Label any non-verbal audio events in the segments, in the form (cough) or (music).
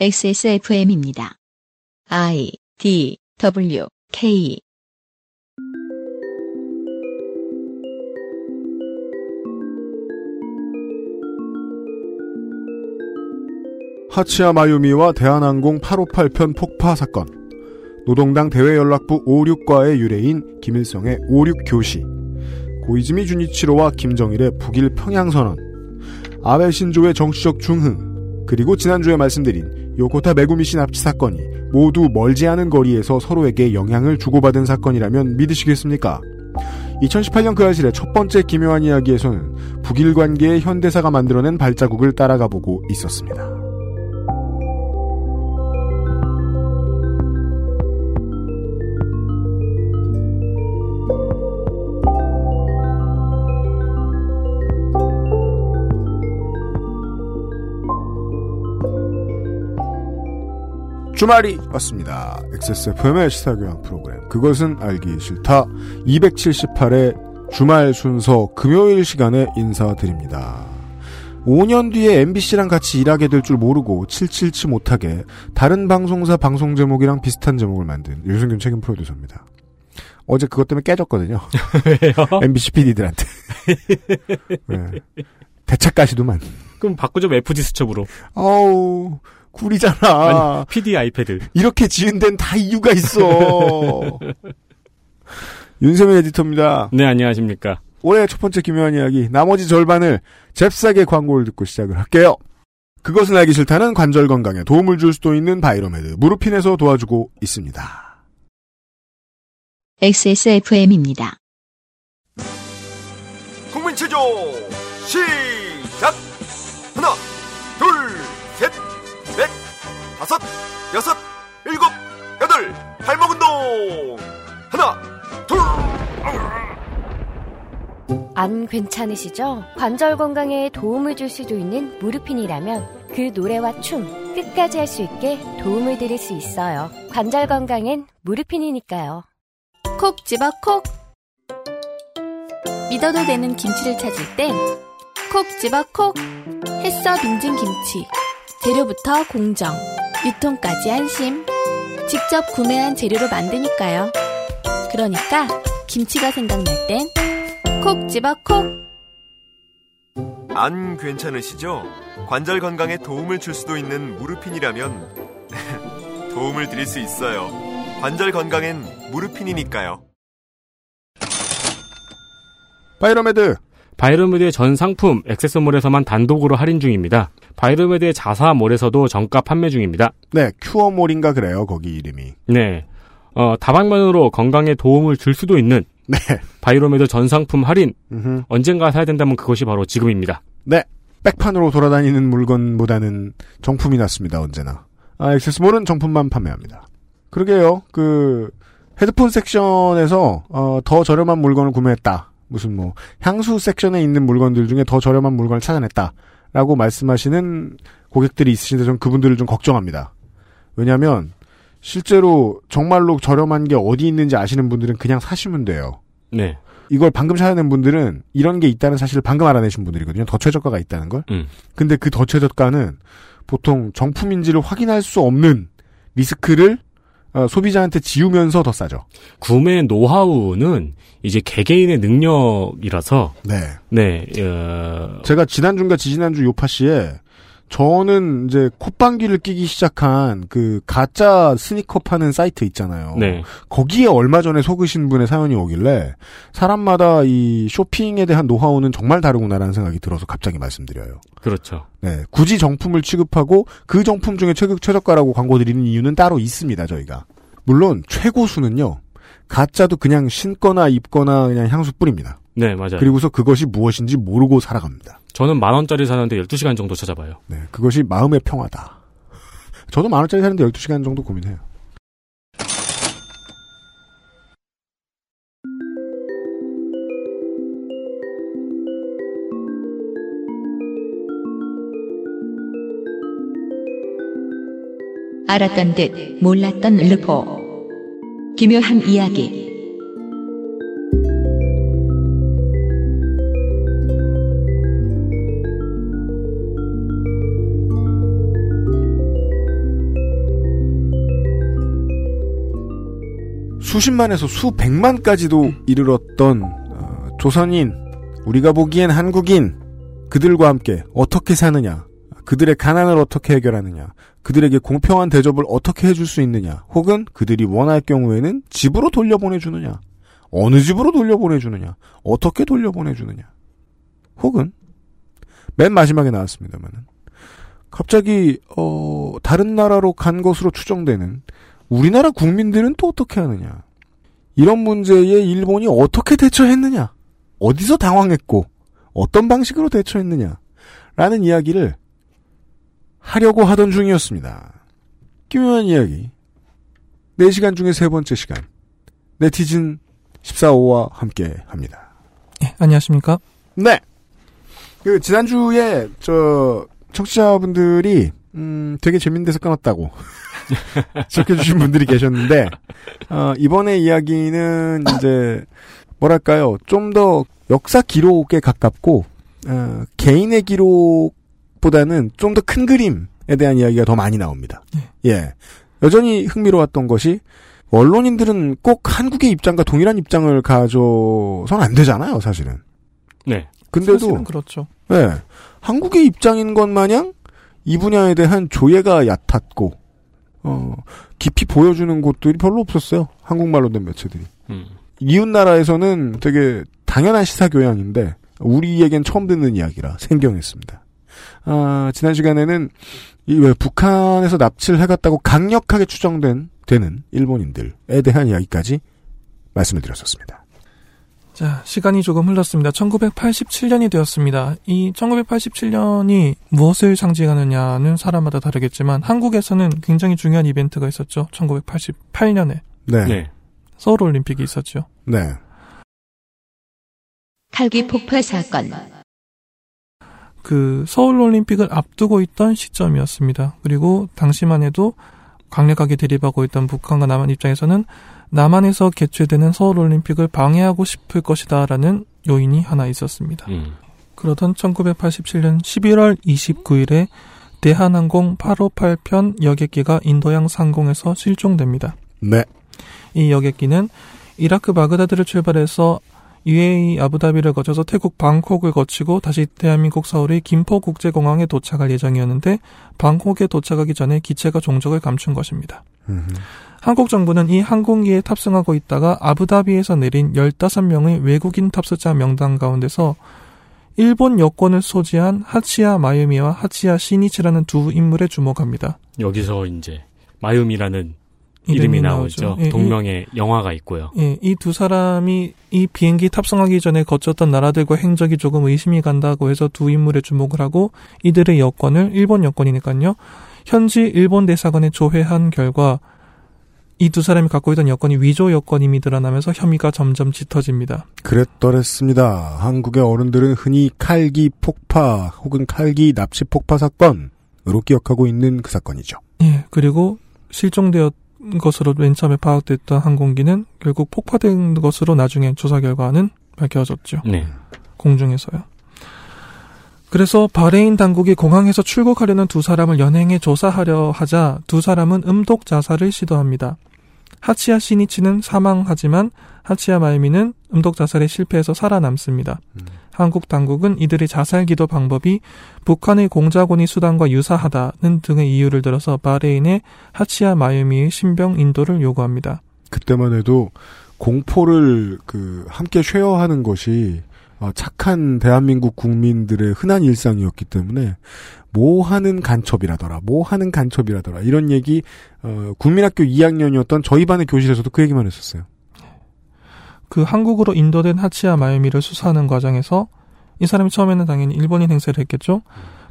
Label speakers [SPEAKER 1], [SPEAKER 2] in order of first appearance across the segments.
[SPEAKER 1] XSFM입니다. I D W K
[SPEAKER 2] 하치야 마유미와 대한항공 858편 폭파 사건. 노동당 대외연락부 56과의 유래인 김일성의 56교시. 고이즈미 주니치로와 김정일의 북일 평양선언. 아베 신조의 정치적 중흥. 그리고 지난주에 말씀드린 요코타 메구미시 납치 사건이 모두 멀지 않은 거리에서 서로에게 영향을 주고받은 사건이라면 믿으시겠습니까? 2018년 그 아실의 첫 번째 기묘한 이야기에서는 북일 관계의 현대사가 만들어낸 발자국을 따라가 보고 있었습니다. 주말이 왔습니다. XSFM의 시사교양 프로그램. 그것은 알기 싫다. 278회 주말 순서 금요일 시간에 인사드립니다. 5년 뒤에 MBC랑 같이 일하게 될 줄 모르고 777 못하게 다른 방송사 방송 제목이랑 비슷한 제목을 만든 유승균 책임 프로듀서입니다. 어제 그것 때문에 깨졌거든요. (laughs)
[SPEAKER 3] 왜요?
[SPEAKER 2] MBC PD들한테. (laughs) 네. 대차까지도만.
[SPEAKER 3] 그럼 바꾸죠 FD 수첩으로.
[SPEAKER 2] 어우, 꿀이잖아.
[SPEAKER 3] 아니 PD 아이패드.
[SPEAKER 2] 이렇게 지은 데는 다 이유가 있어. (laughs) 윤세민 에디터입니다.
[SPEAKER 3] 네 안녕하십니까.
[SPEAKER 2] 올해 첫 번째 기묘한 이야기, 나머지 절반을 잽싸게 광고를 듣고 시작을 할게요. 그것은 알기 싫다는 관절 건강에 도움을 줄 수도 있는 바이로메드 무르핀에서 도와주고 있습니다.
[SPEAKER 1] XSFM입니다.
[SPEAKER 4] 국민 체조 시작 하나 넷 다섯 여섯 일곱 여덟. 발목 운동. 하나 둘.
[SPEAKER 5] 안 괜찮으시죠? 관절 건강에 도움을 줄 수도 있는 무르핀이라면 그 노래와 춤 끝까지 할 수 있게 도움을 드릴 수 있어요. 관절 건강엔 무르핀이니까요.
[SPEAKER 6] 콕 집어 콕. 믿어도 되는 김치를 찾을 땐 콕 집어 콕. 햇서 빙진 김치. 재료부터 공정 유통까지 안심 직접 구매한 재료로 만드니까요 그러니까 김치가 생각날 땐 콕 집어 콕
[SPEAKER 4] 안 괜찮으시죠? 관절 건강에 도움을 줄 수도 있는 무르핀이라면 (laughs) 도움을 드릴 수 있어요. 관절 건강엔 무르핀이니까요.
[SPEAKER 2] 바이로메드
[SPEAKER 3] 바이로메드의 전 상품 XSMALL에서만 단독으로 할인 중입니다. 바이로메드의 자사몰에서도 정가 판매 중입니다.
[SPEAKER 2] 네, 큐어몰인가 그래요, 거기 이름이.
[SPEAKER 3] 네. 어, 다방면으로 건강에 도움을 줄 수도 있는
[SPEAKER 2] 네.
[SPEAKER 3] 바이로메드 전 상품 할인
[SPEAKER 2] 음흠.
[SPEAKER 3] 언젠가 사야 된다면 그것이 바로 지금입니다.
[SPEAKER 2] 네. 백판으로 돌아다니는 물건보다는 정품이 낫습니다, 언제나. 아, 액세스몰은 정품만 판매합니다. 그러게요, 그, 헤드폰 섹션에서, 어, 더 저렴한 물건을 구매했다. 무슨 뭐, 향수 섹션에 있는 물건들 중에 더 저렴한 물건을 찾아냈다. 라고 말씀하시는 고객들이 있으신데 전 그분들을 좀 걱정합니다. 왜냐면, 실제로 정말로 저렴한 게 어디 있는지 아시는 분들은 그냥 사시면 돼요.
[SPEAKER 3] 네.
[SPEAKER 2] 이걸 방금 찾아낸 분들은 이런 게 있다는 사실을 방금 알아내신 분들이거든요. 더 최저가가 있다는 걸.
[SPEAKER 3] 음.
[SPEAKER 2] 근데 그 더 최저가는 보통 정품인지를 확인할 수 없는 리스크를 어, 소비자한테 지우면서 더 싸죠.
[SPEAKER 3] 구매 노하우는 이제 개개인의 능력이라서
[SPEAKER 2] 네.
[SPEAKER 3] 네. 어,
[SPEAKER 2] 제가 지난주인가 지지난주 요팟시에 저는 이제 콧방귀를 끼기 시작한 그 가짜 스니커 파는 사이트 있잖아요.
[SPEAKER 3] 네.
[SPEAKER 2] 거기에 얼마 전에 속으신 분의 사연이 오길래 사람마다 이 쇼핑에 대한 노하우는 정말 다르구나라는 생각이 들어서 갑자기 말씀드려요.
[SPEAKER 3] 그렇죠.
[SPEAKER 2] 네, 굳이 정품을 취급하고 그 정품 중에 최, 최저가라고 광고 드리는 이유는 따로 있습니다, 저희가. 물론 최고수는요. 가짜도 그냥 신거나 입거나 그냥 향수 뿌립니다.
[SPEAKER 3] 네, 맞아요.
[SPEAKER 2] 그리고서 그것이 무엇인지 모르고 살아갑니다.
[SPEAKER 3] 저는 만 원짜리 사는데 12시간 정도 찾아봐요.
[SPEAKER 2] 네, 그것이 마음의 평화다. (laughs) 저도 만 원짜리 사는데 12시간 정도 고민해요.
[SPEAKER 1] 알았던 듯 몰랐던 르포. 기묘한 이야기.
[SPEAKER 2] 수십만에서 수백만까지도 이르렀던 어, 조선인, 우리가 보기엔 한국인, 그들과 함께 어떻게 사느냐, 그들의 가난을 어떻게 해결하느냐, 그들에게 공평한 대접을 어떻게 해줄 수 있느냐, 혹은 그들이 원할 경우에는 집으로 돌려보내주느냐, 어느 집으로 돌려보내주느냐, 어떻게 돌려보내주느냐, 혹은 맨 마지막에 나왔습니다만은 갑자기 어 다른 나라로 간 것으로 추정되는 우리나라 국민들은 또 어떻게 하느냐, 이런 문제에 일본이 어떻게 대처했느냐, 어디서 당황했고 어떤 방식으로 대처했느냐, 라는 이야기를 하려고 하던 중이었습니다. 기묘한 이야기. 4시간 중에 세 번째 시간. 네티즌 14호와 함께 합니다.
[SPEAKER 7] 예, 안녕하십니까?
[SPEAKER 2] 네. 그, 지난주에, 저, 청취자분들이, 음, 되게 재밌는 데서 끊었다고. (laughs) 지적해주신 분들이 계셨는데, 어, 이번에 이야기는 이제, 뭐랄까요, 좀 더 역사 기록에 가깝고, 어, 개인의 기록보다는 좀 더 큰 그림에 대한 이야기가 더 많이 나옵니다. 예. 여전히 흥미로웠던 것이, 언론인들은 꼭 한국의 입장과 동일한 입장을 가져선 안 되잖아요, 사실은.
[SPEAKER 3] 네.
[SPEAKER 2] 근데도,
[SPEAKER 7] 사실은 그렇죠.
[SPEAKER 2] 예. 한국의 입장인 것 마냥 이 분야에 대한 조예가 얕았고, 어, 깊이 보여주는 곳들이 별로 없었어요. 한국말로 된 매체들이.
[SPEAKER 3] 음.
[SPEAKER 2] 이웃 나라에서는 되게 당연한 시사 교양인데 우리에겐 처음 듣는 이야기라 생경했습니다. 아, 지난 시간에는 이 왜 북한에서 납치를 해갔다고 강력하게 추정된 되는 일본인들에 대한 이야기까지 말씀을 드렸었습니다.
[SPEAKER 7] 자, 시간이 조금 흘렀습니다. 1987년이 되었습니다. 이 1987년이 무엇을 상징하느냐는 사람마다 다르겠지만 한국에서는 굉장히 중요한 이벤트가 있었죠. 1988년에
[SPEAKER 2] 네, 네,
[SPEAKER 3] 네.
[SPEAKER 7] 서울 올림픽이 있었죠.
[SPEAKER 1] 칼기 폭파 사건.
[SPEAKER 7] 그 서울 올림픽을 앞두고 있던 시점이었습니다. 그리고 당시만 해도 강력하게 대립하고 있던 북한과 남한 입장에서는 남한에서 개최되는 서울 올림픽을 방해하고 싶을 것이다라는 요인이 하나 있었습니다.
[SPEAKER 3] 음.
[SPEAKER 7] 그러던 1987년 11월 29일에 대한항공 858편 여객기가 인도양 상공에서 실종됩니다.
[SPEAKER 2] 네,
[SPEAKER 7] 이 여객기는 이라크 바그다드를 출발해서 UAE 아부다비를 거쳐서 태국 방콕을 거치고 다시 대한민국 서울의 김포국제공항에 도착할 예정이었는데 방콕에 도착하기 전에 기체가 종적을 감춘 것입니다.
[SPEAKER 2] 음흠.
[SPEAKER 7] 한국 정부는 이 항공기에 탑승하고 있다가 아부다비에서 내린 15명의 외국인 탑승자 명단 가운데서 일본 여권을 소지한 하치야 마유미와 하치야 시니치라는 두 인물에 주목합니다.
[SPEAKER 3] 여기서 이제 마유미라는 이름이 나오죠.
[SPEAKER 7] 예,
[SPEAKER 3] 동명의 영화가 있고요.
[SPEAKER 7] 예, 이 두 사람이 이 비행기 탑승하기 전에 거쳤던 나라들과 행적이 조금 의심이 간다고 해서 두 인물에 주목을 하고 이들의 여권을 일본 여권이니까요. 현지 일본 대사관에 조회한 결과 이 두 사람이 갖고 있던 여권이 위조 여권임이 드러나면서 혐의가 점점 짙어집니다.
[SPEAKER 2] 그랬더랬습니다. 한국의 어른들은 흔히 칼기 폭파 혹은 칼기 납치 폭파 사건으로 기억하고 있는 그 사건이죠.
[SPEAKER 7] 예, 그리고 실종되었던 것으로 맨 처음에 파악됐던 항공기는 결국 폭파된 것으로 나중에 조사 결과는 밝혀졌죠.
[SPEAKER 3] 네.
[SPEAKER 7] 공중에서요. 그래서 바레인 당국이 공항에서 출국하려는 두 사람을 연행해 조사하려 하자 두 사람은 음독 자살을 시도합니다. 하치야 시니치는 사망하지만 하치야 마유미는 음독 자살에 실패해서 살아남습니다.
[SPEAKER 2] 음.
[SPEAKER 7] 한국 당국은 이들의 자살 기도 방법이 북한의 공작원이 수단과 유사하다는 등의 이유를 들어서 바레인의 하치야 마유미의 신병 인도를 요구합니다.
[SPEAKER 2] 그때만 해도 공포를 그 함께 쉐어하는 것이 어, 착한 대한민국 국민들의 흔한 일상이었기 때문에 뭐 하는 간첩이라더라, 뭐 하는 간첩이라더라 이런 얘기 어, 국민학교 2학년이었던 저희 반의 교실에서도 그 얘기만 했었어요.
[SPEAKER 7] 그 한국으로 인도된 하치야 마유미를 수사하는 과정에서 이 사람이 처음에는 당연히 일본인 행세를 했겠죠.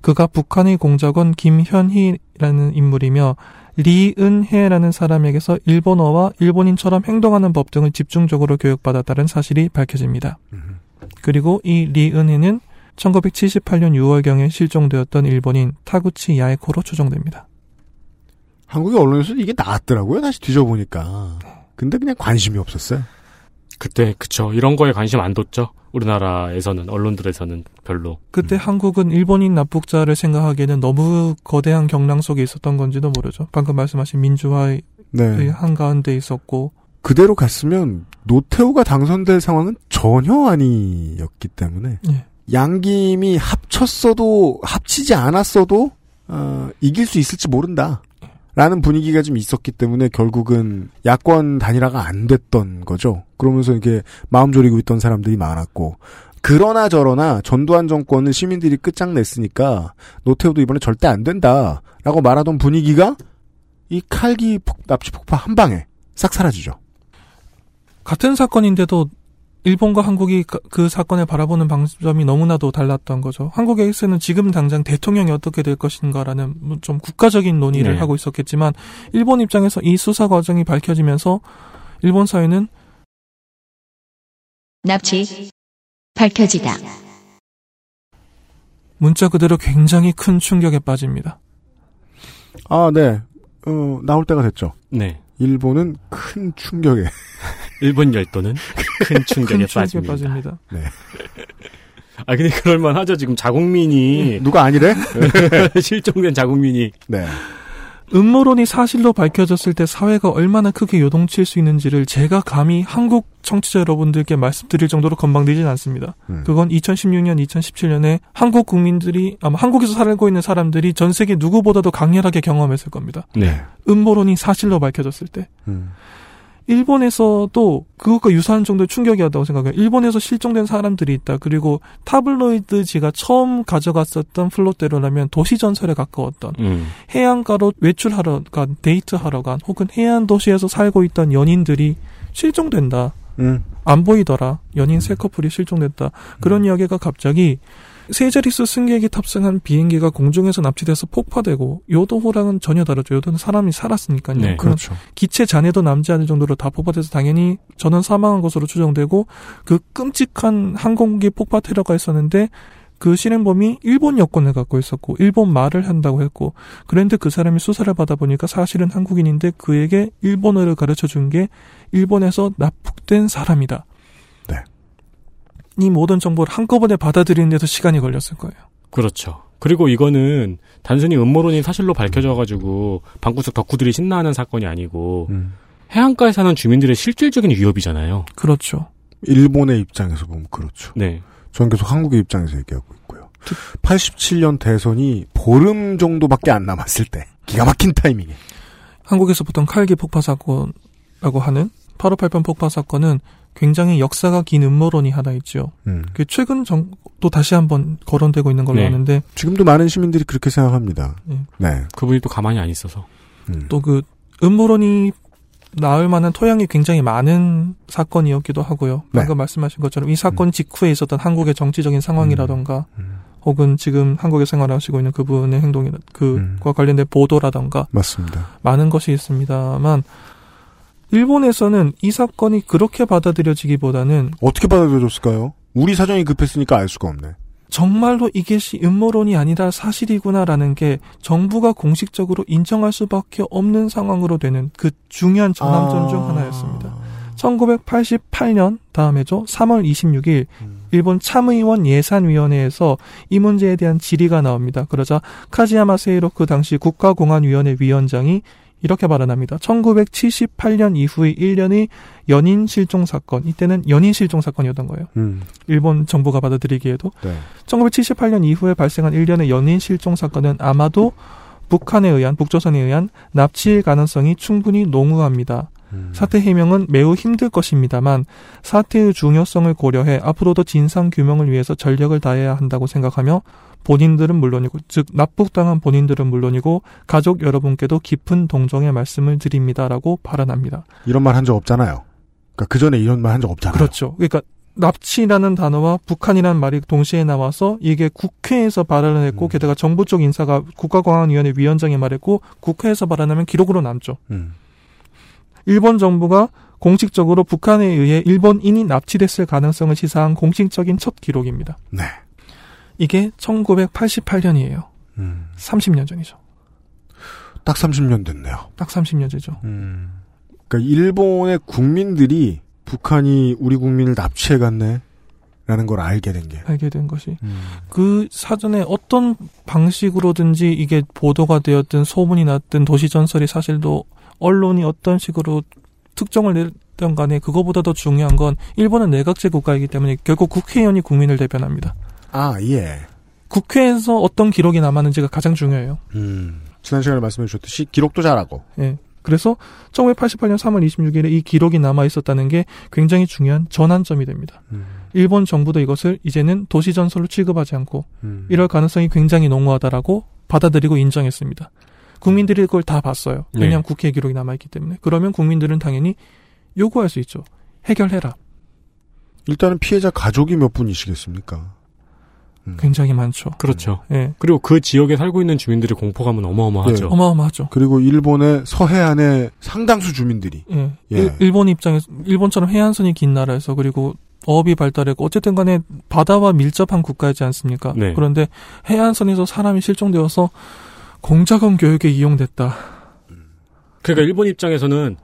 [SPEAKER 7] 그가 북한의 공작원 김현희라는 인물이며 리은혜라는 사람에게서 일본어와 일본인처럼 행동하는 법 등을 집중적으로 교육받았다는 사실이 밝혀집니다.
[SPEAKER 2] 음.
[SPEAKER 7] 그리고 이 리은혜는 1978년 6월경에 실종되었던 일본인 타구치 야에코로 추정됩니다.
[SPEAKER 2] 한국의 언론에서 이게 나왔더라고요. 다시 뒤져보니까. 근데 그냥 관심이 없었어요.
[SPEAKER 3] 그때 그쵸. 이런 거에 관심 안 뒀죠. 우리나라에서는 언론들에서는 별로.
[SPEAKER 7] 그때 한국은 일본인 납북자를 생각하기에는 너무 거대한 경랑 속에 있었던 건지도 모르죠. 방금 말씀하신 민주화의
[SPEAKER 2] 네.
[SPEAKER 7] 한가운데 있었고
[SPEAKER 2] 그대로 갔으면 노태우가 당선될 상황은 전혀 아니었기 때문에
[SPEAKER 7] 예.
[SPEAKER 2] 양김이 합쳤어도 합치지 않았어도 어, 이길 수 있을지 모른다. 라는 분위기가 좀 있었기 때문에 결국은 야권 단일화가 안 됐던 거죠. 그러면서 이게 마음 졸이고 있던 사람들이 많았고 그러나 저러나 전두환 정권을 시민들이 끝장냈으니까 노태우도 이번에 절대 안 된다라고 말하던 분위기가 이 칼기 폭, 납치 폭파 한 방에 싹 사라지죠.
[SPEAKER 7] 같은 사건인데도 일본과 한국이 그, 그 사건을 바라보는 방점이 너무나도 달랐던 거죠. 한국에서는 지금 당장 대통령이 어떻게 될 것인가라는 뭐좀 국가적인 논의를
[SPEAKER 3] 네.
[SPEAKER 7] 하고 있었겠지만 일본 입장에서 이 수사 과정이 밝혀지면서 일본 사회는
[SPEAKER 1] 납치 밝혀지다.
[SPEAKER 7] 문자 그대로 굉장히 큰 충격에 빠집니다.
[SPEAKER 2] 아, 네. 어, 나올 때가 됐죠.
[SPEAKER 3] 네.
[SPEAKER 2] 일본은 큰 충격에.
[SPEAKER 3] 일본 열도는 (laughs) 큰 충격에
[SPEAKER 7] 큰 충격에
[SPEAKER 3] 빠집니다.
[SPEAKER 7] 빠집니다. (laughs)
[SPEAKER 3] 아 근데 그럴 만 하죠. 지금 자국민이
[SPEAKER 2] 누가 아니래? (laughs)
[SPEAKER 3] 실종된 자국민이
[SPEAKER 2] 네.
[SPEAKER 7] 음모론이 사실로 밝혀졌을 때 사회가 얼마나 크게 요동칠 수 있는지를 제가 감히 한국 청취자 여러분들께 말씀드릴 정도로 건방지진 않습니다.
[SPEAKER 2] 음.
[SPEAKER 7] 그건 2016년, 2017년에 한국 국민들이 아마 한국에서 살고 있는 사람들이 전 세계 누구보다도 강렬하게 경험했을 겁니다.
[SPEAKER 3] 네.
[SPEAKER 7] 음모론이 사실로 밝혀졌을 때
[SPEAKER 2] 음.
[SPEAKER 7] 일본에서도 그것과 유사한 정도의 충격이었다고 생각해요. 일본에서 실종된 사람들이 있다. 그리고 타블로이드지가 처음 가져갔었던 플롯대로라면 도시 전설에 가까웠던
[SPEAKER 3] 음.
[SPEAKER 7] 해안가로 외출하러 간, 데이트하러 간, 혹은 해안 도시에서 살고 있던 연인들이 실종된다.
[SPEAKER 2] 음.
[SPEAKER 7] 안 보이더라. 연인 세 커플이 실종됐다. 그런 이야기가 갑자기 세 자릿수 승객이 탑승한 비행기가 공중에서 납치돼서 폭파되고 요도호랑은 전혀 다르죠. 요도는 사람이 살았으니까요.
[SPEAKER 3] 네.
[SPEAKER 2] 그렇죠.
[SPEAKER 7] 기체 잔해도 남지 않을 정도로 다 폭파돼서 당연히 전원 사망한 것으로 추정되고 그 끔찍한 항공기 폭파 테러가 있었는데 그 실행범이 일본 여권을 갖고 있었고 일본 말을 한다고 했고 그런데 그 사람이 수사를 받아 보니까 사실은 한국인인데 그에게 일본어를 가르쳐 준 게 일본에서 납북된 사람이다.
[SPEAKER 2] 네.
[SPEAKER 7] 이 모든 정보를 한꺼번에 받아들이는 데도 시간이 걸렸을 거예요.
[SPEAKER 3] 그렇죠. 그리고 이거는 단순히 음모론이 사실로 밝혀져가지고 방구석 덕후들이 신나하는 사건이 아니고
[SPEAKER 2] 음.
[SPEAKER 3] 해안가에 사는 주민들의 실질적인 위협이잖아요.
[SPEAKER 7] 그렇죠.
[SPEAKER 2] 일본의 입장에서 보면 그렇죠.
[SPEAKER 3] 네.
[SPEAKER 2] 저는 계속 한국의 입장에서 얘기하고 있고요. 87년 대선이 보름 정도밖에 안 남았을 때 기가 막힌 타이밍에
[SPEAKER 7] 한국에서 보통 칼기 폭파 사건이라고 하는 8.58편 폭파 사건은 굉장히 역사가 긴 음모론이 하나 있죠.
[SPEAKER 2] 음.
[SPEAKER 7] 그 최근 정도 다시 한번 거론되고 있는 걸로
[SPEAKER 3] 네.
[SPEAKER 7] 아는데
[SPEAKER 2] 지금도 많은 시민들이 그렇게 생각합니다.
[SPEAKER 7] 네.
[SPEAKER 2] 네.
[SPEAKER 3] 그분이 또 가만히 안 있어서.
[SPEAKER 2] 음.
[SPEAKER 7] 또그 음모론이 나올 만한 토양이 굉장히 많은 사건이었기도 하고요.
[SPEAKER 2] 네.
[SPEAKER 7] 방금 말씀하신 것처럼 이 사건 직후에 있었던 한국의 정치적인 상황이라던가
[SPEAKER 2] 음.
[SPEAKER 7] 혹은 지금 한국에 생활하시고 있는 그분의 행동이나 그과
[SPEAKER 2] 음.
[SPEAKER 7] 관련된 보도라던가
[SPEAKER 2] 맞습니다.
[SPEAKER 7] 많은 것이 있습니다만 일본에서는 이 사건이 그렇게 받아들여지기보다는
[SPEAKER 2] 어떻게 받아들여졌을까요? 우리 사정이 급했으니까 알 수가 없네.
[SPEAKER 7] 정말로 이게 시- 음모론이 아니라 사실이구나라는 게 정부가 공식적으로 인정할 수밖에 없는 상황으로 되는 그 중요한 전환점 중 하나였습니다. 1988년 다음 해죠. 3월 26일
[SPEAKER 2] 음.
[SPEAKER 7] 일본 참의원 예산위원회에서 이 문제에 대한 질의가 나옵니다. 그러자 카지야마 세이로 그 당시 국가공안위원회 위원장이 이렇게 발언합니다. 1978년 이후의 1년의 연인 실종 사건, 이때는 연인 실종 사건이었던 거예요.
[SPEAKER 2] 음.
[SPEAKER 7] 일본 정부가 받아들이기에도
[SPEAKER 2] 네.
[SPEAKER 7] 1978년 이후에 발생한 일련의 연인 실종 사건은 아마도 북한에 의한 북조선에 의한 납치일 가능성이 충분히 농후합니다.
[SPEAKER 2] 음.
[SPEAKER 7] 사태 해명은 매우 힘들 것입니다만 사태의 중요성을 고려해 앞으로도 진상 규명을 위해서 전력을 다해야 한다고 생각하며 본인들은 물론이고 즉 납북당한 본인들은 물론이고 가족 여러분께도 깊은 동정의 말씀을 드립니다라고 발언합니다.
[SPEAKER 2] 이런 말 한 적 없잖아요. 그러니까 그 전에 이런 말 한 적 없잖아요.
[SPEAKER 7] 그렇죠. 그러니까 납치라는 단어와 북한이라는 말이 동시에 나와서 이게 국회에서 발언을 했고
[SPEAKER 2] 음.
[SPEAKER 7] 게다가 정부 쪽 인사가 국가공안위원회 위원장이 말했고 국회에서 발언하면 기록으로 남죠.
[SPEAKER 2] 음.
[SPEAKER 7] 일본 정부가 공식적으로 북한에 의해 일본인이 납치됐을 가능성을 시사한 공식적인 첫 기록입니다.
[SPEAKER 2] 네.
[SPEAKER 7] 이게 1988년이에요.
[SPEAKER 2] 음.
[SPEAKER 7] 30년 전이죠.
[SPEAKER 2] 딱 30년 됐네요.
[SPEAKER 7] 딱 30년 전이죠.
[SPEAKER 2] 음. 그러니까 일본의 국민들이 북한이 우리 국민을 납치해 갔네. 라는 걸 알게 된 게.
[SPEAKER 7] 알게 된 것이
[SPEAKER 2] 음.
[SPEAKER 7] 그 사전에 어떤 방식으로든지 이게 보도가 되었든 소문이 났든 도시 전설이 사실도 언론이 어떤 식으로 특정을 내던 간에 그거보다 더 중요한 건 일본은 내각제 국가이기 때문에 결국 국회의원이 국민을 대변합니다.
[SPEAKER 2] 아, 예.
[SPEAKER 7] 국회에서 어떤 기록이 남았는지가 가장 중요해요.
[SPEAKER 2] 음. 지난 시간에 말씀해 주셨듯이 기록도 잘하고.
[SPEAKER 7] 예. 그래서 1988년 3월 26일에 이 기록이 남아 있었다는 게 굉장히 중요한 전환점이 됩니다.
[SPEAKER 2] 음.
[SPEAKER 7] 일본 정부도 이것을 이제는 도시 전설로 취급하지 않고
[SPEAKER 2] 음.
[SPEAKER 7] 이럴 가능성이 굉장히 농후하다라고 받아들이고 인정했습니다. 국민들이 그걸 다 봤어요.
[SPEAKER 3] 네.
[SPEAKER 7] 왜냐하면 국회 기록이 남아있기 때문에. 그러면 국민들은 당연히 요구할 수 있죠. 해결해라.
[SPEAKER 2] 일단은 피해자 가족이 몇 분이시겠습니까? 음.
[SPEAKER 7] 굉장히 많죠.
[SPEAKER 3] 그렇죠.
[SPEAKER 7] 예.
[SPEAKER 3] 그리고 그 지역에 살고 있는 주민들의 공포감은 어마어마하죠.
[SPEAKER 2] 네.
[SPEAKER 7] 어마어마하죠.
[SPEAKER 2] 그리고 일본의 서해안의 상당수 주민들이
[SPEAKER 7] 예.
[SPEAKER 2] 예.
[SPEAKER 7] 일, 일본 입장에서 일본처럼 해안선이 긴 나라에서 그리고 어업이 발달했고 어쨌든 간에 바다와 밀접한 국가이지 않습니까?
[SPEAKER 3] 네.
[SPEAKER 7] 그런데 해안선에서 사람이 실종되어서 공작원 교육에 이용됐다.
[SPEAKER 3] 그러니까 일본 입장에서는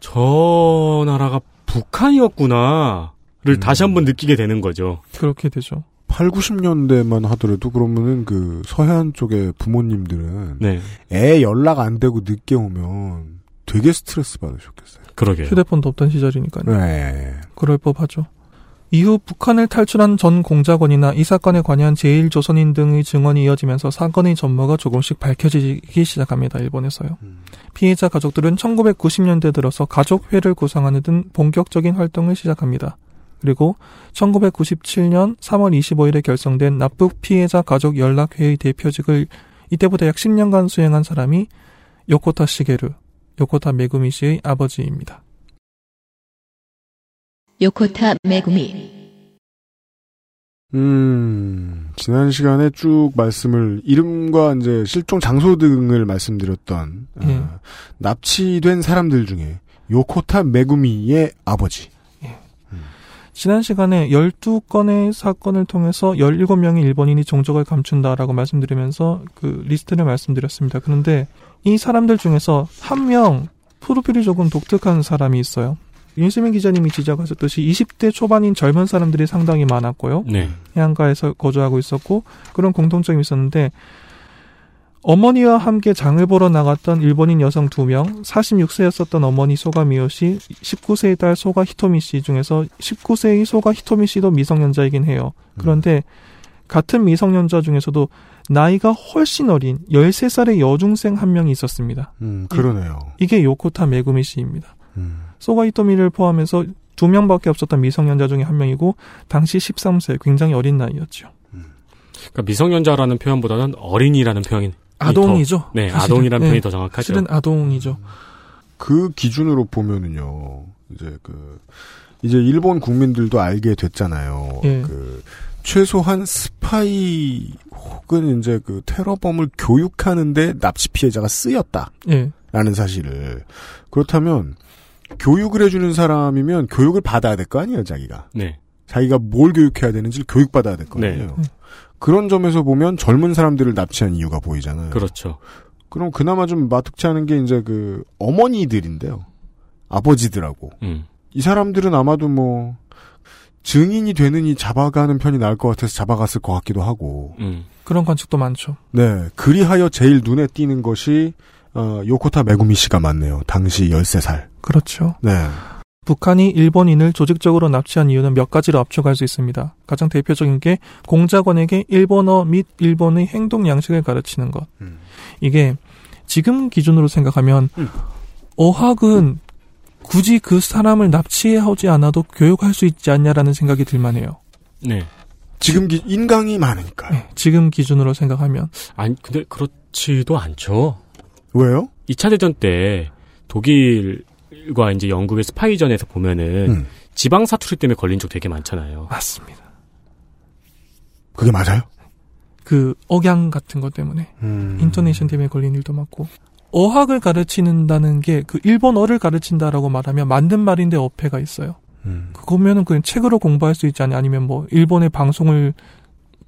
[SPEAKER 3] 저 나라가 북한이었구나를
[SPEAKER 2] 음.
[SPEAKER 3] 다시 한번 느끼게 되는 거죠.
[SPEAKER 7] 그렇게 되죠.
[SPEAKER 2] 8, 90년대만 하더라도 그러면은 그 서해안 쪽의 부모님들은
[SPEAKER 3] 네,
[SPEAKER 2] 애 연락 안 되고 늦게 오면 되게 스트레스 받으셨겠어요.
[SPEAKER 3] 그러게요.
[SPEAKER 7] 휴대폰도 없던 시절이니까요.
[SPEAKER 2] 네.
[SPEAKER 7] 그럴 법하죠. 이후 북한을 탈출한 전 공작원이나 이 사건에 관여한 제1조선인 등의 증언이 이어지면서 사건의 전모가 조금씩 밝혀지기 시작합니다. 일본에서요.
[SPEAKER 2] 음.
[SPEAKER 7] 피해자 가족들은 1990년대 들어서 가족회를 구성하는 등 본격적인 활동을 시작합니다. 그리고 1997년 3월 25일에 결성된 납북 피해자 가족 연락회의 대표직을 이때부터 약 10년간 수행한 사람이 요코타 시게루, 요코타 메구미 씨의 아버지입니다.
[SPEAKER 1] 요코타 메구미,
[SPEAKER 2] 음, 지난 시간에 쭉 말씀을, 이름과 이제 실종 장소 등을 말씀드렸던,
[SPEAKER 7] 예.
[SPEAKER 2] 어, 납치된 사람들 중에 요코타 메구미의 아버지.
[SPEAKER 7] 지난 시간에 12건의 사건을 통해서 17명의 일본인이 종족을 감춘다라고 말씀드리면서 그 리스트를 말씀드렸습니다. 그런데 이 사람들 중에서 한 명 프로필이 조금 독특한 사람이 있어요. 윤수민 기자님이 지적하셨듯이 20대 초반인 젊은 사람들이 상당히 많았고요.
[SPEAKER 3] 네,
[SPEAKER 7] 해안가에서 거주하고 있었고 그런 공통점이 있었는데 어머니와 함께 장을 보러 나갔던 일본인 여성 2명, 46세였었던 어머니 소가 미요 씨, 19세의 딸 소가 히토미 씨 중에서 19세의 소가 히토미 씨도 미성년자이긴 해요. 그런데 같은 미성년자 중에서도 나이가 훨씬 어린 13살의 여중생 한 명이 있었습니다.
[SPEAKER 2] 음, 그러네요.
[SPEAKER 7] 이 게 요코타 메구미 씨입니다.
[SPEAKER 2] 음.
[SPEAKER 7] 소가 히토미를 포함해서 두 명밖에 없었던 미성년자 중에 한 명이고 당시 13세 굉장히 어린 나이였죠.
[SPEAKER 3] 그러니까 미성년자라는 표현보다는 어린이라는 표현이
[SPEAKER 7] 아동이죠.
[SPEAKER 3] 더, 네,
[SPEAKER 7] 사실은.
[SPEAKER 3] 아동이라는
[SPEAKER 7] 네,
[SPEAKER 3] 표현이 더 정확하죠.
[SPEAKER 7] 실은 아동이죠.
[SPEAKER 2] 그 기준으로 보면은요, 이제 그, 이제 일본 국민들도 알게 됐잖아요.
[SPEAKER 7] 예.
[SPEAKER 2] 그, 최소한 스파이 혹은 이제 그 테러범을 교육하는데 납치 피해자가 쓰였다.
[SPEAKER 7] 예.
[SPEAKER 2] 라는 사실을. 그렇다면, 교육을 해주는 사람이면 교육을 받아야 될 거 아니에요, 자기가.
[SPEAKER 3] 네,
[SPEAKER 2] 자기가 뭘 교육해야 되는지를 교육받아야 될거
[SPEAKER 3] 네.
[SPEAKER 2] 아니에요.
[SPEAKER 7] 음.
[SPEAKER 2] 그런 점에서 보면 젊은 사람들을 납치한 이유가 보이잖아요.
[SPEAKER 3] 그렇죠.
[SPEAKER 2] 그럼 그나마 좀 마특치 않은 게 이제 그 어머니들인데요. 아버지들하고.
[SPEAKER 3] 음,
[SPEAKER 2] 이 사람들은 아마도 뭐 증인이 되느니 잡아가는 편이 나을 것 같아서 잡아갔을 것 같기도 하고.
[SPEAKER 3] 음,
[SPEAKER 7] 그런 관측도 많죠.
[SPEAKER 2] 네. 그리하여 제일 눈에 띄는 것이 어, 요코타 메구미 씨가 맞네요. 당시 13살.
[SPEAKER 7] 그렇죠.
[SPEAKER 2] 네.
[SPEAKER 7] 북한이 일본인을 조직적으로 납치한 이유는 몇 가지로 압축할 수 있습니다. 가장 대표적인 게 공작원에게 일본어 및 일본의 행동 양식을 가르치는 것.
[SPEAKER 2] 음.
[SPEAKER 7] 이게 지금 기준으로 생각하면
[SPEAKER 2] 음.
[SPEAKER 7] 어학은 굳이 그 사람을 납치하지 않아도 교육할 수 있지 않냐라는 생각이 들만해요.
[SPEAKER 3] 네.
[SPEAKER 2] 지금 기- 인강이 많으니까요.
[SPEAKER 7] 네, 지금 기준으로 생각하면
[SPEAKER 3] 아니 근데 그렇지도 않죠.
[SPEAKER 2] 왜요?
[SPEAKER 3] 2차 대전 때 독일 과 이제 영국의 스파이전에서 보면은
[SPEAKER 2] 음.
[SPEAKER 3] 지방 사투리 때문에 걸린 적 되게 많잖아요.
[SPEAKER 7] 맞습니다.
[SPEAKER 2] 그게 맞아요?
[SPEAKER 7] 그 억양 같은 것 때문에
[SPEAKER 2] 음.
[SPEAKER 7] 인터네이션 때문에 걸린 일도 많고 어학을 가르치는다는 게 그 일본어를 가르친다라고 말하면 맞는 말인데 어폐가 있어요.
[SPEAKER 2] 음.
[SPEAKER 7] 그거면은 그냥 책으로 공부할 수 있지 않냐 아니면 뭐 일본의 방송을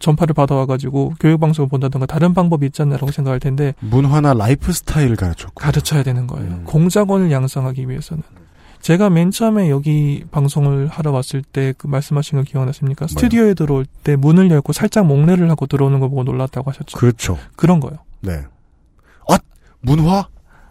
[SPEAKER 7] 전파를 받아와가지고 교육 방송을 본다든가 다른 방법이 있지 않나라고 생각할 텐데
[SPEAKER 2] 문화나 라이프 스타일을 가르쳤고.
[SPEAKER 7] 가르쳐야 되는 거예요.
[SPEAKER 2] 음.
[SPEAKER 7] 공작원을 양성하기 위해서는. 제가 맨 처음에 여기 방송을 하러 왔을 때 그 말씀하신 거 기억나십니까? 스튜디오에 들어올 때 문을 열고 살짝 목례를 하고 들어오는 거 보고 놀랐다고 하셨죠.
[SPEAKER 2] 그렇죠.
[SPEAKER 7] 그런 거요.
[SPEAKER 2] 네. 아, 문화?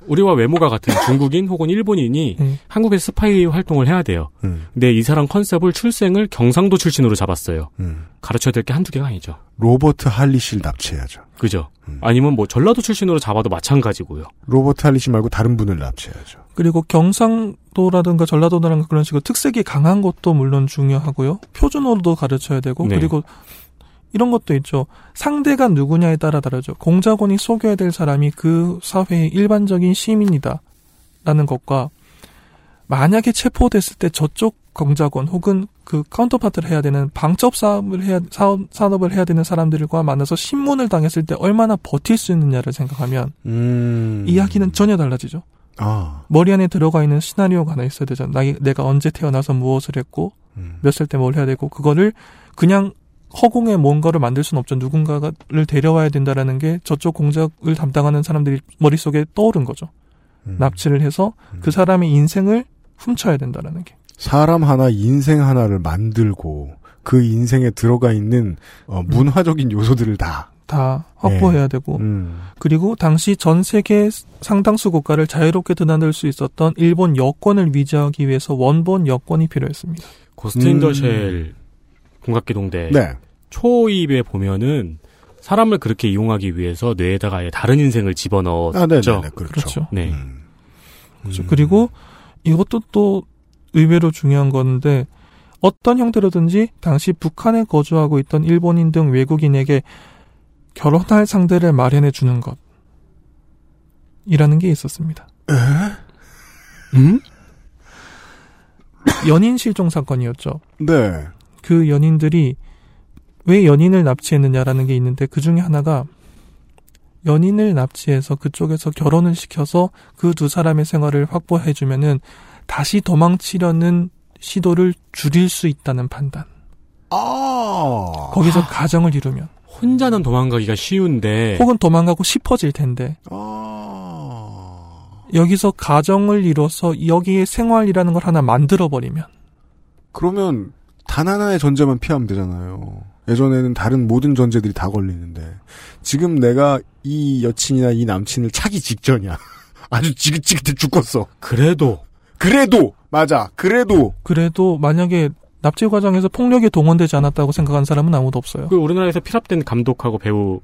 [SPEAKER 3] 우리와 외모가 같은 중국인 혹은 일본인이
[SPEAKER 7] 네.
[SPEAKER 3] 한국에서 스파이 활동을 해야 돼요.
[SPEAKER 2] 음,
[SPEAKER 3] 근데 이 사람 컨셉을 출생을 경상도 출신으로 잡았어요.
[SPEAKER 2] 음.
[SPEAKER 3] 가르쳐야 될 게 한두 개가 아니죠.
[SPEAKER 2] 로버트 할리실 납치해야죠.
[SPEAKER 3] 그죠?
[SPEAKER 2] 음.
[SPEAKER 3] 아니면 뭐 전라도 출신으로 잡아도 마찬가지고요.
[SPEAKER 2] 로버트 할리실 말고 다른 분을 납치해야죠.
[SPEAKER 7] 그리고 경상도라든가 전라도라든가 그런 식으로 특색이 강한 것도 물론 중요하고요. 표준어도 가르쳐야 되고
[SPEAKER 3] 네.
[SPEAKER 7] 그리고 이런 것도 있죠. 상대가 누구냐에 따라 다르죠. 공작원이 속여야 될 사람이 그 사회의 일반적인 시민이다. 라는 것과 만약에 체포됐을 때 저쪽 공작원 혹은 그 카운터파트를 해야 되는 방첩 사업을 해야 사업, 산업을 해야 되는 사람들과 만나서 신문을 당했을 때 얼마나 버틸 수 있느냐를 생각하면
[SPEAKER 2] 음.
[SPEAKER 7] 이야기는 전혀 달라지죠.
[SPEAKER 2] 아.
[SPEAKER 7] 머리 안에 들어가 있는 시나리오가 하나 있어야 되잖아. 나, 내가 언제 태어나서 무엇을 했고,
[SPEAKER 2] 음.
[SPEAKER 7] 몇살 때 뭘 해야 되고, 그거를 그냥 허공에 뭔가를 만들 수는 없죠. 누군가를 데려와야 된다라는 게 저쪽 공작을 담당하는 사람들이 머릿속에 떠오른 거죠.
[SPEAKER 2] 음.
[SPEAKER 7] 납치를 해서
[SPEAKER 2] 음.
[SPEAKER 7] 그 사람의 인생을 훔쳐야 된다라는 게.
[SPEAKER 2] 사람 하나, 인생 하나를 만들고 그 인생에 들어가 있는 어, 문화적인 요소들을 다.
[SPEAKER 7] 다 확보해야 되고,
[SPEAKER 2] 음.
[SPEAKER 7] 그리고 당시 전 세계 상당수 국가를 자유롭게 드나들 수 있었던 일본 여권을 위조하기 위해서 원본 여권이 필요했습니다.
[SPEAKER 3] 고스트
[SPEAKER 2] 음.
[SPEAKER 3] 인더쉘 공각기동대
[SPEAKER 2] 네.
[SPEAKER 3] 초입에 보면은 사람을 그렇게 이용하기 위해서 뇌에다가 아예 다른 인생을 집어넣었죠.
[SPEAKER 2] 아, 네, 네, 네. 그렇죠.
[SPEAKER 7] 그렇죠.
[SPEAKER 3] 네.
[SPEAKER 2] 음.
[SPEAKER 7] 그렇죠.
[SPEAKER 2] 음.
[SPEAKER 7] 그리고 이것도 또 의외로 중요한 건데 어떤 형태로든지 당시 북한에 거주하고 있던 일본인 등 외국인에게 결혼할 상대를 마련해 주는 것 이라는 게 있었습니다.
[SPEAKER 3] 음?
[SPEAKER 7] 연인 실종 사건이었죠.
[SPEAKER 2] 네.
[SPEAKER 7] 그 연인들이 왜 연인을 납치했느냐라는 게 있는데 그 중에 하나가 연인을 납치해서 그쪽에서 결혼을 시켜서 그 두 사람의 생활을 확보해 주면은 다시 도망치려는 시도를 줄일 수 있다는 판단.
[SPEAKER 2] 아.
[SPEAKER 7] 거기서 가정을 이루면
[SPEAKER 3] 혼자는 도망가기가 쉬운데
[SPEAKER 7] 혹은 도망가고 싶어질 텐데
[SPEAKER 2] 아.
[SPEAKER 7] 여기서 가정을 이뤄서 여기에 생활이라는 걸 하나 만들어 버리면
[SPEAKER 2] 그러면 단 하나의 전제만 피하면 되잖아요. 예전에는 다른 모든 전제들이 다 걸리는데 지금 내가 이 여친이나 이 남친을 차기 직전이야. (laughs) 아주 지긋지긋해 죽겠어.
[SPEAKER 3] 그래도
[SPEAKER 2] 그래도 맞아. 그래도
[SPEAKER 7] 그래도 만약에 납치 과정에서 폭력이 동원되지 않았다고 생각하는 사람은 아무도 없어요.
[SPEAKER 3] 그 우리나라에서 피랍된 감독하고 배우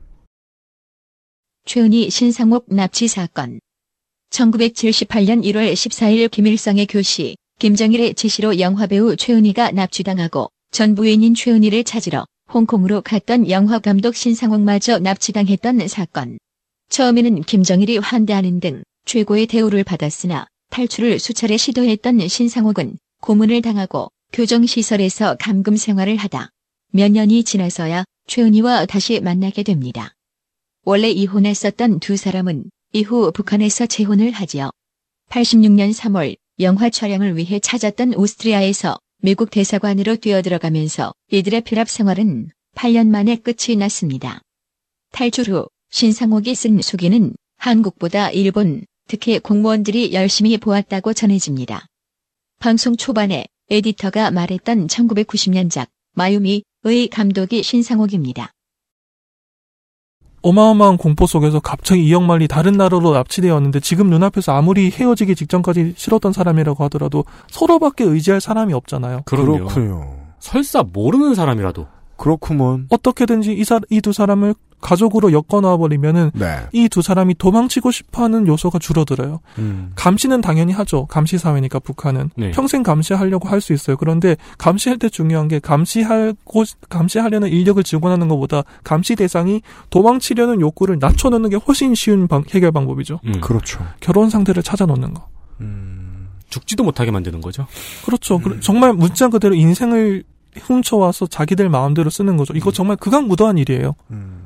[SPEAKER 1] 최은희 신상옥 납치 사건. 1978년 1월 14일 김일성의 교시, 김정일의 지시로 영화배우 최은희가 납치당하고 전 부인인 최은희를 찾으러 홍콩으로 갔던 영화감독 신상옥마저 납치당했던 사건. 처음에는 김정일이 환대하는 등 최고의 대우를 받았으나 탈출을 수차례 시도했던 신상옥은 고문을 당하고 교정시설에서 감금 생활을 하다 몇 년이 지나서야 최은희와 다시 만나게 됩니다. 원래 이혼했었던 두 사람은 이후 북한에서 재혼을 하지요. 86년 3월 영화 촬영을 위해 찾았던 오스트리아에서 미국 대사관으로 뛰어들어가면서 이들의 피랍 생활은 8년 만에 끝이 났습니다. 탈출 후 신상옥이 쓴 수기는 한국보다 일본, 특히 공무원들이 열심히 보았다고 전해집니다. 방송 초반에 에디터가 말했던 1990년작 마유미의 감독이 신상옥입니다.
[SPEAKER 7] 어마어마한 공포 속에서 갑자기 이영만이 다른 나라로 납치되었는데 지금 눈앞에서 아무리 헤어지기 직전까지 싫었던 사람이라고 하더라도 서로밖에 의지할 사람이 없잖아요.
[SPEAKER 3] 그럼요.
[SPEAKER 2] 그렇군요.
[SPEAKER 3] 설사 모르는 사람이라도
[SPEAKER 2] 그렇구먼.
[SPEAKER 7] 어떻게든지 이 두 사람을 가족으로 엮어놔 버리면은
[SPEAKER 2] 네.
[SPEAKER 7] 이두 사람이 도망치고 싶어하는 요소가 줄어들어요.
[SPEAKER 2] 음.
[SPEAKER 7] 감시는 당연히 하죠. 감시 사회니까 북한은
[SPEAKER 3] 네.
[SPEAKER 7] 평생 감시하려고 할 수 있어요. 그런데 감시할 때 중요한 게 감시하고 감시하려는 인력을 증원하는 것보다 감시 대상이 도망치려는 욕구를 낮춰놓는 게 훨씬 쉬운 방- 해결 방법이죠.
[SPEAKER 3] 음,
[SPEAKER 2] 그렇죠.
[SPEAKER 7] 결혼 상대를 찾아놓는 거.
[SPEAKER 2] 음.
[SPEAKER 3] 죽지도 못하게 만드는 거죠.
[SPEAKER 7] 그렇죠. 그- 정말 문자 그대로 인생을 훔쳐와서 자기들 마음대로 쓰는 거죠. 이거 정말 극악무도한 일이에요.
[SPEAKER 2] 음.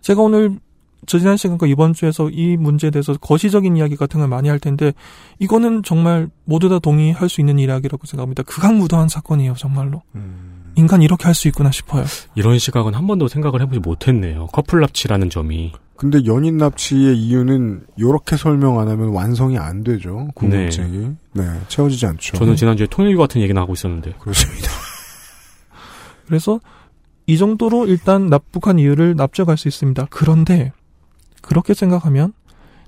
[SPEAKER 7] 제가 오늘 저 지난 시간과 이번 주에서 이 문제에 대해서 거시적인 이야기 같은 걸 많이 할 텐데 이거는 정말 모두 다 동의할 수 있는 이야기라고 생각합니다. 극악무도한 사건이에요, 정말로.
[SPEAKER 2] 음.
[SPEAKER 7] 인간 이렇게 할 수 있구나 싶어요.
[SPEAKER 3] 이런 시각은 한 번도 생각을 해보지 못했네요. 커플 납치라는 점이.
[SPEAKER 2] 근데 연인 납치의 이유는 요렇게 설명 안 하면 완성이 안 되죠. 궁금증이. 네. 채워지지 않죠.
[SPEAKER 3] 저는 지난주에 통일교 같은 얘기나 하고 있었는데.
[SPEAKER 2] 그렇습니다.
[SPEAKER 7] 그래서 이 정도로 일단 납북한 이유를 납득할 수 있습니다. 그런데 그렇게 생각하면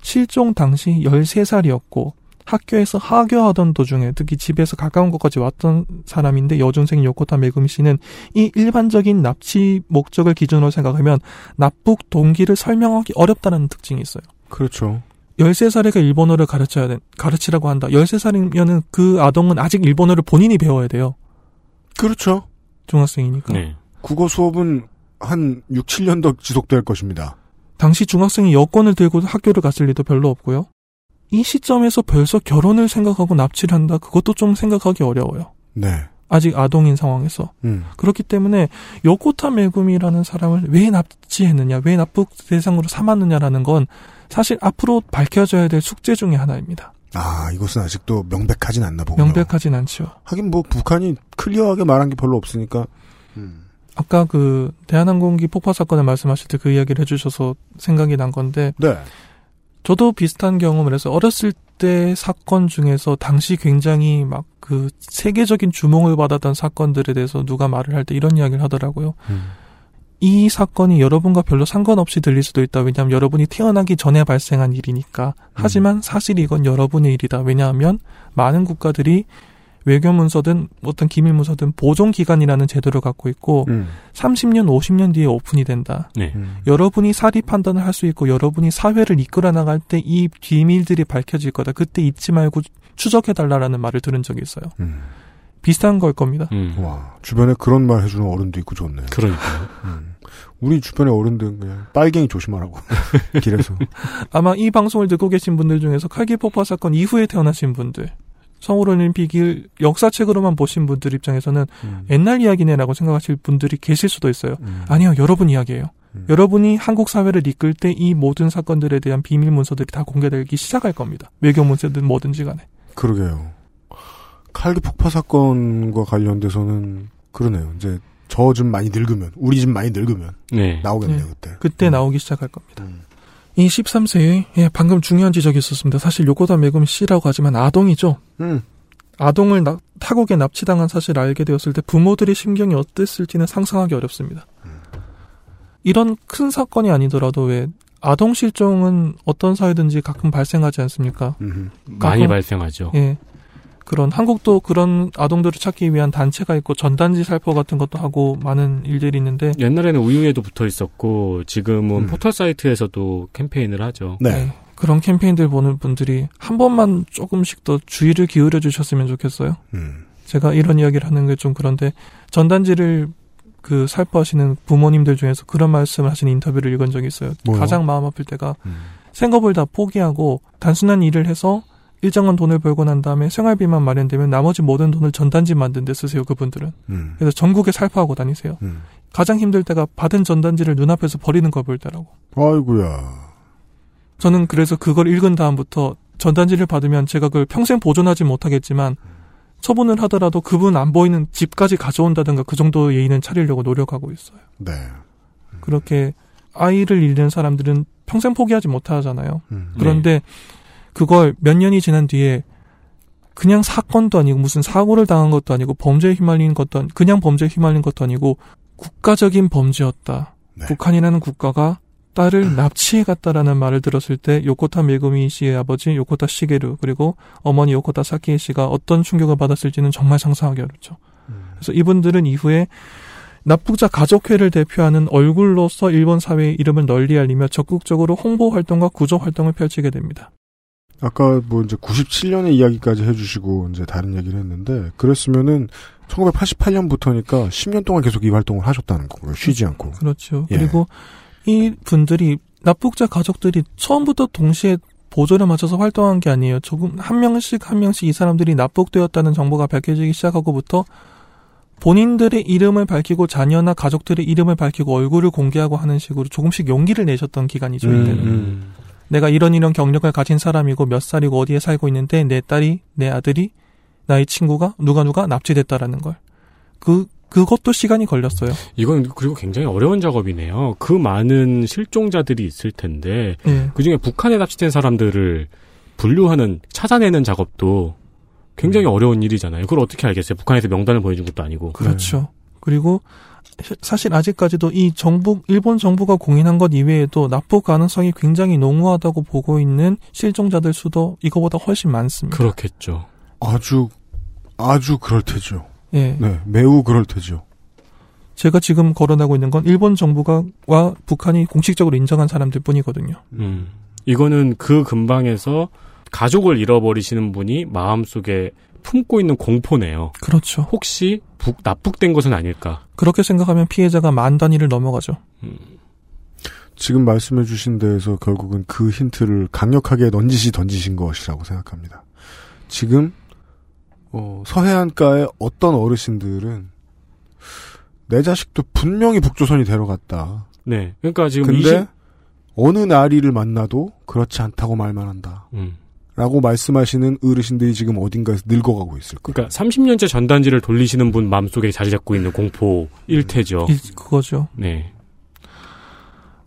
[SPEAKER 7] 실종 당시 13살이었고 학교에서 하교하던 도중에 특히 집에서 가까운 곳까지 왔던 사람인데 여중생 요코타 메구미 씨는 이 일반적인 납치 목적을 기준으로 생각하면 납북 동기를 설명하기 어렵다는 특징이 있어요.
[SPEAKER 2] 그렇죠.
[SPEAKER 7] 13살이가 일본어를 가르쳐야 돼, 가르치라고 한다. 13살이면은 그 아동은 아직 일본어를 본인이 배워야 돼요.
[SPEAKER 2] 그렇죠.
[SPEAKER 7] 중학생이니까.
[SPEAKER 3] 네.
[SPEAKER 2] 국어 수업은 한 6, 7년 더 지속될 것입니다.
[SPEAKER 7] 당시 중학생이 여권을 들고 학교를 갔을 리도 별로 없고요. 이 시점에서 벌써 결혼을 생각하고 납치를 한다. 그것도 좀 생각하기 어려워요.
[SPEAKER 2] 네.
[SPEAKER 7] 아직 아동인 상황에서.
[SPEAKER 2] 음.
[SPEAKER 7] 그렇기 때문에 요코타 메구미라는 사람을 왜 납치했느냐, 왜 납북 대상으로 삼았느냐라는 건 사실 앞으로 밝혀져야 될 숙제 중의 하나입니다.
[SPEAKER 2] 아, 이것은 아직도 명백하진 않나 보군요.
[SPEAKER 7] 명백하진 않죠.
[SPEAKER 2] 하긴 뭐 북한이 클리어하게 말한 게 별로 없으니까. 음.
[SPEAKER 7] 아까 그 대한항공기 폭파 사건을 말씀하실 때 그 이야기를 해주셔서 생각이 난 건데
[SPEAKER 2] 네.
[SPEAKER 7] 저도 비슷한 경험을 해서 어렸을 때 사건 중에서 당시 굉장히 막 그 세계적인 주목을 받았던 사건들에 대해서 누가 말을 할 때 이런 이야기를 하더라고요.
[SPEAKER 2] 음.
[SPEAKER 7] 이 사건이 여러분과 별로 상관없이 들릴 수도 있다. 왜냐하면 여러분이 태어나기 전에 발생한 일이니까. 하지만 사실 이건 여러분의 일이다. 왜냐하면 많은 국가들이 외교 문서든 어떤 기밀 문서든 보존 기간이라는 제도를 갖고 있고
[SPEAKER 2] 음.
[SPEAKER 7] 30년, 50년 뒤에 오픈이 된다.
[SPEAKER 3] 네.
[SPEAKER 2] 음.
[SPEAKER 7] 여러분이 사리 판단을 할 수 있고 여러분이 사회를 이끌어 나갈 때 이 비밀들이 밝혀질 거다. 그때 잊지 말고 추적해 달라라는 말을 들은 적이 있어요.
[SPEAKER 2] 음.
[SPEAKER 7] 비슷한 걸 겁니다.
[SPEAKER 3] 음.
[SPEAKER 2] 와, 주변에 그런 말 해주는 어른도 있고 좋네요.
[SPEAKER 3] 그러니까요.
[SPEAKER 2] 음. 우리 주변의 어른들은 그냥 빨갱이 조심하라고. (laughs) 길에서.
[SPEAKER 7] 아마 이 방송을 듣고 계신 분들 중에서 칼기 폭파 사건 이후에 태어나신 분들, 서울올림픽을 역사책으로만 보신 분들 입장에서는
[SPEAKER 2] 음.
[SPEAKER 7] 옛날 이야기네라고 생각하실 분들이 계실 수도 있어요.
[SPEAKER 2] 음.
[SPEAKER 7] 아니요, 여러분 이야기예요.
[SPEAKER 2] 음.
[SPEAKER 7] 여러분이 한국 사회를 이끌 때 이 모든 사건들에 대한 비밀 문서들이 다 공개되기 시작할 겁니다. 외교 문서든 뭐든지 간에.
[SPEAKER 2] 그러게요. 칼기 폭파 사건과 관련돼서는 그러네요. 이제 저 좀 많이 늙으면, 우리 집 많이 늙으면
[SPEAKER 3] 네.
[SPEAKER 2] 나오겠네요,
[SPEAKER 7] 네.
[SPEAKER 2] 그때.
[SPEAKER 7] 그때
[SPEAKER 2] 음.
[SPEAKER 7] 나오기 시작할 겁니다.
[SPEAKER 2] 음.
[SPEAKER 7] 이 13세의 예, 방금 중요한 지적이 있었습니다. 사실 요코다 메금 씨라고 하지만 아동이죠.
[SPEAKER 2] 음.
[SPEAKER 7] 아동을 나- 타국에 납치당한 사실을 알게 되었을 때 부모들의 심경이 어땠을지는 상상하기 어렵습니다. 이런 큰 사건이 아니더라도 왜 아동 실종은 어떤 사회든지 가끔 발생하지 않습니까?
[SPEAKER 2] 음.
[SPEAKER 3] 많이
[SPEAKER 7] 가끔-
[SPEAKER 3] 발생하죠.
[SPEAKER 7] 예. 그런 한국도 그런 아동들을 찾기 위한 단체가 있고 전단지 살포 같은 것도 하고 많은 일들이 있는데
[SPEAKER 3] 옛날에는 우유에도 붙어 있었고 지금은
[SPEAKER 2] 음.
[SPEAKER 3] 포털 사이트에서도 캠페인을 하죠.
[SPEAKER 2] 네.
[SPEAKER 7] 예, 그런 캠페인들 보는 분들이 한 번만 조금씩 더 주의를 기울여 주셨으면 좋겠어요.
[SPEAKER 2] 음.
[SPEAKER 7] 제가 이런 이야기를 하는 게 좀 그런데 전단지를 그 살포하시는 부모님들 중에서 그런 말씀을 하시는 인터뷰를 읽은 적이 있어요.
[SPEAKER 2] 뭐요?
[SPEAKER 7] 가장 마음 아플 때가
[SPEAKER 2] 음.
[SPEAKER 7] 생업을 다 포기하고 단순한 일을 해서 일정한 돈을 벌고 난 다음에 생활비만 마련되면 나머지 모든 돈을 전단지 만든 데 쓰세요. 그분들은.
[SPEAKER 2] 음.
[SPEAKER 7] 그래서 전국에 살포하고 다니세요.
[SPEAKER 2] 음.
[SPEAKER 7] 가장 힘들 때가 받은 전단지를 눈앞에서 버리는 걸 볼 때라고.
[SPEAKER 2] 아이고야.
[SPEAKER 7] 저는 그래서 그걸 읽은 다음부터 전단지를 받으면 제가 그걸 평생 보존하지 못하겠지만 처분을 하더라도 그분 안 보이는 집까지 가져온다든가 그 정도 예의는 차리려고 노력하고 있어요.
[SPEAKER 2] 네.
[SPEAKER 7] 그렇게 아이를 잃는 사람들은 평생 포기하지 못하잖아요.
[SPEAKER 2] 음.
[SPEAKER 7] 그런데 그걸 몇 년이 지난 뒤에 그냥 사건도 아니고 무슨 사고를 당한 것도 아니고 범죄에 휘말린 것도 아니, 그냥 범죄에 휘말린 것도 아니고 국가적인 범죄였다.
[SPEAKER 2] 네.
[SPEAKER 7] 북한이라는 국가가 딸을 (clears throat) 납치해 갔다라는 말을 들었을 때 요코타 메구미 씨의 아버지 요코타 시게루 그리고 어머니 요코타 사키에 씨가 어떤 충격을 받았을지는 정말 상상하기 어렵죠. 그래서 이분들은 이후에 납북자 가족회를 대표하는 얼굴로서 일본 사회의 이름을 널리 알리며 적극적으로 홍보 활동과 구조 활동을 펼치게 됩니다.
[SPEAKER 2] 아까 뭐 이제 97년의 이야기까지 해주시고 이제 다른 얘기를 했는데 그랬으면은 1988년부터니까 10년 동안 계속 이 활동을 하셨다는 거고요. 쉬지 않고.
[SPEAKER 7] 그렇죠.
[SPEAKER 2] 예.
[SPEAKER 7] 그리고 이 분들이 납북자 가족들이 처음부터 동시에 보조를 맞춰서 활동한 게 아니에요. 조금 한 명씩 한 명씩 이 사람들이 납북되었다는 정보가 밝혀지기 시작하고부터 본인들의 이름을 밝히고 자녀나 가족들의 이름을 밝히고 얼굴을 공개하고 하는 식으로 조금씩 용기를 내셨던 기간이죠.
[SPEAKER 2] 음,
[SPEAKER 7] 이때는.
[SPEAKER 3] 음.
[SPEAKER 7] 내가 이런 이런 경력을 가진 사람이고 몇 살이고 어디에 살고 있는데 내 딸이 내 아들이 나의 친구가 누가 누가 납치됐다라는 걸. 그 그것도 시간이 걸렸어요.
[SPEAKER 3] 이건 그리고 굉장히 어려운 작업이네요. 그 많은 실종자들이 있을 텐데
[SPEAKER 7] 예.
[SPEAKER 3] 그 중에 북한에 납치된 사람들을 분류하는 찾아내는 작업도 굉장히 어려운 일이잖아요. 그걸 어떻게 알겠어요? 북한에서 명단을 보여준 것도 아니고.
[SPEAKER 7] 그렇죠. 그리고 사실 아직까지도 이 정부 일본 정부가 공인한 것 이외에도 납북 가능성이 굉장히 농후하다고 보고 있는 실종자들 수도 이거보다 훨씬 많습니다.
[SPEAKER 3] 그렇겠죠.
[SPEAKER 2] 아주 아주 그럴 테죠.
[SPEAKER 7] 예.
[SPEAKER 2] 네, 매우 그럴 테죠.
[SPEAKER 7] 제가 지금 거론하고 있는 건 일본 정부가 와 북한이 공식적으로 인정한 사람들 뿐이거든요.
[SPEAKER 3] 음. 이거는 그 근방에서 가족을 잃어버리시는 분이 마음속에 품고 있는 공포네요.
[SPEAKER 7] 그렇죠.
[SPEAKER 3] 혹시 북, 납북된 것은 아닐까?
[SPEAKER 7] 그렇게 생각하면 피해자가 만 단위를 넘어가죠.
[SPEAKER 2] 지금 말씀해 주신 데에서 결국은 그 힌트를 강력하게 넌지시 던지신 것이라고 생각합니다. 지금 어, 서해안가의 어떤 어르신들은 내 자식도 분명히 북조선이 데려갔다.
[SPEAKER 3] 네. 그러니까 지금
[SPEAKER 2] 근데
[SPEAKER 3] 20
[SPEAKER 2] 어느 나리를 만나도 그렇지 않다고 말만 한다.
[SPEAKER 3] 음.
[SPEAKER 2] 라고 말씀하시는 어르신들이 지금 어딘가에서 늙어가고 있을 거예요.
[SPEAKER 3] 그러니까 30년째 전단지를 돌리시는 분 마음속에 자리 잡고 있는 공포 일태죠.
[SPEAKER 7] 일- 그거죠.
[SPEAKER 3] 네.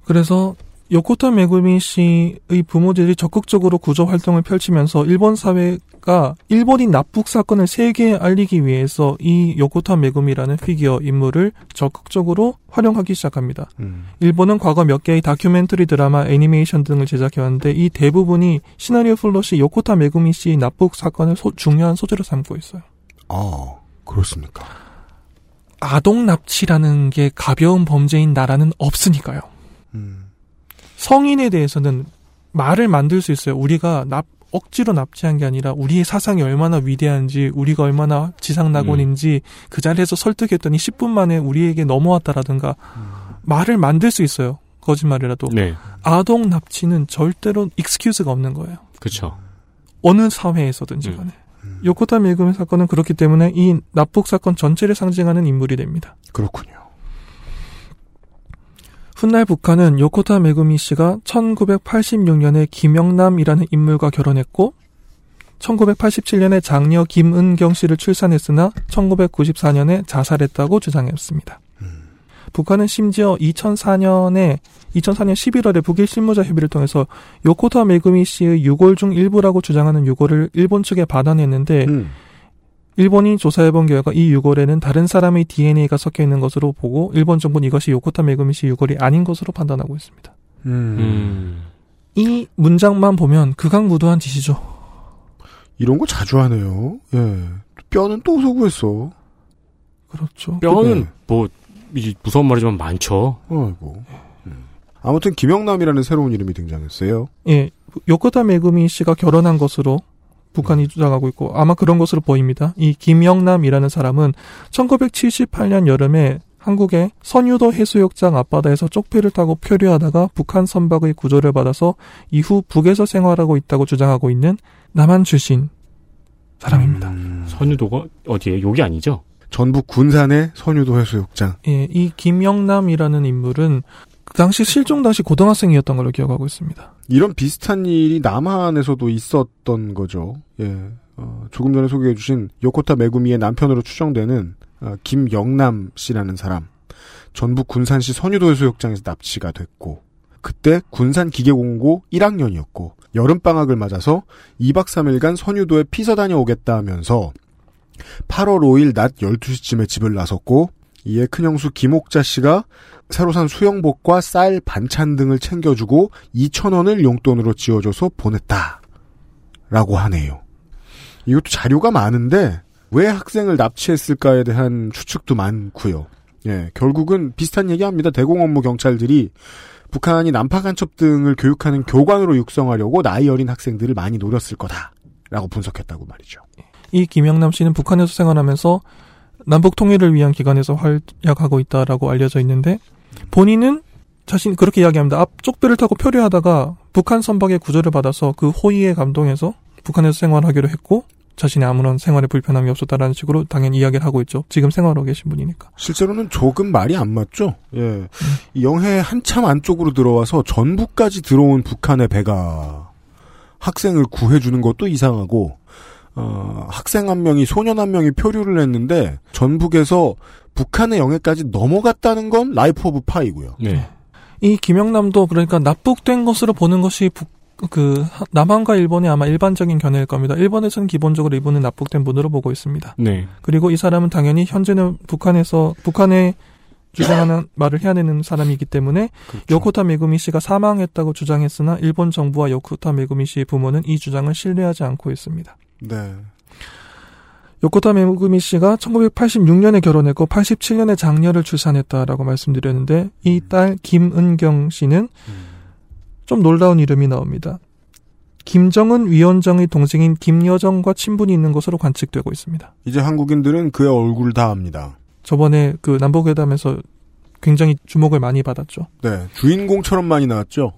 [SPEAKER 7] 그래서 요코타 메구미 씨의 부모들이 적극적으로 구조 활동을 펼치면서 일본 사회 가 일본인 납북 사건을 세계에 알리기 위해서 이 요코타 메구미라는 figure 인물을 적극적으로 활용하기 시작합니다.
[SPEAKER 2] 음.
[SPEAKER 7] 일본은 과거 몇 개의 다큐멘터리 드라마, 애니메이션 등을 제작해왔는데 이 대부분이 시나리오 플롯이 요코타 메구미 씨의 납북 사건을 소- 중요한 소재로 삼고 있어요.
[SPEAKER 2] 아, 그렇습니까?
[SPEAKER 7] 아동 납치라는 게 가벼운 범죄인 나라는 없으니까요.
[SPEAKER 2] 음.
[SPEAKER 7] 성인에 대해서는 말을 만들 수 있어요. 우리가 납, 억지로 납치한 게 아니라 우리의 사상이 얼마나 위대한지, 우리가 얼마나 지상 낙원인지 그 자리에서 설득했더니 10분 만에 우리에게 넘어왔다라든가 말을 만들 수 있어요. 거짓말이라도.
[SPEAKER 3] 네.
[SPEAKER 7] 아동 납치는 절대로 익스큐즈가 없는 거예요.
[SPEAKER 3] 그렇죠.
[SPEAKER 7] 어느 사회에서든지
[SPEAKER 3] 음.
[SPEAKER 7] 간에. 요코타 밀금의 사건은 그렇기 때문에 이 납북 사건 전체를 상징하는 인물이 됩니다.
[SPEAKER 2] 그렇군요.
[SPEAKER 7] 훗날 북한은 요코타 메구미 씨가 1986년에 김영남이라는 인물과 결혼했고 1987년에 장녀 김은경 씨를 출산했으나 1994년에 자살했다고 주장했습니다. 북한은 심지어 2004년에 2004년 11월에 북일 실무자 협의를 통해서 요코타 메구미 씨의 유골 중 일부라고 주장하는 유골을 일본 측에 받아냈는데
[SPEAKER 2] 음.
[SPEAKER 7] 일본이 조사해본 결과 이 유골에는 다른 사람의 DNA가 섞여 있는 것으로 보고 일본 정부는 이것이 요코타 메구미 씨 유골이 아닌 것으로 판단하고 있습니다.
[SPEAKER 2] 음.
[SPEAKER 3] 음.
[SPEAKER 7] 이 문장만 보면 극악무도한 짓이죠.
[SPEAKER 2] 이런 거 자주 하네요. 예. 뼈는 또 소구했어.
[SPEAKER 7] 그렇죠.
[SPEAKER 3] 뼈는
[SPEAKER 2] 네.
[SPEAKER 3] 뭐이 무서운 말이지만 많죠.
[SPEAKER 2] 아이고. 음. 아무튼 김영남이라는 새로운 이름이 등장했어요.
[SPEAKER 7] 예, 요코타 메구미 씨가 결혼한 것으로 북한이 주장하고 있고 아마 그런 것으로 보입니다. 이 김영남이라는 사람은 1978년 여름에 한국의 선유도 해수욕장 앞바다에서 쪽배를 타고 표류하다가 북한 선박의 구조를 받아서 이후 북에서 생활하고 있다고 주장하고 있는 남한 출신 사람입니다.
[SPEAKER 2] 음.
[SPEAKER 3] 선유도가 어디에? 여기 아니죠?
[SPEAKER 2] 전북 군산의 선유도 해수욕장.
[SPEAKER 7] 예, 이 김영남이라는 인물은 그 당시 실종 당시 고등학생이었던 걸로 기억하고 있습니다.
[SPEAKER 2] 이런 비슷한 일이 남한에서도 있었던 거죠. 예. 어, 조금 전에 소개해 주신 요코타 메구미의 남편으로 추정되는 어, 김영남 씨라는 사람. 전북 군산시 선유도 해수욕장에서 납치가 됐고, 그때 군산 기계공고 1학년이었고, 여름방학을 맞아서 2박 3일간 선유도에 피서 다녀오겠다 하면서 8월 5일 낮 12시쯤에 집을 나섰고, 이에 큰형수 김옥자 씨가 새로 산 수영복과 쌀, 반찬 등을 챙겨주고 2천 원을 용돈으로 지어줘서 보냈다. 라고 하네요. 이것도 자료가 많은데 왜 학생을 납치했을까에 대한 추측도 많고요. 예, 결국은 비슷한 얘기합니다. 대공 업무 경찰들이 북한이 난파 간첩 등을 교육하는 교관으로 육성하려고 나이 어린 학생들을 많이 노렸을 거다라고 분석했다고 말이죠.
[SPEAKER 7] 이 김영남 씨는 북한에서 생활하면서 남북 통일을 위한 기관에서 활약하고 있다라고 알려져 있는데 본인은 자신 그렇게 이야기합니다. 앞쪽 배를 타고 표류하다가 북한 선박의 구조를 받아서 그 호의에 감동해서 북한에서 생활하기로 했고 자신의 아무런 생활에 불편함이 없었다라는 식으로 당연히 이야기를 하고 있죠. 지금 생활하고 계신 분이니까.
[SPEAKER 2] 실제로는 조금 말이 안 맞죠. 예, 이 영해 한참 안쪽으로 들어와서 전북까지 들어온 북한의 배가 학생을 구해주는 것도 이상하고 어, 학생 한 명이 소년 한 명이 표류를 했는데 전북에서 북한의 영해까지 넘어갔다는 건 Life of Pi고요.
[SPEAKER 3] 네.
[SPEAKER 7] 이 김영남도 그러니까 납북된 것으로 보는 것이 북, 그 남한과 일본의 아마 일반적인 견해일 겁니다. 일본에서는 기본적으로 이분은 납북된 분으로 보고 있습니다.
[SPEAKER 3] 네.
[SPEAKER 7] 그리고 이 사람은 당연히 현재는 북한에서 북한의 주장하는 (coughs) 말을 해야 되는 사람이기 때문에
[SPEAKER 2] 그렇죠.
[SPEAKER 7] 요코타 메구미 씨가 사망했다고 주장했으나 일본 정부와 요코타 메구미 씨의 부모는 이 주장을 신뢰하지 않고 있습니다.
[SPEAKER 2] 네.
[SPEAKER 7] 요코타 메구미 씨가 1986년에 결혼했고 87년에 장녀를 출산했다라고 말씀드렸는데 이 딸 김은경 씨는 좀 놀라운 이름이 나옵니다. 김정은 위원장의 동생인 김여정과 친분이 있는 것으로 관측되고 있습니다.
[SPEAKER 2] 이제 한국인들은 그의 얼굴 다 압니다.
[SPEAKER 7] 저번에 그 남북회담에서 굉장히 주목을 많이 받았죠.
[SPEAKER 2] 네. 주인공처럼 많이 나왔죠.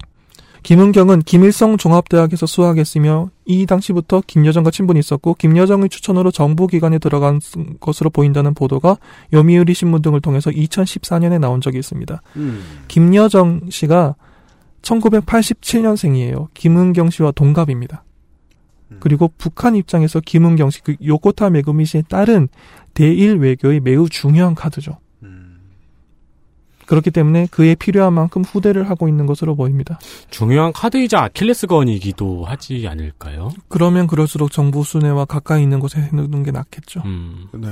[SPEAKER 7] 김은경은 김일성 종합대학에서 수학했으며 이 당시부터 김여정과 친분이 있었고 김여정의 추천으로 정부기관에 들어간 것으로 보인다는 보도가 요미우리 신문 등을 통해서 2014년에 나온 적이 있습니다.
[SPEAKER 2] 음.
[SPEAKER 7] 김여정 씨가 1987년생이에요. 김은경 씨와 동갑입니다.
[SPEAKER 2] 음.
[SPEAKER 7] 그리고 북한 입장에서 김은경 씨, 그 요코타 메구미 씨의 딸은 대일 외교의 매우 중요한 카드죠.
[SPEAKER 2] 음.
[SPEAKER 7] 그렇기 때문에 그에 필요한 만큼 후대를 하고 있는 것으로 보입니다.
[SPEAKER 3] 중요한 카드이자 아킬레스건이기도 하지 않을까요?
[SPEAKER 7] 그러면 그럴수록 정부 순회와 가까이 있는 곳에 해놓는 게 낫겠죠.
[SPEAKER 3] 음.
[SPEAKER 2] 네.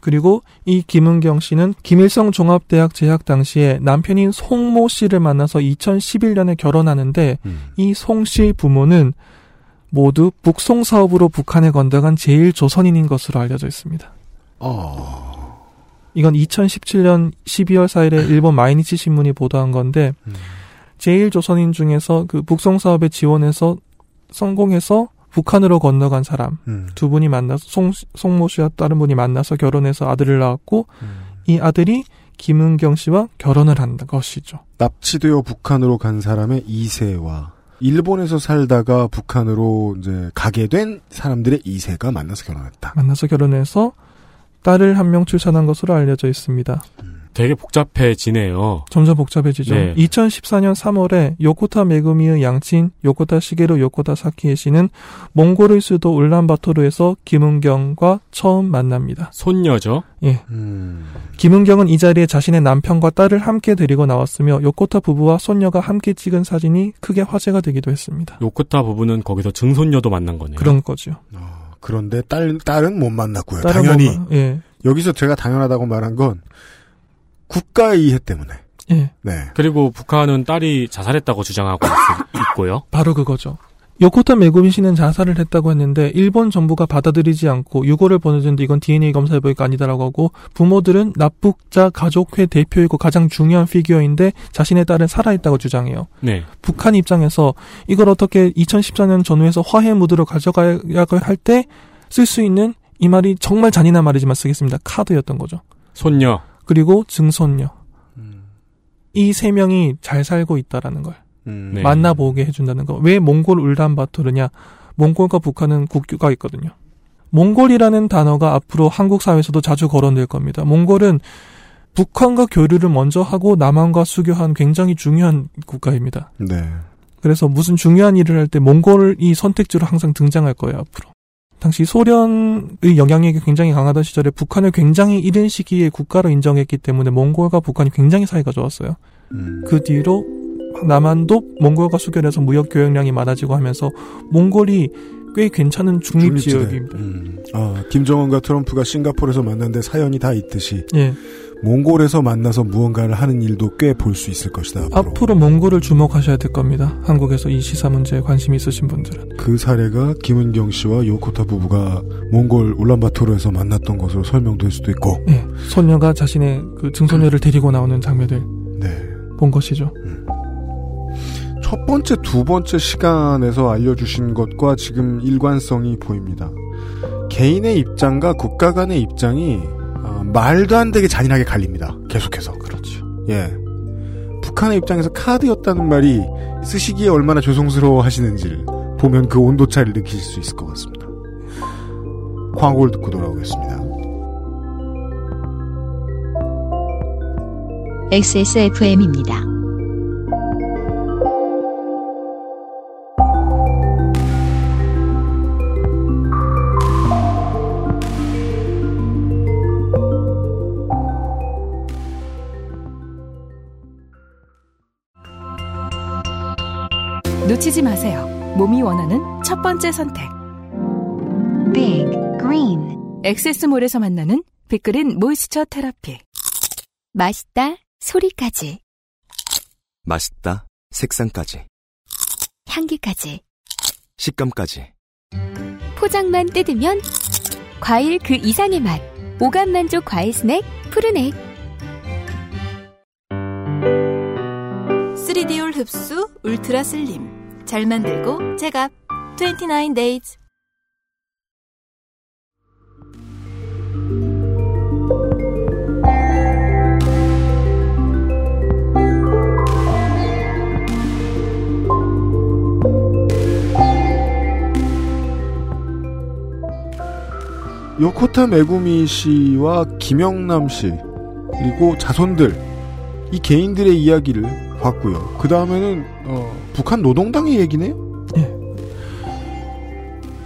[SPEAKER 7] 그리고 이 김은경 씨는 김일성 종합대학 재학 당시에 남편인 송모 씨를 만나서 2011년에 결혼하는데
[SPEAKER 2] 음.
[SPEAKER 7] 이송 씨의 부모는 모두 북송 사업으로 북한에 건너간 제일 조선인인 것으로 알려져 있습니다.
[SPEAKER 2] 어.
[SPEAKER 7] 이건 2017년 12월 4일에 일본 마이니치 신문이 보도한 건데
[SPEAKER 2] 음.
[SPEAKER 7] 제일 조선인 중에서 그 북송 사업에 지원해서 성공해서 북한으로 건너간 사람
[SPEAKER 2] 음.
[SPEAKER 7] 두 분이 만나서 송, 송모 씨와 다른 분이 만나서 결혼해서 아들을 낳았고
[SPEAKER 2] 음.
[SPEAKER 7] 이 아들이 김은경 씨와 결혼을 한 것이죠.
[SPEAKER 2] 납치되어 북한으로 간 사람의 2세와 일본에서 살다가 북한으로 이제 가게 된 사람들의 2세가 만나서 결혼했다.
[SPEAKER 7] 만나서 결혼해서 딸을 한 명 출산한 것으로 알려져 있습니다.
[SPEAKER 3] 되게 복잡해지네요.
[SPEAKER 7] 점점 복잡해지죠.
[SPEAKER 3] 네.
[SPEAKER 7] 2014년 3월에 요코타 메구미의 양친 요코타 시게루 요코타 사키에 씨는 몽골의 수도 울란바토르에서 김은경과 처음 만납니다.
[SPEAKER 3] 손녀죠.
[SPEAKER 7] 예.
[SPEAKER 2] 음.
[SPEAKER 7] 김은경은 이 자리에 자신의 남편과 딸을 함께 데리고 나왔으며 요코타 부부와 손녀가 함께 찍은 사진이 크게 화제가 되기도 했습니다.
[SPEAKER 3] 요코타 부부는 거기서 증손녀도 만난 거네요.
[SPEAKER 7] 그런 거죠.
[SPEAKER 2] 어, 그런데 딸, 딸은 못 만났고요.
[SPEAKER 7] 다른
[SPEAKER 2] 당연히.
[SPEAKER 7] 거가- 예.
[SPEAKER 2] 여기서 제가 당연하다고 말한 건 국가의 이해 때문에.
[SPEAKER 7] 예.
[SPEAKER 2] 네.
[SPEAKER 3] 그리고 북한은 딸이 자살했다고 주장하고 있, 고요
[SPEAKER 7] 바로 그거죠. 요코타 메구미 씨는 자살을 했다고 했는데 일본 정부가 받아들이지 않고 유고를 보내줬는데 이건 DNA 검사 해보니까 아니다라고 하고 부모들은 납북자 가족회 대표이고 가장 중요한 피규어인데 자신의 딸은 살아있다고 주장해요.
[SPEAKER 3] 네.
[SPEAKER 7] 북한 입장에서 이걸 어떻게 2014년 전후에서 화해 무드로 가져가야 할 때 쓸 수 있는 이 말이 정말 잔인한 말이지만 쓰겠습니다. 카드였던 거죠.
[SPEAKER 3] 손녀.
[SPEAKER 7] 그리고 증손녀.
[SPEAKER 2] 음.
[SPEAKER 7] 이세 명이 잘 살고 있다라는 걸.
[SPEAKER 2] 음.
[SPEAKER 3] 네.
[SPEAKER 7] 만나보게 해준다는 거. 왜 몽골 울란바토르냐? 몽골과 북한은 국교가 있거든요. 몽골이라는 단어가 앞으로 한국 사회에서도 자주 거론될 겁니다. 몽골은 북한과 교류를 먼저 하고 남한과 수교한 굉장히 중요한 국가입니다.
[SPEAKER 2] 네.
[SPEAKER 7] 그래서 무슨 중요한 일을 할 때 몽골이 선택지로 항상 등장할 거예요, 앞으로. 당시 소련의 영향력이 굉장히 강하던 시절에 북한을 굉장히 이른 시기에 국가로 인정했기 때문에 몽골과 북한이 굉장히 사이가 좋았어요.
[SPEAKER 2] 음.
[SPEAKER 7] 그 뒤로 남한도 몽골과 수결해서 무역 교역량이 많아지고 하면서 몽골이 꽤 괜찮은 중립. 지역입니다.
[SPEAKER 2] 음. 아, 김정은과 트럼프가 싱가포르에서 만났는데 사연이 다 있듯이
[SPEAKER 7] 예.
[SPEAKER 2] 몽골에서 만나서 무언가를 하는 일도 꽤 볼 수 있을 것이다. 앞으로.
[SPEAKER 7] 앞으로 몽골을 주목하셔야 될 겁니다. 한국에서 이 시사 문제에 관심 이 있으신 분들은.
[SPEAKER 2] 그 사례가 김은경 씨와 요코타 부부가 몽골 울란바토르에서 만났던 것으로 설명될 수도 있고.
[SPEAKER 7] 예. 소녀가 자신의 그 증손녀를 데리고 나오는 장면을
[SPEAKER 2] 네.
[SPEAKER 7] 본 것이죠.
[SPEAKER 2] 첫 번째, 두 번째 시간에서 알려주신 것과 지금 일관성이 보입니다. 개인의 입장과 국가 간의 입장이 아, 말도 안 되게 잔인하게 갈립니다. 계속해서.
[SPEAKER 7] 그렇죠.
[SPEAKER 2] 예. 북한의 입장에서 카드였다는 말이 쓰시기에 얼마나 조성스러워 하시는지를 보면 그 온도차를 느끼실 수 있을 것 같습니다. 광고를 듣고 돌아오겠습니다.
[SPEAKER 1] XSFM입니다.
[SPEAKER 8] 놓치지 마세요. 몸이 원하는 첫 번째 선택.
[SPEAKER 9] Big Green
[SPEAKER 8] 엑세스몰에서 만나는 빅그린 모이스처 테라피.
[SPEAKER 5] 맛있다 소리까지
[SPEAKER 9] 맛있다. 색상까지.
[SPEAKER 5] 향기까지
[SPEAKER 9] 식감까지.
[SPEAKER 5] 포장만 뜯으면 과일 그 이상의 맛 오감 만족 과일 스낵 푸르넥
[SPEAKER 8] 3D올 흡수 울트라 슬림. 잘 만들고 제갑. 29 days.
[SPEAKER 2] 요코타 메구미 씨와 김영남 씨 그리고 자손들 이 개인들의 이야기를 봤고요. 그 다음에는 어, 북한 노동당의 얘기네요.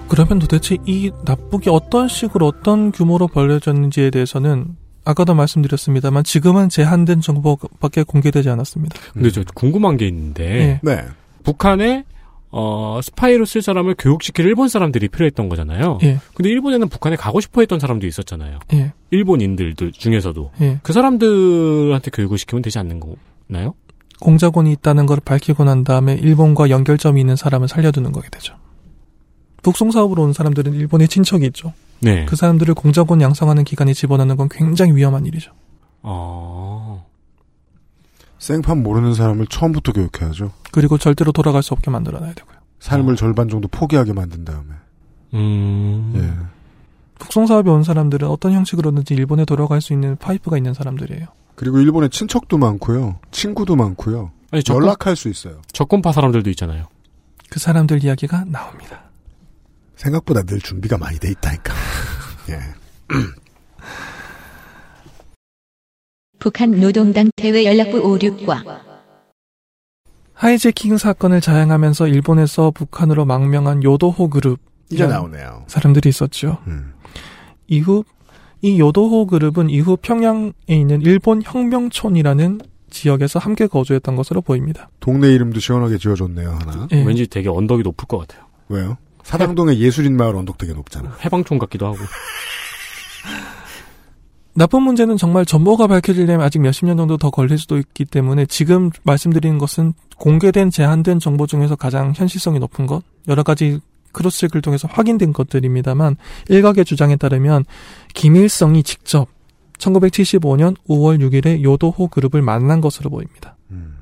[SPEAKER 7] 그러면 도대체 이 납북이 어떤 식으로 어떤 규모로 벌려졌는지에 대해서는 아까도 말씀드렸습니다만 지금은 제한된 정보밖에 공개되지 않았습니다.
[SPEAKER 3] 근데 저 궁금한 게 있는데
[SPEAKER 7] 네.
[SPEAKER 2] 네.
[SPEAKER 3] 북한에 어, 스파이로 쓸 사람을 교육시킬 일본 사람들이 필요했던 거잖아요.
[SPEAKER 7] 예.
[SPEAKER 3] 근데 일본에는 북한에 가고 싶어 했던 사람도 있었잖아요.
[SPEAKER 7] 예.
[SPEAKER 3] 일본인들 중에서도.
[SPEAKER 7] 예.
[SPEAKER 3] 그 사람들한테 교육을 시키면 되지 않는 거나요?
[SPEAKER 7] 공작원이 있다는 걸 밝히고 난 다음에 일본과 연결점이 있는 사람을 살려두는 거게 되죠. 북송 사업으로 온 사람들은 일본에 친척이 있죠.
[SPEAKER 3] 네.
[SPEAKER 7] 그 사람들을 공작원 양성하는 기관에 집어넣는 건 굉장히 위험한 일이죠.
[SPEAKER 3] 어...
[SPEAKER 2] 생판 모르는 사람을 처음부터 교육해야죠.
[SPEAKER 7] 그리고 절대로 돌아갈 수 없게 만들어놔야 되고요.
[SPEAKER 2] 삶을 절반 정도 포기하게 만든 다음에.
[SPEAKER 3] 음...
[SPEAKER 2] 예.
[SPEAKER 7] 북송 사업에 온 사람들은 어떤 형식으로든지 일본에 돌아갈 수 있는 파이프가 있는 사람들이에요.
[SPEAKER 2] 그리고 일본에 친척도 많고요. 친구도 많고요.
[SPEAKER 3] 아니, 적군,
[SPEAKER 2] 연락할 수 있어요.
[SPEAKER 3] 적군파 사람들도 있잖아요.
[SPEAKER 7] 그 사람들 이야기가 나옵니다.
[SPEAKER 2] 생각보다 늘 준비가 많이 돼 있다니까. (laughs) 예. (clears throat)
[SPEAKER 1] 북한 노동당 대외 연락부 56과
[SPEAKER 7] 하이제킹 사건을 자행하면서 일본에서 북한으로 망명한 요도호 그룹
[SPEAKER 2] 이제 나오네요.
[SPEAKER 7] 사람들이 있었죠.
[SPEAKER 2] 음.
[SPEAKER 7] 이후 이 요도호 그룹은 이후 평양에 있는 일본 혁명촌이라는 지역에서 함께 거주했던 것으로 보입니다.
[SPEAKER 2] 동네 이름도 시원하게 지어줬네요, 하나.
[SPEAKER 7] 예.
[SPEAKER 3] 왠지 되게 언덕이 높을 것 같아요.
[SPEAKER 2] 왜요? 사당동의 예술인 마을 언덕 되게 높잖아. (laughs)
[SPEAKER 3] 해방촌 같기도 하고. (laughs)
[SPEAKER 7] 나쁜 문제는 정말 전모가 밝혀지려면 아직 몇십 년 정도 더 걸릴 수도 있기 때문에 지금 말씀드리는 것은 공개된 제한된 정보 중에서 가장 현실성이 높은 것, 여러 가지 크로스체크를 통해서 확인된 것들입니다만 일각의 주장에 따르면 김일성이 직접 1975년 5월 6일에 요도호 그룹을 만난 것으로 보입니다.
[SPEAKER 2] 음.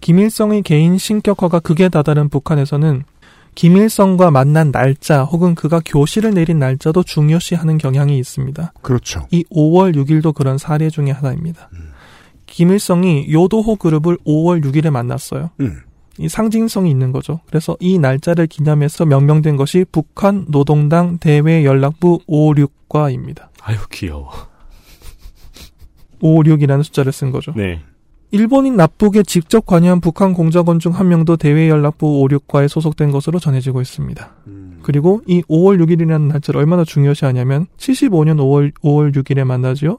[SPEAKER 7] 김일성의 개인 신격화가 극에 다다른 북한에서는 김일성과 만난 날짜 혹은 그가 교시를 내린 날짜도 중요시하는 경향이 있습니다.
[SPEAKER 2] 그렇죠.
[SPEAKER 7] 이 5월 6일도 그런 사례 중의 하나입니다. 김일성이 요도호 그룹을 5월 6일에 만났어요.
[SPEAKER 2] 음.
[SPEAKER 7] 이 상징성이 있는 거죠. 그래서 이 날짜를 기념해서 명명된 것이 북한 노동당 대외 연락부 56과입니다.
[SPEAKER 3] 아유 귀여워.
[SPEAKER 7] 56이라는 숫자를 쓴 거죠.
[SPEAKER 3] 네.
[SPEAKER 7] 일본인 납북에 직접 관여한 북한 공작원 중 한 명도 대외 연락부 56과에 소속된 것으로 전해지고 있습니다.
[SPEAKER 2] 음.
[SPEAKER 7] 그리고 이 5월 6일이라는 날짜를 얼마나 중요시하냐면 75년 5월 5월 6일에 만나지요.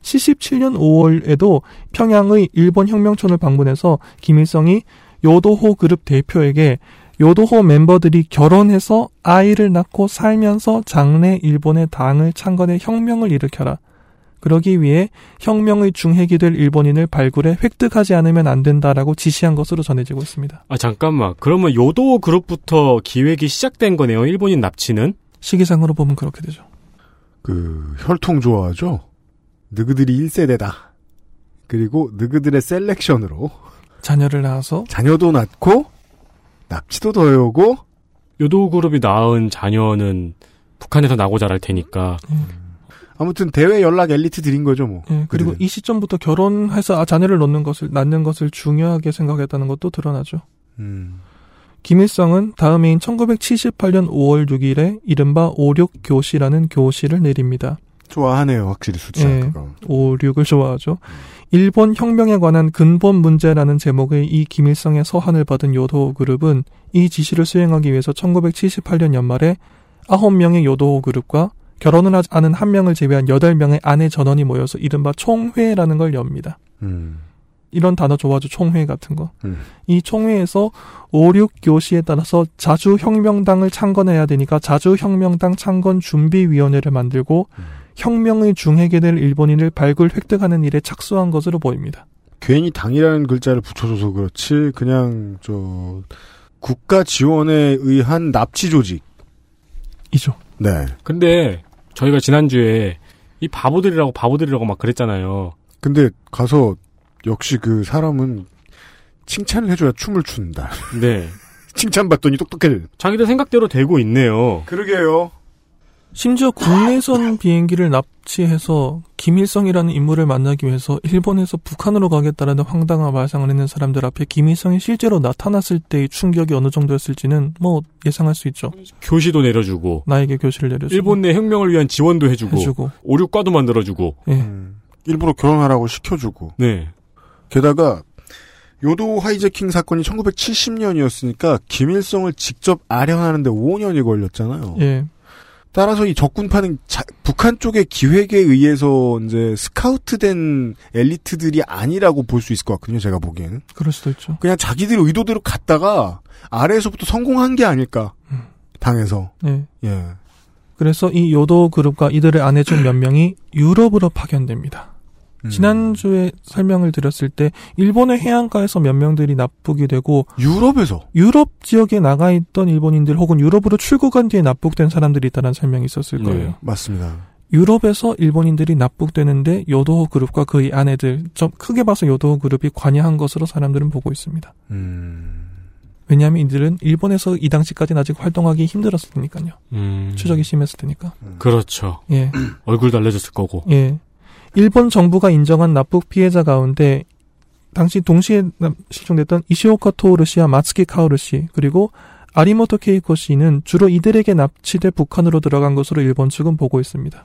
[SPEAKER 7] 77년 5월에도 평양의 일본 혁명촌을 방문해서 김일성이 요도호 그룹 대표에게 요도호 멤버들이 결혼해서 아이를 낳고 살면서 장래 일본의 당을 창건해 혁명을 일으켜라. 그러기 위해 혁명의 중핵이 될 일본인을 발굴해 획득하지 않으면 안 된다라고 지시한 것으로 전해지고 있습니다.
[SPEAKER 3] 아 잠깐만. 그러면 요도 그룹부터 기획이 시작된 거네요. 일본인 납치는.
[SPEAKER 7] 시기상으로 보면 그렇게 되죠.
[SPEAKER 2] 그 혈통 좋아하죠. 느그들이 1세대다. 그리고 느그들의 selection으로
[SPEAKER 7] 자녀를 낳아서
[SPEAKER 2] 자녀도 낳고 납치도 더 해오고
[SPEAKER 3] 요도 그룹이 낳은 자녀는 북한에서 나고 자랄 테니까
[SPEAKER 2] 아무튼 대외 연락 엘리트 들인 거죠 뭐.
[SPEAKER 7] 예, 그리고
[SPEAKER 2] 그들은.
[SPEAKER 7] 이 시점부터 결혼해서 아, 자녀를 놓는 것을 낳는 것을 중요하게 생각했다는 것도 드러나죠.
[SPEAKER 2] 음.
[SPEAKER 7] 김일성은 다음 해인 1978년 5월 6일에 이른바 56 교시라는 교시를 내립니다.
[SPEAKER 2] 좋아하네요 확실히 숫자
[SPEAKER 7] 예.
[SPEAKER 2] 그거.
[SPEAKER 7] 56을 좋아하죠. 일본 혁명에 관한 근본 문제라는 제목의 이 김일성의 서한을 받은 요도호 그룹은 이 지시를 수행하기 위해서 1978년 연말에 9명의 요도호 그룹과 결혼을 하지 않은 한 명을 제외한 8명의 아내 전원이 모여서 이른바 총회라는 걸 엽니다.
[SPEAKER 2] 음.
[SPEAKER 7] 이런 단어 좋아하죠. 총회 같은 거.
[SPEAKER 2] 음.
[SPEAKER 7] 이 총회에서 56 교시에 따라서 자주혁명당을 창건해야 되니까 자주혁명당 창건 준비위원회를 만들고 혁명의 중핵이 될 일본인을 발굴 획득하는 일에 착수한 것으로 보입니다.
[SPEAKER 2] 괜히 당이라는 글자를 붙여줘서 그렇지 그냥 저 국가 지원에 의한 납치 조직.
[SPEAKER 7] 이죠.
[SPEAKER 2] 네.
[SPEAKER 3] 근데 저희가 지난주에 이 바보들이라고 바보들이라고 막 그랬잖아요.
[SPEAKER 2] 근데 가서 역시 그 사람은 칭찬을 해줘야 춤을 춘다.
[SPEAKER 3] 네. (laughs)
[SPEAKER 2] 칭찬받더니 똑똑해.
[SPEAKER 3] 자기들 생각대로 되고 있네요.
[SPEAKER 2] 그러게요.
[SPEAKER 7] 심지어 국내선 비행기를 납치해서 김일성이라는 인물을 만나기 위해서 일본에서 북한으로 가겠다라는 황당한 말상을 했는 사람들 앞에 김일성이 실제로 나타났을 때의 충격이 어느 정도였을지는 뭐 예상할 수 있죠.
[SPEAKER 3] 교시도 내려주고
[SPEAKER 7] 나에게 교실을 내려주고
[SPEAKER 3] 일본 내 혁명을 위한 지원도 해주고,
[SPEAKER 7] 해주고.
[SPEAKER 3] 오륙과도 만들어주고.
[SPEAKER 7] 예.
[SPEAKER 2] 음, 일부러 결혼하라고 시켜주고.
[SPEAKER 3] 네.
[SPEAKER 2] 게다가 요도 하이제킹 사건이 1970년이었으니까 김일성을 직접 아련하는데 5년이 걸렸잖아요.
[SPEAKER 7] 예.
[SPEAKER 2] 따라서 이 적군파는 자- 북한 쪽의 기획에 의해서 이제 스카우트된 엘리트들이 아니라고 볼 수 있을 것 같거든요. 제가 보기에는
[SPEAKER 7] 그럴 수도 있죠.
[SPEAKER 2] 그냥 자기들 의도대로 갔다가 아래에서부터 성공한 게 아닐까 당에서
[SPEAKER 7] 예.
[SPEAKER 2] 예.
[SPEAKER 7] 그래서 이 요도 그룹과 이들의 아내 중 몇 명이 유럽으로 파견됩니다.
[SPEAKER 2] 음.
[SPEAKER 7] 지난주에 설명을 드렸을 때 일본의 해안가에서 몇 명들이 납북이 되고
[SPEAKER 2] 유럽에서
[SPEAKER 7] 유럽 지역에 나가 있던 일본인들 혹은 유럽으로 출국한 뒤에 납북된 사람들이 있다는 설명이 있었을
[SPEAKER 3] 네.
[SPEAKER 7] 거예요.
[SPEAKER 2] 맞습니다.
[SPEAKER 7] 유럽에서 일본인들이 납북되는데 요도호 그룹과 그의 아내들 좀 크게 봐서 요도호 그룹이 관여한 것으로 사람들은 보고 있습니다.
[SPEAKER 2] 음.
[SPEAKER 7] 왜냐하면 이들은 일본에서 이 당시까지는 아직 활동하기 힘들었을 테니까요.
[SPEAKER 3] 음.
[SPEAKER 7] 추적이 심했을 테니까.
[SPEAKER 3] 그렇죠.
[SPEAKER 7] 예. (clears throat)
[SPEAKER 3] 얼굴도 알려졌을 거고.
[SPEAKER 7] 예. 일본 정부가 인정한 납북 피해자 가운데 당시 동시에 납- 실종됐던 이시오카 토오르 씨와 마츠키 카오르 씨 그리고 아리모토 케이코 씨는 주로 이들에게 납치돼 북한으로 들어간 것으로 일본 측은 보고 있습니다.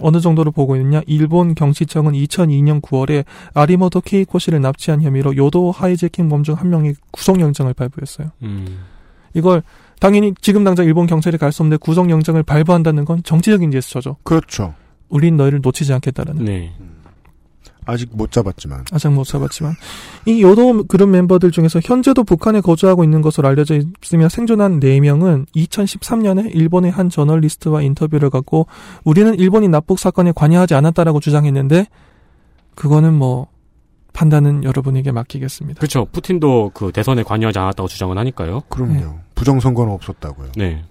[SPEAKER 7] 어느 정도로 보고 있느냐? 일본 경찰청은 2002년 9월에 아리모토 케이코 씨를 납치한 혐의로 요도 하이제킹 범중 한 명이 구속영장을 발부했어요.
[SPEAKER 3] 음.
[SPEAKER 7] 이걸 당연히 지금 당장 일본 경찰이 갈 수 없는데 구속영장을 발부한다는 건 정치적인 제스처죠.
[SPEAKER 2] 그렇죠.
[SPEAKER 7] 우린 너희를 놓치지 않겠다라는.
[SPEAKER 3] 네.
[SPEAKER 2] 아직 못 잡았지만
[SPEAKER 7] 아직 못 잡았지만 이 요도 그룹 멤버들 중에서 현재도 북한에 거주하고 있는 것으로 알려져 있으며 생존한 4명은 2013년에 일본의 한 저널리스트와 인터뷰를 갖고 우리는 일본인 납북 사건에 관여하지 않았다라고 주장했는데 그거는 뭐 판단은 여러분에게 맡기겠습니다.
[SPEAKER 3] 그렇죠. 푸틴도 그 대선에 관여하지 않았다고 주장은 하니까요.
[SPEAKER 2] 그럼요.
[SPEAKER 7] 네.
[SPEAKER 2] 부정선거는 없었다고요.
[SPEAKER 3] 네.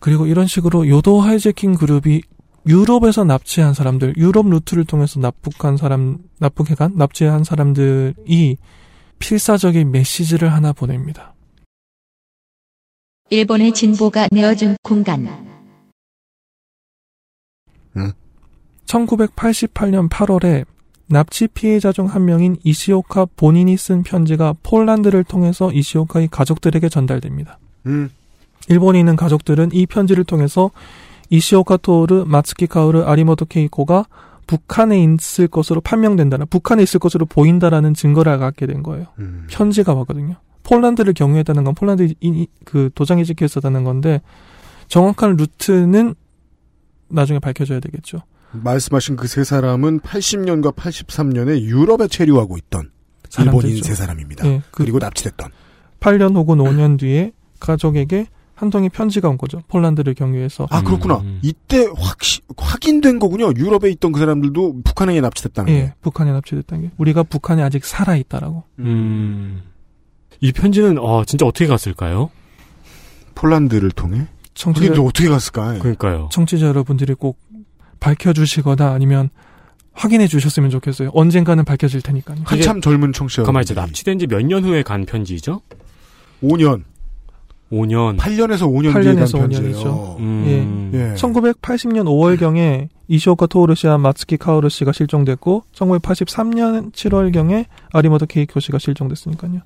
[SPEAKER 7] 그리고 이런 식으로 요도 하이재킹 그룹이 유럽에서 납치한 사람들, 유럽 루트를 통해서 납북한 사람, 납북해간 납치한 사람들이 필사적인 메시지를 하나 보냅니다.
[SPEAKER 1] 일본의 진보가 내어준 공간.
[SPEAKER 7] 1988년 8월에 납치 피해자 중 한 명인 이시오카 본인이 쓴 편지가 폴란드를 통해서 이시오카의 가족들에게 전달됩니다.
[SPEAKER 2] 음.
[SPEAKER 7] 일본에 있는 가족들은 이 편지를 통해서 이시오카 토르, 마츠키 카오르, 아리모토 케이코가 북한에 있을 것으로 판명된다는, 북한에 있을 것으로 보인다라는 증거를 갖게 된 거예요.
[SPEAKER 2] 음.
[SPEAKER 7] 편지가 왔거든요. 폴란드를 경유했다는 건 폴란드 그 도장이 찍혀 있었다는 건데 정확한 루트는 나중에 밝혀져야 되겠죠.
[SPEAKER 2] 말씀하신 그 세 사람은 80년과 83년에 유럽에 체류하고 있던 일본인
[SPEAKER 7] 사람들이죠.
[SPEAKER 2] 세 사람입니다.
[SPEAKER 7] 예, 그
[SPEAKER 2] 그리고 납치됐던.
[SPEAKER 7] 8년 혹은 5년 뒤에 가족에게 한 통의 편지가 온 거죠. 폴란드를 경유해서.
[SPEAKER 2] 아 그렇구나.
[SPEAKER 3] 음.
[SPEAKER 2] 이때 확시, 확인된 거군요. 유럽에 있던 그 사람들도 북한에 납치됐다는
[SPEAKER 7] 예,
[SPEAKER 2] 게.
[SPEAKER 7] 북한에 납치됐다는 게 우리가 북한에 아직 살아 있다라고.
[SPEAKER 3] 음. 이 편지는 어, 진짜 어떻게 갔을까요?
[SPEAKER 2] 폴란드를 통해.
[SPEAKER 7] 청취자
[SPEAKER 2] 그게 또 어떻게 갔을까?
[SPEAKER 3] 그러니까요.
[SPEAKER 7] 청취자 여러분들이 꼭 밝혀주시거나 아니면 확인해 주셨으면 좋겠어요. 언젠가는 밝혀질 테니까요.
[SPEAKER 2] 한참 젊은 청취자.
[SPEAKER 3] 가만 있어 납치된 지 몇 년 후에 간 편지죠?
[SPEAKER 2] 5년.
[SPEAKER 3] 5년.
[SPEAKER 2] 8년에서 5년 뒤에 간
[SPEAKER 7] 8년에서
[SPEAKER 2] 편지예요.
[SPEAKER 7] 5년이죠.
[SPEAKER 3] 음.
[SPEAKER 2] 예.
[SPEAKER 7] 1980년 5월경에 이시오카 토오르 씨와 마츠키 카오르 씨가 실종됐고 1983년 7월경에 아리모토 케이코 씨가 실종됐으니까요.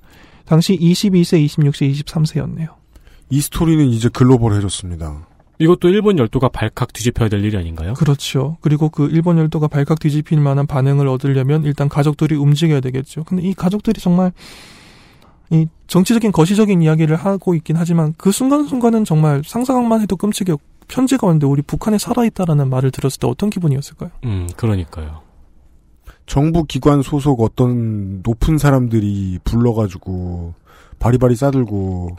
[SPEAKER 7] 당시 22세, 26세, 23세였네요.
[SPEAKER 2] 이 스토리는 이제 글로벌해졌습니다.
[SPEAKER 3] 이것도 일본 열도가 발칵 뒤집혀야 될 일이 아닌가요?
[SPEAKER 7] 그렇죠. 그리고 그 일본 열도가 발칵 뒤집힐 만한 반응을 얻으려면 일단 가족들이 움직여야 되겠죠. 근데 이 가족들이 정말 이 정치적인 거시적인 이야기를 하고 있긴 하지만 그 순간순간은 정말 상상만 해도 끔찍해요. 편지가 왔는데 우리 북한에 살아있다라는 말을 들었을 때 어떤 기분이었을까요?
[SPEAKER 3] 음, 그러니까요.
[SPEAKER 2] 정부 기관 소속 어떤 높은 사람들이 불러가지고 바리바리 싸들고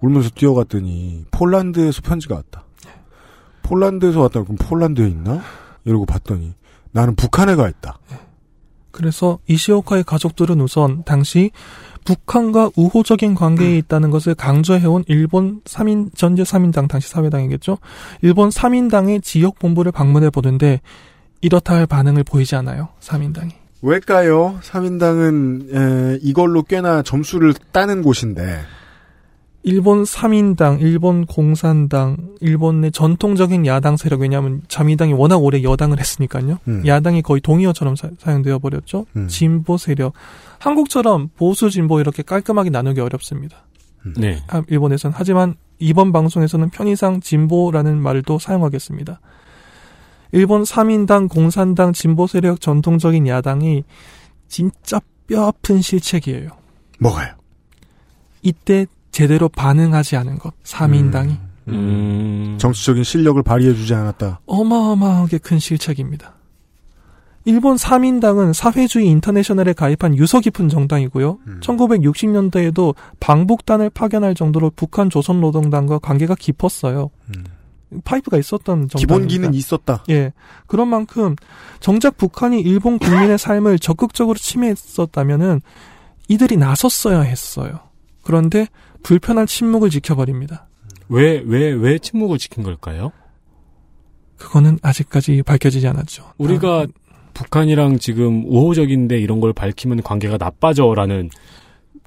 [SPEAKER 2] 울면서 뛰어갔더니 폴란드에서 편지가 왔다. 폴란드에서 왔다. 그럼 폴란드에 있나? 이러고 봤더니 나는 북한에 가 있다.
[SPEAKER 7] 그래서 이시오카의 가족들은 우선 당시 북한과 우호적인 관계에 있다는 것을 강조해온 일본 3인 전제 3인당 당시 사회당이겠죠. 일본 3인당의 지역 본부를 방문해 보는데 이렇다 할 반응을 보이지 않아요. 3인당이.
[SPEAKER 2] 왜일까요? 3인당은 이걸로 꽤나 점수를 따는 곳인데
[SPEAKER 7] 일본 3인당, 일본 공산당, 일본의 전통적인 야당 세력 왜냐하면 자민당이 워낙 오래 여당을 했으니까요.
[SPEAKER 2] 음.
[SPEAKER 7] 야당이 거의 동의어처럼 사, 용되어 버렸죠.
[SPEAKER 2] 음.
[SPEAKER 7] 진보 세력. 한국처럼 보수 진보 이렇게 깔끔하게 나누기 어렵습니다.
[SPEAKER 3] 네.
[SPEAKER 7] 아, 일본에선 하지만 이번 방송에서는 편의상 진보라는 말도 사용하겠습니다. 일본 3인당, 공산당, 진보 세력 전통적인 야당이 진짜 뼈아픈 실책이에요.
[SPEAKER 2] 뭐가요?
[SPEAKER 7] 이때 제대로 반응하지 않은 것. 3인당이
[SPEAKER 3] 음.
[SPEAKER 2] 정치적인 실력을 발휘해주지 않았다.
[SPEAKER 7] 어마어마하게 큰 실책입니다. 일본 3인당은 사회주의 인터내셔널에 가입한 유서 깊은 정당이고요.
[SPEAKER 2] 음.
[SPEAKER 7] 1960년대에도 방북단을 파견할 정도로 북한 조선노동당과 관계가 깊었어요. 파이프가 있었던.
[SPEAKER 2] 음. 기본기는 있었다.
[SPEAKER 7] 예. 그런 만큼 정작 북한이 일본 국민의 삶을 적극적으로 침해했었다면은 이들이 나섰어야 했어요. 그런데 불편한 침묵을 지켜버립니다.
[SPEAKER 3] 왜, 왜, 왜 침묵을 지킨 걸까요?
[SPEAKER 7] 그거는 아직까지 밝혀지지 않았죠.
[SPEAKER 3] 우리가 북한이랑 지금 우호적인데 이런 걸 밝히면 관계가 나빠져라는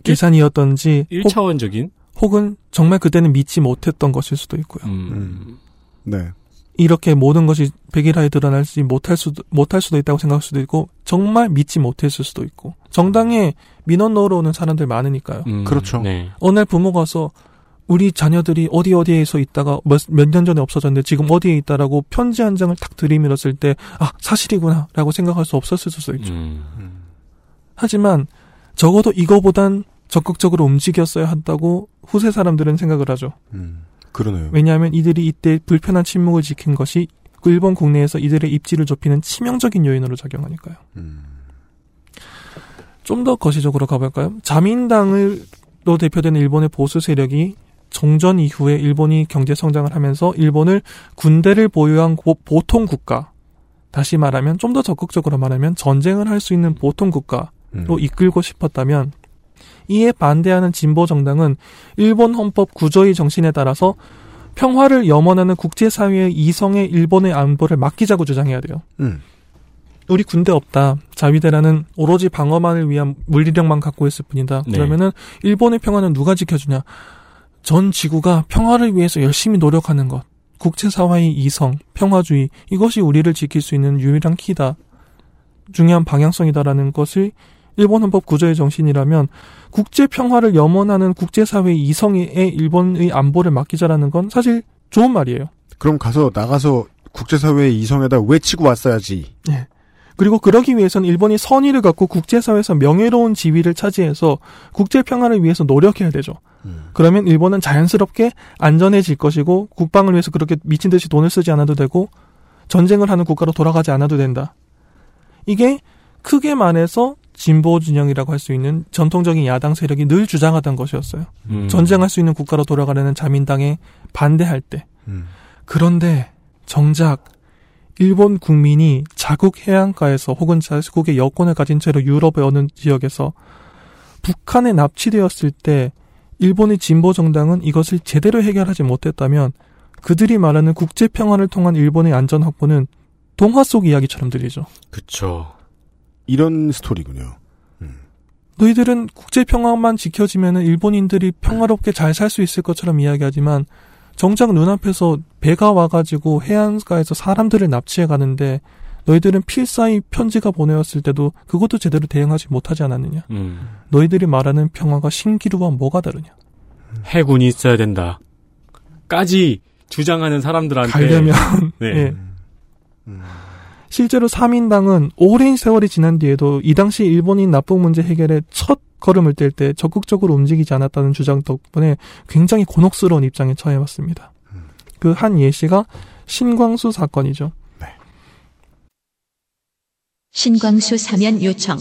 [SPEAKER 7] 계산이었던지 혹,
[SPEAKER 3] 1차원적인
[SPEAKER 7] 혹 은 정말 그때는 믿지 못했던 것일 수도 있고요.
[SPEAKER 3] 음.
[SPEAKER 2] 네.
[SPEAKER 7] 이렇게 모든 것이 백일하에 드러날지 못할 수도 못할 수도 있다고 생각할 수도 있고 정말 믿지 못했을 수도 있고 정당에 민원 넣으러 오는 사람들 많으니까요.
[SPEAKER 3] 음,
[SPEAKER 2] 그렇죠.
[SPEAKER 3] 네.
[SPEAKER 7] 어느 날 부모가 와서 우리 자녀들이 어디 어디에서 있다가 몇년 전에 없어졌는데 지금 어디에 있다라고 편지 한 장을 탁 들이밀었을 때 아 사실이구나라고 생각할 수 없었을 수도 있죠.
[SPEAKER 3] 음.
[SPEAKER 7] 하지만 적어도 이거보단 적극적으로 움직였어야 한다고 후세 사람들은 생각을 하죠.
[SPEAKER 2] 음. 그러네요.
[SPEAKER 7] 왜냐하면 이들이 이때 불편한 침묵을 지킨 것이 그 일본 국내에서 이들의 입지를 좁히는 치명적인 요인으로 작용하니까요.
[SPEAKER 2] 음.
[SPEAKER 7] 좀더 거시적으로 가볼까요? 자민당으로 대표되는 일본의 보수 세력이 정전 이후에 일본이 경제 성장을 하면서 일본을 군대를 보유한 고- 보통 국가, 다시 말하면 좀 더 적극적으로 말하면 전쟁을 할 수 있는 보통 국가로
[SPEAKER 2] 음.
[SPEAKER 7] 이끌고 싶었다면 이에 반대하는 진보 정당은 일본 헌법 구조의 정신에 따라서 평화를 염원하는 국제사회의 이성의 일본의 안보를 맡기자고 주장해야 돼요.
[SPEAKER 2] 음.
[SPEAKER 7] 우리 군대 없다. 자위대라는 오로지 방어만을 위한 물리력만 갖고 있을 뿐이다.
[SPEAKER 3] 네.
[SPEAKER 7] 그러면은 일본의 평화는 누가 지켜주냐? 전 지구가 평화를 위해서 열심히 노력하는 것. 국제사회의 이성, 평화주의 이것이 우리를 지킬 수 있는 유일한 키다. 중요한 방향성이다라는 것을 일본 헌법 구조의 정신이라면 국제 평화를 염원하는 국제사회의 이성에 일본의 안보를 맡기자라는 건 사실 좋은 말이에요.
[SPEAKER 2] 그럼 가서 나가서 국제사회의 이성에다 외치고 왔어야지.
[SPEAKER 7] 그리고 그러기 위해서는 일본이 선의를 갖고 국제사회에서 명예로운 지위를 차지해서 국제 평화를 위해서 노력해야 되죠.
[SPEAKER 2] 음.
[SPEAKER 7] 그러면 일본은 자연스럽게 안전해질 것이고 국방을 위해서 그렇게 미친 듯이 돈을 쓰지 않아도 되고 전쟁을 하는 국가로 돌아가지 않아도 된다. 이게 크게 말해서 진보 진영이라고 할 수 있는 전통적인 야당 세력이 늘 주장하던 것이었어요.
[SPEAKER 3] 음.
[SPEAKER 7] 전쟁할 수 있는 국가로 돌아가려는 자민당에 반대할 때.
[SPEAKER 2] 음.
[SPEAKER 7] 그런데 정작 일본 국민이 자국 해안가에서 혹은 자국의 여권을 가진 채로 유럽의 어느 지역에서 북한에 납치되었을 때 일본의 진보 정당은 이것을 제대로 해결하지 못했다면 그들이 말하는 국제 평화를 통한 일본의 안전 확보는 동화 속 이야기처럼 들리죠.
[SPEAKER 3] 그쵸.
[SPEAKER 2] 이런 스토리군요.
[SPEAKER 7] 너희들은 국제 평화만 지켜지면 일본인들이 평화롭게 잘 살 수 있을 것처럼 이야기하지만 정작 눈앞에서 배가 와가지고 해안가에서 사람들을 납치해 가는데 너희들은 필사의 편지가 보내왔을 때도 그것도 제대로 대응하지 못하지 않았느냐.
[SPEAKER 3] 음.
[SPEAKER 7] 너희들이 말하는 평화가 신기루와 뭐가 다르냐.
[SPEAKER 3] 해군이 있어야 된다. 까지 주장하는 사람들한테.
[SPEAKER 7] 가려면 (laughs)
[SPEAKER 3] 네.
[SPEAKER 7] 예. 실제로 3인당은 오랜 세월이 지난 뒤에도 이 당시 일본인 납북 문제 해결에 첫 걸음을 뗄 때 적극적으로 움직이지 않았다는 주장 덕분에 굉장히 곤혹스러운 입장에 처해왔습니다. 그한 예시가 신광수 사건이죠.
[SPEAKER 1] 신광수 사면 요청.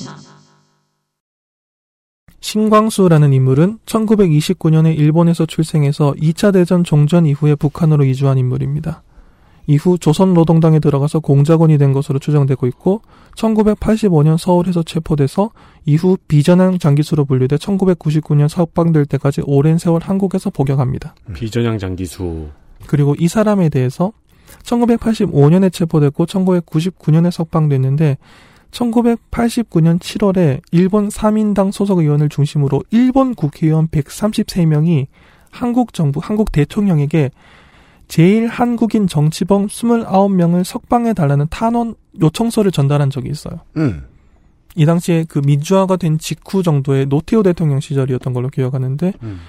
[SPEAKER 7] 신광수라는 인물은 1929년에 일본에서 출생해서 2차 대전 종전 이후에 북한으로 이주한 인물입니다. 이후 조선노동당에 들어가서 공작원이 된 것으로 추정되고 있고 1985년 서울에서 체포돼서 이후 비전향 장기수로 분류돼 1999년 석방될 때까지 오랜 세월 한국에서 복역합니다.
[SPEAKER 3] 비전향 장기수.
[SPEAKER 7] 그리고 이 사람에 대해서 1985년에 체포됐고 1999년에 석방됐는데 1989년 7월에 일본 3인당 소속 의원을 중심으로 일본 국회의원 133명이 한국 정부, 한국 대통령에게 제일 한국인 정치범 29명을 석방해 달라는 탄원 요청서를 전달한 적이 있어요.
[SPEAKER 2] 음.
[SPEAKER 7] 이 당시에 그 민주화가 된 직후 정도의 노태우 대통령 시절이었던 걸로 기억하는데
[SPEAKER 2] 음.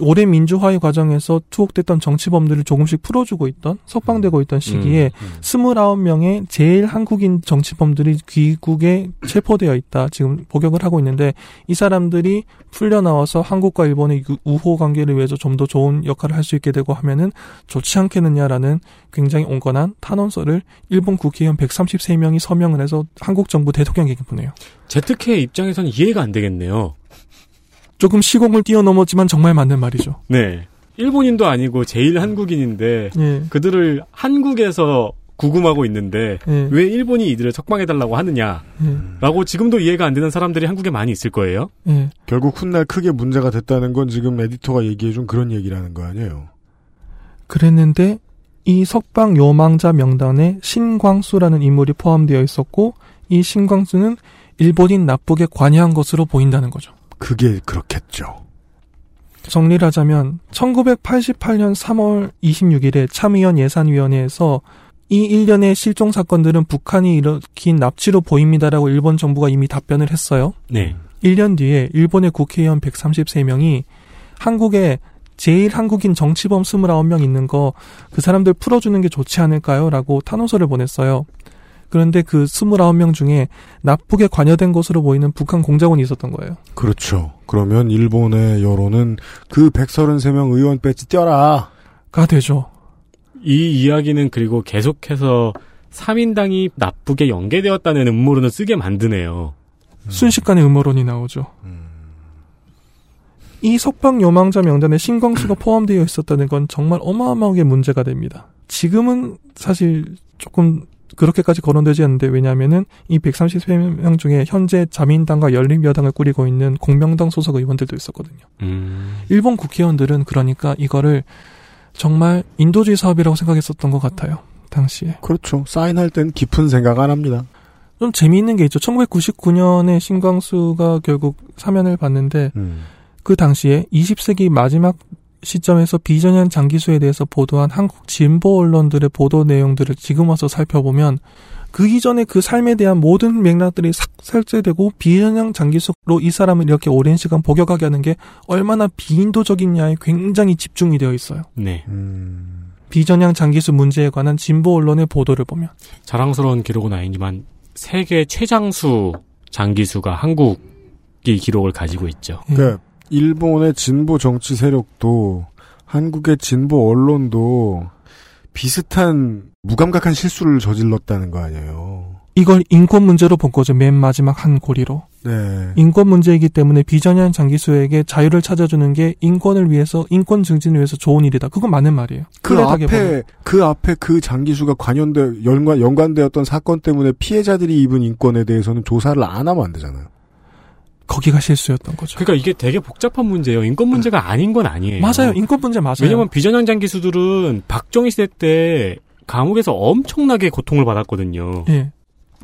[SPEAKER 7] 오랜 민주화의 과정에서 투옥됐던 정치범들을 조금씩 풀어주고 있던 석방되고 있던 시기에
[SPEAKER 3] 음, 음.
[SPEAKER 7] 29명의 제일 한국인 정치범들이 귀국에 체포되어 있다. 지금 복역을 하고 있는데 이 사람들이 풀려 나와서 한국과 일본의 유- 우호 관계를 위해서 좀 더 좋은 역할을 할 수 있게 되고 하면은 좋지 않겠느냐라는 굉장히 온건한 탄원서를 일본 국회의원 133명이 서명을 해서 한국 정부 대통령에게 보내요.
[SPEAKER 3] 제트케 입장에서는 이해가 안 되겠네요.
[SPEAKER 7] 조금 시공을 뛰어넘었지만 정말 맞는 말이죠.
[SPEAKER 3] 네. 일본인도 아니고 제일 한국인인데
[SPEAKER 7] 예.
[SPEAKER 3] 그들을 한국에서 구금하고 있는데
[SPEAKER 7] 예.
[SPEAKER 3] 왜 일본이 이들을 석방해달라고 하느냐라고
[SPEAKER 7] 예.
[SPEAKER 3] 지금도 이해가 안 되는 사람들이 한국에 많이 있을 거예요.
[SPEAKER 7] 예.
[SPEAKER 2] 결국 훗날 크게 문제가 됐다는 건 지금 에디터가 얘기해준 그런 얘기라는 거 아니에요.
[SPEAKER 7] 그랬는데 이 석방 요망자 명단에 신광수라는 인물이 포함되어 있었고 이 신광수는 일본인 납북에 관여한 것으로 보인다는 거죠.
[SPEAKER 2] 그게 그렇겠죠.
[SPEAKER 7] 정리를 하자면 1988년 3월 26일에 참의원 예산위원회에서 이 일련의 실종 사건들은 북한이 일으킨 납치로 보입니다라고 일본 정부가 이미 답변을 했어요.
[SPEAKER 3] 네.
[SPEAKER 7] 1년 뒤에 일본의 국회의원 133명이 한국에 제일 한국인 정치범 29명 있는 거 그 사람들 풀어주는 게 좋지 않을까요? 라고 탄원서를 보냈어요. 그런데 그 29명 중에 납북에 관여된 것으로 보이는 북한 공작원이 있었던 거예요.
[SPEAKER 2] 그렇죠. 그러면 일본의 여론은 그 133명 의원 배지 떼어라.
[SPEAKER 7] 가 되죠.
[SPEAKER 3] 이 이야기는 그리고 계속해서 3인당이 나쁘게 연계되었다는 음모론을 쓰게 만드네요.
[SPEAKER 7] 순식간에 음모론이 나오죠. 이 석방 요망자 명단에 신광수가 (clears throat) 포함되어 있었다는 건 정말 어마어마하게 문제가 됩니다. 지금은 사실 조금 그렇게까지 거론되지 않는데 왜냐하면은 이 133명 중에 현재 자민당과 열린여당을 꾸리고 있는 공명당 소속 의원들도 있었거든요.
[SPEAKER 3] 음.
[SPEAKER 7] 일본 국회의원들은 그러니까 이거를 정말 인도주의 사업이라고 생각했었던 것 같아요. 당시에.
[SPEAKER 2] 그렇죠. 사인할 땐 깊은 생각 안 합니다.
[SPEAKER 7] 좀 재미있는 게 있죠. 1999년에 신광수가 결국 사면을 받는데
[SPEAKER 2] 음.
[SPEAKER 7] 그 당시에 20세기 마지막 시점에서 비전향 장기수에 대해서 보도한 한국 진보 언론들의 보도 내용들을 지금 와서 살펴보면 그 이전에 그 삶에 대한 모든 맥락들이 싹 삭제되고 비전향 장기수로 이 사람을 이렇게 오랜 시간 복역하게 하는 게 얼마나 비인도적이냐에 굉장히 집중이 되어 있어요.
[SPEAKER 3] 네.
[SPEAKER 2] 음.
[SPEAKER 7] 비전향 장기수 문제에 관한 진보 언론의 보도를 보면
[SPEAKER 3] 자랑스러운 기록은 아니지만 세계 최장수 장기수가 한국이 기록을 가지고 있죠.
[SPEAKER 7] 예.
[SPEAKER 2] 그러니까 일본의 진보 정치 세력도 한국의 진보 언론도 비슷한 무감각한 실수를 저질렀다는 거 아니에요.
[SPEAKER 7] 이걸 인권 문제로 본 거죠. 맨 마지막 한 고리로.
[SPEAKER 2] 네.
[SPEAKER 7] 인권 문제이기 때문에 비전향 장기수에게 자유를 찾아주는 게 인권을 위해서 인권 증진을 위해서 좋은 일이다. 그건 맞는 말이에요.
[SPEAKER 2] 그 앞에
[SPEAKER 7] 보면.
[SPEAKER 2] 그 앞에 그 장기수가 관련돼 연관 연관되었던 사건 때문에 피해자들이 입은 인권에 대해서는 조사를 안 하면 안 되잖아요.
[SPEAKER 7] 거기가 실수였던 거죠.
[SPEAKER 3] 그러니까 이게 되게 복잡한 문제예요. 인권 문제가 아닌 건 아니에요.
[SPEAKER 7] 맞아요. 인권 문제 맞아요.
[SPEAKER 3] 왜냐면 비전향 장 기수들은 박정희 시대 때 감옥에서 엄청나게 고통을 받았거든요.
[SPEAKER 7] 예.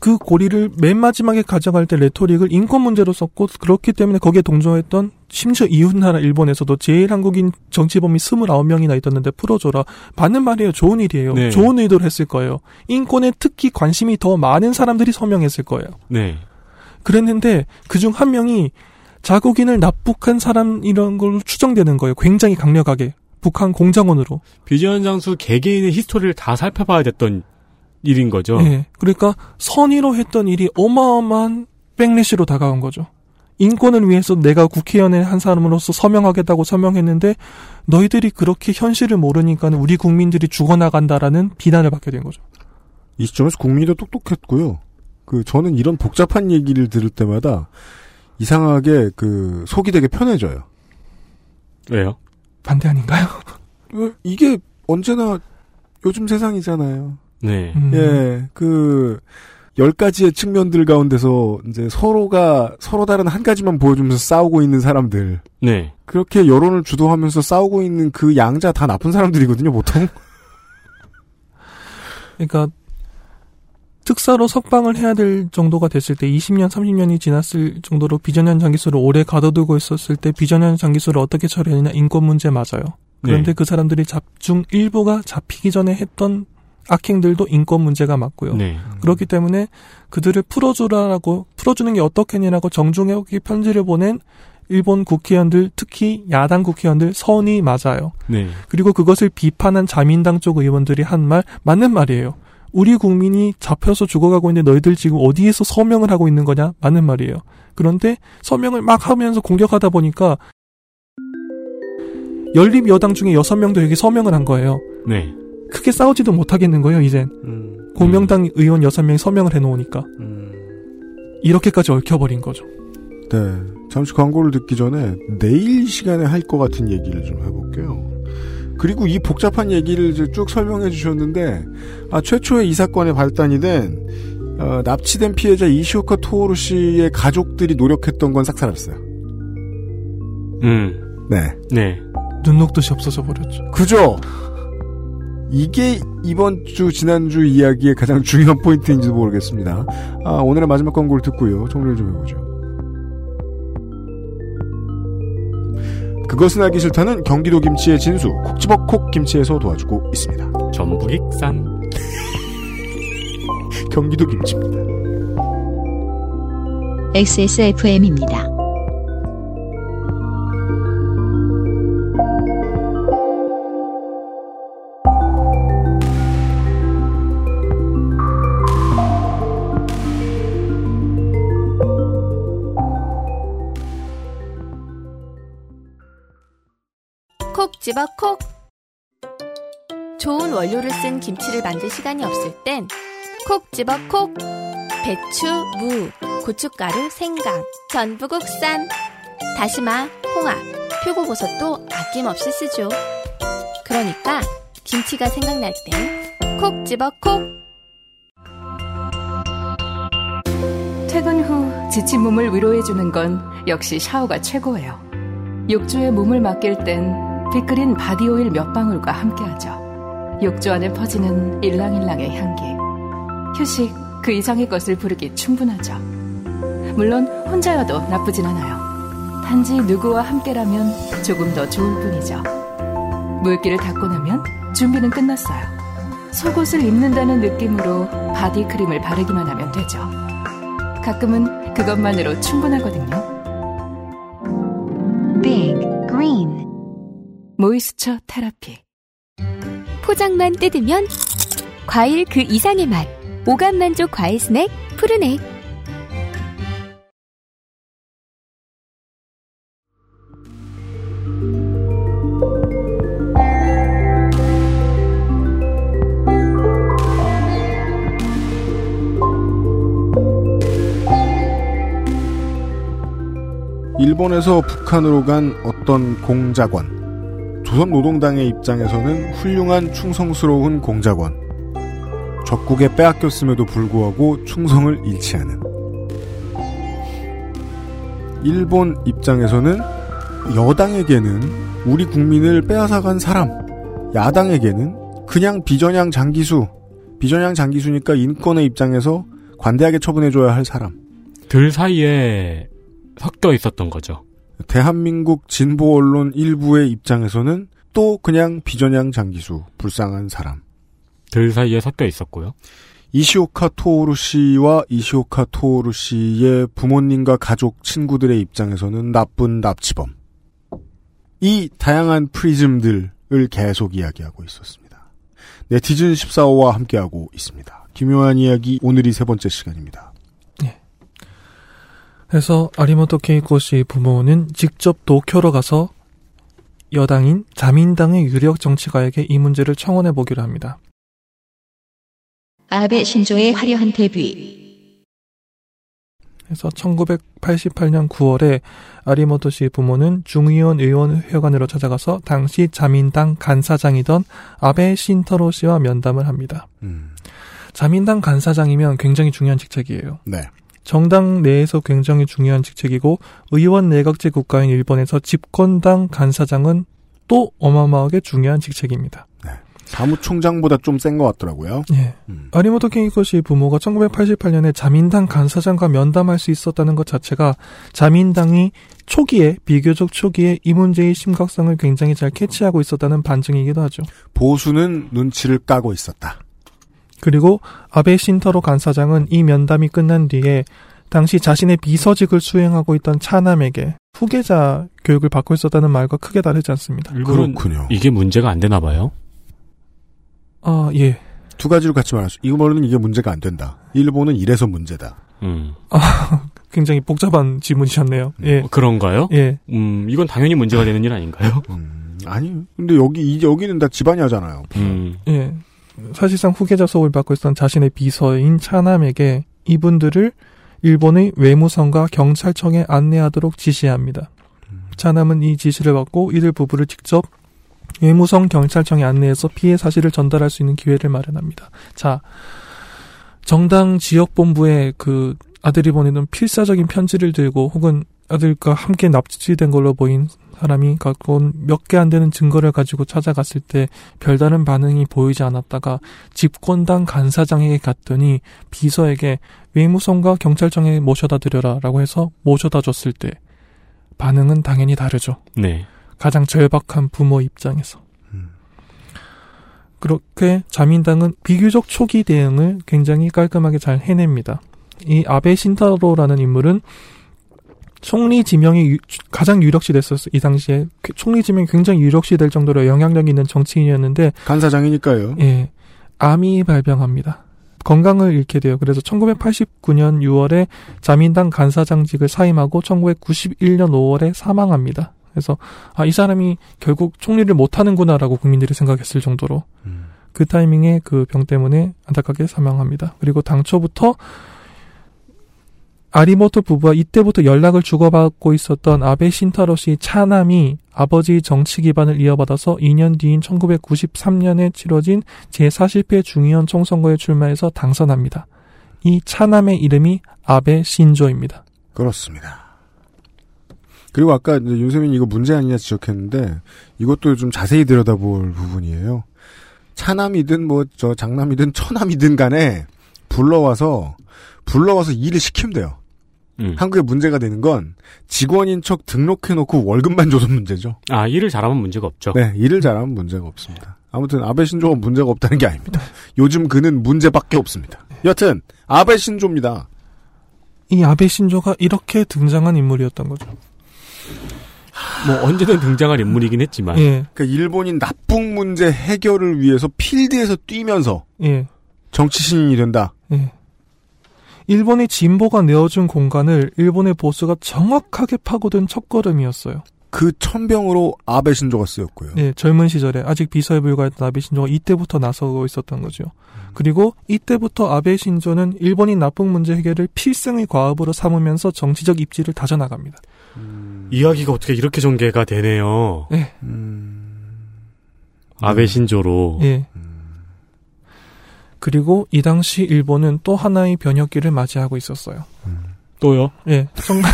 [SPEAKER 7] 그 고리를 맨 마지막에 가져갈 때 레토릭을 인권 문제로 썼고 그렇기 때문에 거기에 동조했던 심지어 이웃 나라 일본에서도 제일 한국인 정치범이 29명이나 있었는데 풀어줘라. 맞는 말이에요. 좋은 일이에요.
[SPEAKER 3] 네.
[SPEAKER 7] 좋은 의도를 했을 거예요. 인권에 특히 관심이 더 많은 사람들이 서명했을 거예요.
[SPEAKER 3] 네.
[SPEAKER 7] 그랬는데 그중 한 명이 자국인을 납북한 사람 이런 걸로 추정되는 거예요. 굉장히 강력하게. 북한 공작원으로.
[SPEAKER 3] 비전향 장수 개개인의 히스토리를 다 살펴봐야 됐던 일인 거죠.
[SPEAKER 7] 예. 그러니까 선의로 했던 일이 어마어마한 백래시로 다가온 거죠. 인권을 위해서 내가 국회의원의 한 사람으로서 서명하겠다고 서명했는데 너희들이 그렇게 현실을 모르니까 우리 국민들이 죽어나간다라는 비난을 받게 된 거죠.
[SPEAKER 2] 이 시점에서 국민도 똑똑했고요. 그 저는 이런 복잡한 얘기를 들을 때마다 이상하게 그 속이 되게 편해져요.
[SPEAKER 3] 왜요?
[SPEAKER 7] 반대 아닌가요?
[SPEAKER 2] 왜 이게 언제나 요즘 세상이잖아요.
[SPEAKER 3] 네.
[SPEAKER 7] 음.
[SPEAKER 2] 예, 그, 열 가지의 측면들 가운데서 이제 서로가 서로 다른 한 가지만 보여주면서 싸우고 있는 사람들.
[SPEAKER 3] 네.
[SPEAKER 2] 그렇게 여론을 주도하면서 싸우고 있는 그 양자 다 나쁜 사람들이거든요, 보통.
[SPEAKER 7] 그러니까 특사로 석방을 해야 될 정도가 됐을 때 20년, 30년이 지났을 정도로 비전형 장기수를 오래 가둬두고 있었을 때 비전형 장기수를 어떻게 처리하느냐 인권 문제 맞아요. 그런데
[SPEAKER 3] 네.
[SPEAKER 7] 그 사람들이 잡중 일부가 잡히기 전에 했던 악행들도 인권 문제가 맞고요.
[SPEAKER 3] 네.
[SPEAKER 7] 그렇기 때문에 그들을 풀어주라라고 풀어주는 게 어떻겠냐라고 정중하게 편지를 보낸 일본 국회의원들 특히 야당 국회의원들 선이 맞아요.
[SPEAKER 3] 네.
[SPEAKER 7] 그리고 그것을 비판한 자민당 쪽 의원들이 한 말 맞는 말이에요. 우리 국민이 잡혀서 죽어가고 있는데 너희들 지금 어디에서 서명을 하고 있는 거냐? 맞는 말이에요. 그런데 서명을 막 하면서 공격하다 보니까 연립 여당 중에 여섯 명도 여기 서명을 한 거예요.
[SPEAKER 3] 네.
[SPEAKER 7] 크게 싸우지도 못하겠는 거예요, 이젠. 공명당 의원 여섯 명이 서명을 해놓으니까. 이렇게까지 얽혀버린 거죠.
[SPEAKER 2] 네. 잠시 광고를 듣기 전에 내일 이 시간에 할 것 같은 얘기를 좀 해볼게요. 그리고 이 복잡한 얘기를 이제 쭉 설명해 주셨는데, 아, 최초의 이 사건의 발단이 된, 어, 납치된 피해자 이시오카 토오루 씨의 가족들이 노력했던 건 싹 사라졌어요.
[SPEAKER 3] 음.
[SPEAKER 2] 네.
[SPEAKER 3] 네.
[SPEAKER 7] 눈 녹듯이 없어져 버렸죠.
[SPEAKER 2] 그죠? 이게 이번 주, 지난주 이야기의 가장 중요한 포인트인지도 모르겠습니다. 아, 오늘의 마지막 광고를 듣고요. 정리를 좀 해보죠. 그것은 알기 싫다는 경기도 김치의 진수, 콕 집어 콕 김치에서 도와주고 있습니다.
[SPEAKER 3] 전북익산.
[SPEAKER 2] 경기도 김치입니다.
[SPEAKER 1] XSFM입니다.
[SPEAKER 6] 집어 콕. 좋은 원료를 쓴 김치를 만들 시간이 없을 땐 콕 집어 콕. 배추, 무, 고춧가루, 생강, 전부 국산. 다시마, 홍합, 표고버섯도 아낌없이 쓰죠. 그러니까 김치가 생각날 땐 콕 집어 콕.
[SPEAKER 10] 퇴근 후 지친 몸을 위로해주는 건 역시 샤워가 최고예요. 욕조에 몸을 맡길 땐 빅그린 바디오일 몇 방울과 함께하죠. 욕조 안에 퍼지는 일랑일랑의 향기. 휴식 그 이상의 것을 부르기 충분하죠. 물론 혼자여도 나쁘진 않아요. 단지 누구와 함께라면 조금 더 좋을 뿐이죠. 물기를 닦고 나면 준비는 끝났어요. 속옷을 입는다는 느낌으로 바디크림을 바르기만 하면 되죠. 가끔은 그것만으로 충분하거든요. 모이스처 테라피.
[SPEAKER 5] 포장만 뜯으면 과일 그 이상의 맛. 오감 만족 과일 스낵 푸르넥.
[SPEAKER 2] 일본에서 북한으로 간 어떤 공작원. 조선노동당의 입장에서는 훌륭한 충성스러운 공작원. 적국에 빼앗겼음에도 불구하고 충성을 잃지 않은. 일본 입장에서는 여당에게는 우리 국민을 빼앗아간 사람, 야당에게는 그냥 비전향 장기수, 비전향 장기수니까 인권의 입장에서 관대하게 처분해줘야 할 사람.
[SPEAKER 3] 들 사이에 섞여 있었던 거죠.
[SPEAKER 2] 대한민국 진보 언론 일부의 입장에서는 또 그냥 비전향 장기수, 불쌍한 사람.
[SPEAKER 3] 들 사이에 섞여 있었고요.
[SPEAKER 2] 이시오카 토오루 씨와 이시오카 토오루 씨의 부모님과 가족, 친구들의 입장에서는 나쁜 납치범. 이 다양한 프리즘들을 계속 이야기하고 있었습니다. 네티즌 14호와 함께하고 있습니다. 기묘한 이야기 오늘이 세 번째 시간입니다.
[SPEAKER 7] 그래서 아리모토 케이코 씨 부모는 직접 도쿄로 가서 여당인 자민당의 유력 정치가에게 이 문제를 청원해 보기로 합니다.
[SPEAKER 1] 아베 신조의 화려한 데뷔
[SPEAKER 7] 그래서 1988년 9월에 아리모토 씨 부모는 중의원 의원회관으로 찾아가서 당시 자민당 간사장이던 아베 신터로 씨와 면담을 합니다.
[SPEAKER 2] 음.
[SPEAKER 7] 자민당 간사장이면 굉장히 중요한 직책이에요.
[SPEAKER 2] 네.
[SPEAKER 7] 정당 내에서 굉장히 중요한 직책이고 의원 내각제 국가인 일본에서 집권당 간사장은 또 어마어마하게 중요한 직책입니다.
[SPEAKER 2] 사무총장보다 좀 센 것 같더라고요.
[SPEAKER 7] 예.
[SPEAKER 2] 음.
[SPEAKER 7] 아리모토 케이코 씨 부모가 1988년에 자민당 간사장과 면담할 수 있었다는 것 자체가 자민당이 초기에 비교적 초기에 이 문제의 심각성을 굉장히 잘 캐치하고 있었다는 반증이기도 하죠.
[SPEAKER 2] 보수는 눈치를 까고 있었다.
[SPEAKER 7] 그리고 아베 신터로 간사장은 이 면담이 끝난 뒤에 당시 자신의 비서직을 수행하고 있던 차남에게 후계자 교육을 받고 있었다는 말과 크게 다르지 않습니다.
[SPEAKER 2] 그렇군요.
[SPEAKER 3] 이게 문제가 안 되나 봐요.
[SPEAKER 7] 아, 예.
[SPEAKER 2] 두 가지로 같이 말하죠. 이거는 이게 문제가 안 된다. 일본은 이래서 문제다.
[SPEAKER 3] 음. (laughs)
[SPEAKER 7] 굉장히 복잡한 질문이셨네요. 예.
[SPEAKER 3] 어, 그런가요?
[SPEAKER 7] 예.
[SPEAKER 3] 음, 이건 당연히 문제가 되는 일 아닌가요?
[SPEAKER 2] 음, 아니, 근데 여기, 이- 여기는 다 집안이 하잖아요.
[SPEAKER 3] 음.
[SPEAKER 7] 예. 사실상 후계자 소을 받고 있었던 자신의 비서인 차남에게 이분들을 일본의 외무성과 경찰청에 안내하도록 지시합니다. 차남은 이 지시를 받고 이들 부부를 직접 외무성 경찰청에 안내해서 피해 사실을 전달할 수 있는 기회를 마련합니다. 자, 정당 지역본부에 그 아들이 보내는 필사적인 편지를 들고 혹은 아들과 함께 납치된 걸로 보인 사람이 갖고 온몇개 안 되는 증거를 가지고 찾아갔을 때 별다른 반응이 보이지 않았다가 집권당 간사장에게 갔더니 비서에게 외무성과 경찰청에 모셔다 드려라 라고 해서 모셔다 줬을 때 반응은 당연히 다르죠.
[SPEAKER 3] 네.
[SPEAKER 7] 가장 절박한 부모 입장에서. 그렇게 자민당은 비교적 초기 대응을 굉장히 깔끔하게 잘 해냅니다. 이 아베 신타로라는 인물은 총리 지명이 유- 가장 유력시 됐었어요. 이 당시에 그 총리 지명이 굉장히 유력시 될 정도로 영향력 있는 정치인이었는데
[SPEAKER 2] 간사장이니까요.
[SPEAKER 7] 예, 암이 발병합니다. 건강을 잃게 돼요. 그래서 1989년 6월에 자민당 간사장직을 사임하고 1991년 5월에 사망합니다. 그래서 아 이 사람이 결국 총리를 못 하는구나라고 국민들이 생각했을 정도로 그 타이밍에 그 병 때문에 안타깝게 사망합니다. 그리고 당초부터 아리모토 부부와 이때부터 연락을 주고받고 있었던 아베 신타로 씨 차남이 아버지 정치 기반을 이어받아서 2년 뒤인 1993년에 치러진 제40회 중의원 총선거에 출마해서 당선합니다. 이 차남의 이름이 아베 신조입니다.
[SPEAKER 2] 그렇습니다. 그리고 아까 윤세민 이거 문제 아니냐 지적했는데 이것도 좀 자세히 들여다볼 부분이에요. 차남이든 뭐 저 장남이든 처남이든 간에 불러와서 불러와서 일을 시키면 돼요.
[SPEAKER 3] 음.
[SPEAKER 2] 한국에 문제가 되는 건 직원인 척 등록해놓고 월급만 줘서 문제죠.
[SPEAKER 3] 아, 일을 잘하면 문제가 없죠.
[SPEAKER 2] 네, 일을 잘하면 문제가 없습니다. 아무튼 아베 신조가 문제가 없다는 게 아닙니다. 요즘 그는 문제밖에 없습니다. 여튼 아베 신조입니다.
[SPEAKER 7] 이 아베 신조가 이렇게 등장한 인물이었던 거죠.
[SPEAKER 3] 뭐 언제든 등장할 인물이긴 했지만
[SPEAKER 7] 예,
[SPEAKER 2] 그러니까 일본인 납북 문제 해결을 위해서 필드에서 뛰면서
[SPEAKER 7] 예,
[SPEAKER 2] 정치 신인이 된다.
[SPEAKER 7] 예. 일본의 진보가 내어준 공간을 일본의 보수가 정확하게 파고든 첫걸음이었어요.
[SPEAKER 2] 그 천병으로 아베 신조가 쓰였고요.
[SPEAKER 7] 예, 젊은 시절에 아직 비서에 불과했던 아베 신조가 이때부터 나서고 있었던 거죠. 그리고 이때부터 아베 신조는 일본인 납북 문제 해결을 필승의 과업으로 삼으면서 정치적 입지를 다져나갑니다.
[SPEAKER 3] 이야기가 어떻게 이렇게 전개가 되네요.
[SPEAKER 7] 예,
[SPEAKER 3] 아베 신조로.
[SPEAKER 7] 예. 그리고 이 당시 일본은 또 하나의 변혁기를 맞이하고 있었어요.
[SPEAKER 3] 또요?
[SPEAKER 7] 예, 정말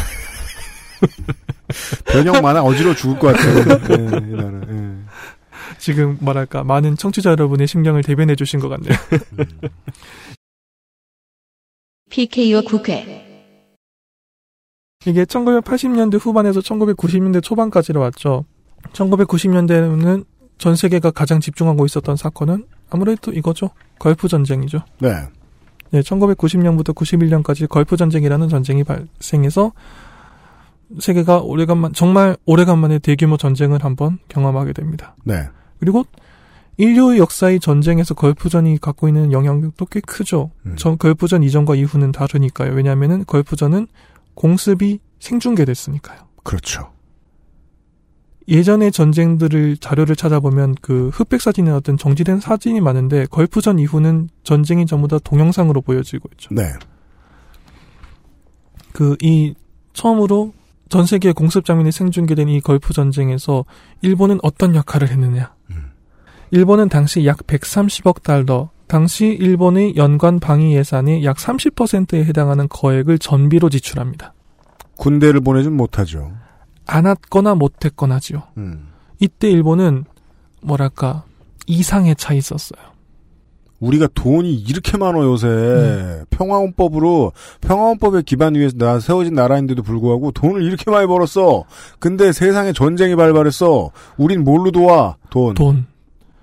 [SPEAKER 7] (laughs)
[SPEAKER 2] 변형 많아 어지러워 죽을 것 같아요. (laughs) 네, 이 나라. 예.
[SPEAKER 7] 지금 뭐랄까 많은 청취자 여러분의 심경을 대변해 주신 것 같네요. (laughs)
[SPEAKER 1] PKO 국회
[SPEAKER 7] 이게 1980년대 후반에서 1990년대 초반까지로 왔죠. 1990년대는 전 세계가 가장 집중하고 있었던 사건은 아무래도 이거죠. 걸프 전쟁이죠.
[SPEAKER 2] 네.
[SPEAKER 7] 네, 1990년부터 91년까지 걸프 전쟁이라는 전쟁이 발생해서 세계가 오래간만 정말 오래간만에 대규모 전쟁을 한번 경험하게 됩니다.
[SPEAKER 2] 네.
[SPEAKER 7] 그리고 인류의 역사의 전쟁에서 걸프전이 갖고 있는 영향력도 꽤 크죠.
[SPEAKER 2] 음.
[SPEAKER 7] 전 걸프전 이전과 이후는 다르니까요. 왜냐하면은 걸프전은 공습이 생중계됐으니까요.
[SPEAKER 2] 그렇죠.
[SPEAKER 7] 예전의 전쟁들을 자료를 찾아보면 그 흑백 사진에 어떤 정지된 사진이 많은데 걸프전 이후는 전쟁이 전부 다 동영상으로 보여지고 있죠.
[SPEAKER 2] 네.
[SPEAKER 7] 그 이 처음으로 전 세계 공습 장면이 생중계된 이 걸프 전쟁에서 일본은 어떤 역할을 했느냐? 일본은 당시 약 130억 달러, 당시 일본의 연간 방위 예산의 약 30%에 해당하는 거액을 전비로 지출합니다.
[SPEAKER 2] 군대를 보내진 못하죠.
[SPEAKER 7] 안 했거나 못했거나지요.
[SPEAKER 2] 음.
[SPEAKER 7] 이때 일본은 뭐랄까 이상에 차 있었어요.
[SPEAKER 2] 우리가 돈이 이렇게 많아 요새
[SPEAKER 7] 네.
[SPEAKER 2] 평화헌법으로 평화헌법의 기반 위에서 나 세워진 나라인데도 불구하고 돈을 이렇게 많이 벌었어. 근데 세상에 전쟁이 발발했어. 우린 뭘로 도와? 돈.
[SPEAKER 7] 돈.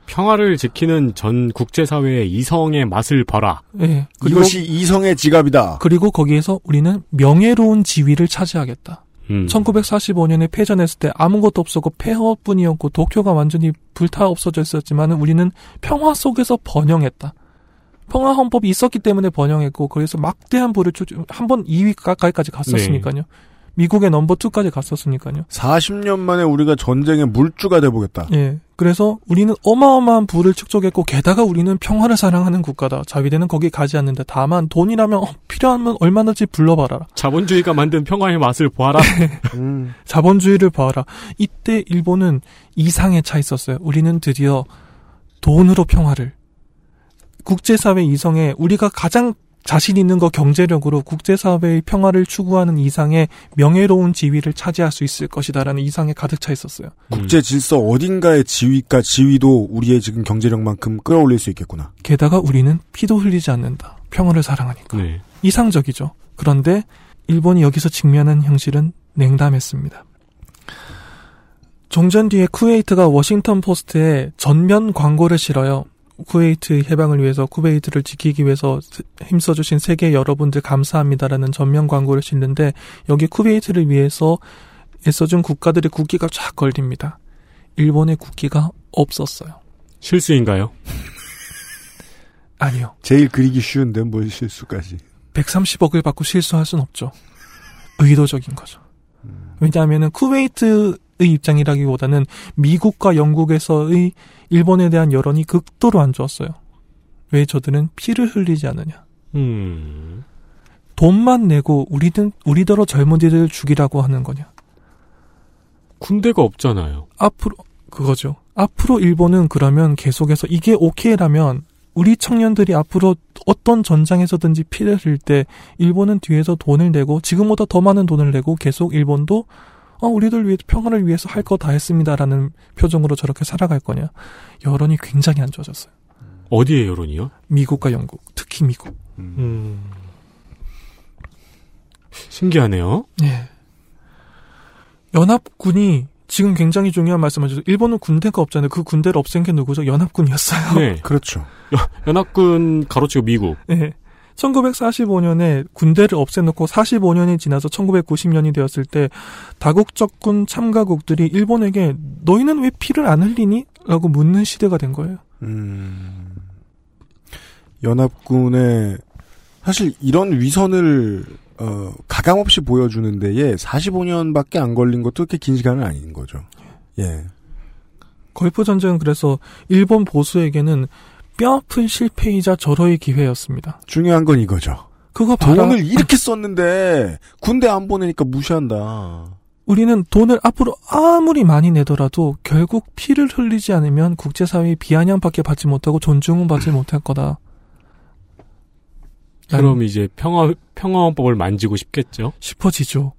[SPEAKER 3] 평화를 지키는 전 국제사회의 이성의 맛을 봐라.
[SPEAKER 7] 예. 그리고
[SPEAKER 2] 이것이 이성의 지갑이다.
[SPEAKER 7] 그리고 거기에서 우리는 명예로운 지위를 차지하겠다.
[SPEAKER 3] 음.
[SPEAKER 7] 1945년에 패전했을 때 아무것도 없었고 폐허뿐이었고 도쿄가 완전히 불타 없어져 있었지만 우리는 평화 속에서 번영했다. 평화 헌법이 있었기 때문에 번영했고 그래서 막대한 부를 한 번 2위 가까이까지 갔었으니까요. 미국의 넘버 2까지 갔었으니까요.
[SPEAKER 2] 40년 만에 우리가 전쟁의 물주가 돼 보겠다.
[SPEAKER 7] 예. 그래서 우리는 어마어마한 부를 축적했고 게다가 우리는 평화를 사랑하는 국가다. 자위대는 거기 가지 않는다. 다만 돈이라면 어, 필요하면 얼마든지 불러봐라.
[SPEAKER 3] 자본주의가 만든 평화의 맛을 보아라.
[SPEAKER 2] 음.
[SPEAKER 7] 자본주의를 봐라. 이때 일본은 이상에 차 있었어요. 우리는 드디어 돈으로 평화를 국제사회 이성에 우리가 가장 자신 있는 거 경제력으로 국제사회의 평화를 추구하는 이상의 명예로운 지위를 차지할 수 있을 것이다라는 이상에 가득 차 있었어요.
[SPEAKER 2] 국제 질서 어딘가의 지위가 지위도 우리의 지금 경제력만큼 끌어올릴 수 있겠구나.
[SPEAKER 7] 게다가 우리는 피도 흘리지 않는다. 평화를 사랑하니까.
[SPEAKER 3] 네.
[SPEAKER 7] 이상적이죠. 그런데 일본이 여기서 직면한 현실은 냉담했습니다. 종전 뒤에 쿠웨이트가 워싱턴 포스트에 전면 광고를 실어요. 쿠웨이트 해방을 위해서 쿠웨이트를 지키기 위해서 힘써주신 세계 여러분들 감사합니다라는 전면 광고를 실는데 여기 쿠웨이트를 위해서 애써준 국가들의 국기가 쫙 걸립니다. 일본의 국기가 없었어요.
[SPEAKER 3] 실수인가요?
[SPEAKER 7] 아니요.
[SPEAKER 2] 제일 그리기 쉬운데 뭘 실수까지.
[SPEAKER 7] 130억을 받고 실수할 순 없죠. 의도적인 거죠. 왜냐하면 쿠웨이트의 입장이라기보다는 미국과 영국에서의 일본에 대한 여론이 극도로 안 좋았어요. 왜 저들은 피를 흘리지 않느냐.
[SPEAKER 3] 음.
[SPEAKER 7] 돈만 내고 우리는 우리더러 젊은이들을 죽이라고 하는 거냐.
[SPEAKER 3] 군대가 없잖아요.
[SPEAKER 7] 앞으로 그거죠. 앞으로 일본은 그러면 계속해서 이게 오케이라면 우리 청년들이 앞으로 어떤 전장에서든지 피를 흘릴 때 일본은 뒤에서 돈을 내고 지금보다 더 많은 돈을 내고 계속 일본도 어, 우리들 위해 평화를 위해서 할 거 다 했습니다라는 표정으로 저렇게 살아갈 거냐. 여론이 굉장히 안 좋아졌어요.
[SPEAKER 3] 어디의 여론이요?
[SPEAKER 7] 미국과 영국, 특히 미국.
[SPEAKER 3] 음. 신기하네요.
[SPEAKER 7] 예. 연합군이 지금 굉장히 중요한 말씀하셨어요. 일본은 군대가 없잖아요. 그 군대를 없앤 게 누구죠? 연합군이었어요.
[SPEAKER 3] 네.
[SPEAKER 2] 그렇죠.
[SPEAKER 3] 연합군 가로치고 미국.
[SPEAKER 7] 네. 1945년에 군대를 없애놓고 45년이 지나서 1990년이 되었을 때 다국적군 참가국들이 일본에게 너희는 왜 피를 안 흘리니? 라고 묻는 시대가 된 거예요.
[SPEAKER 2] 음, 연합군의 사실 이런 위선을 어, 가감없이 보여주는 데에 45년밖에 안 걸린 것도 그렇게 긴 시간은 아닌 거죠. 예.
[SPEAKER 7] 걸프 전쟁은 그래서 일본 보수에게는 뼈아픈 실패이자 절호의 기회였습니다.
[SPEAKER 2] 중요한 건 이거죠.
[SPEAKER 7] 그거 봐라.
[SPEAKER 2] 돈을 이렇게 썼는데 군대 안 보내니까 무시한다.
[SPEAKER 7] 우리는 돈을 앞으로 아무리 많이 내더라도 결국 피를 흘리지 않으면 국제사회의 비아냥밖에 받지 못하고 존중은 받지 못할 거다.
[SPEAKER 3] 그럼 이제 평화 평화헌법을 만지고 싶겠죠.
[SPEAKER 7] 싶어지죠.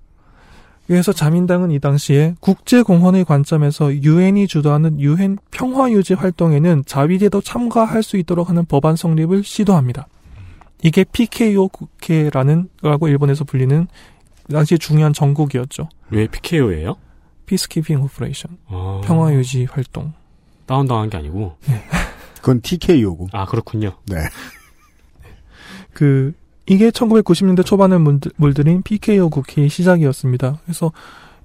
[SPEAKER 7] 그래서 자민당은 이 당시에 국제공헌의 관점에서 유엔이 주도하는 유엔 평화유지 활동에는 자위대도 참가할 수 있도록 하는 법안 성립을 시도합니다. 이게 PKO 국회라는 라고 일본에서 불리는 당시 중요한 정국이었죠.
[SPEAKER 3] 왜 PKO예요?
[SPEAKER 7] Peacekeeping operation.
[SPEAKER 3] 아,
[SPEAKER 7] 평화유지 활동.
[SPEAKER 3] 다운당한 게 아니고.
[SPEAKER 2] 그건 TKO고.
[SPEAKER 3] 아 그렇군요.
[SPEAKER 2] 네.
[SPEAKER 7] 그 이게 1990년대 초반에 물들, 물들인 PKO 국회의 시작이었습니다. 그래서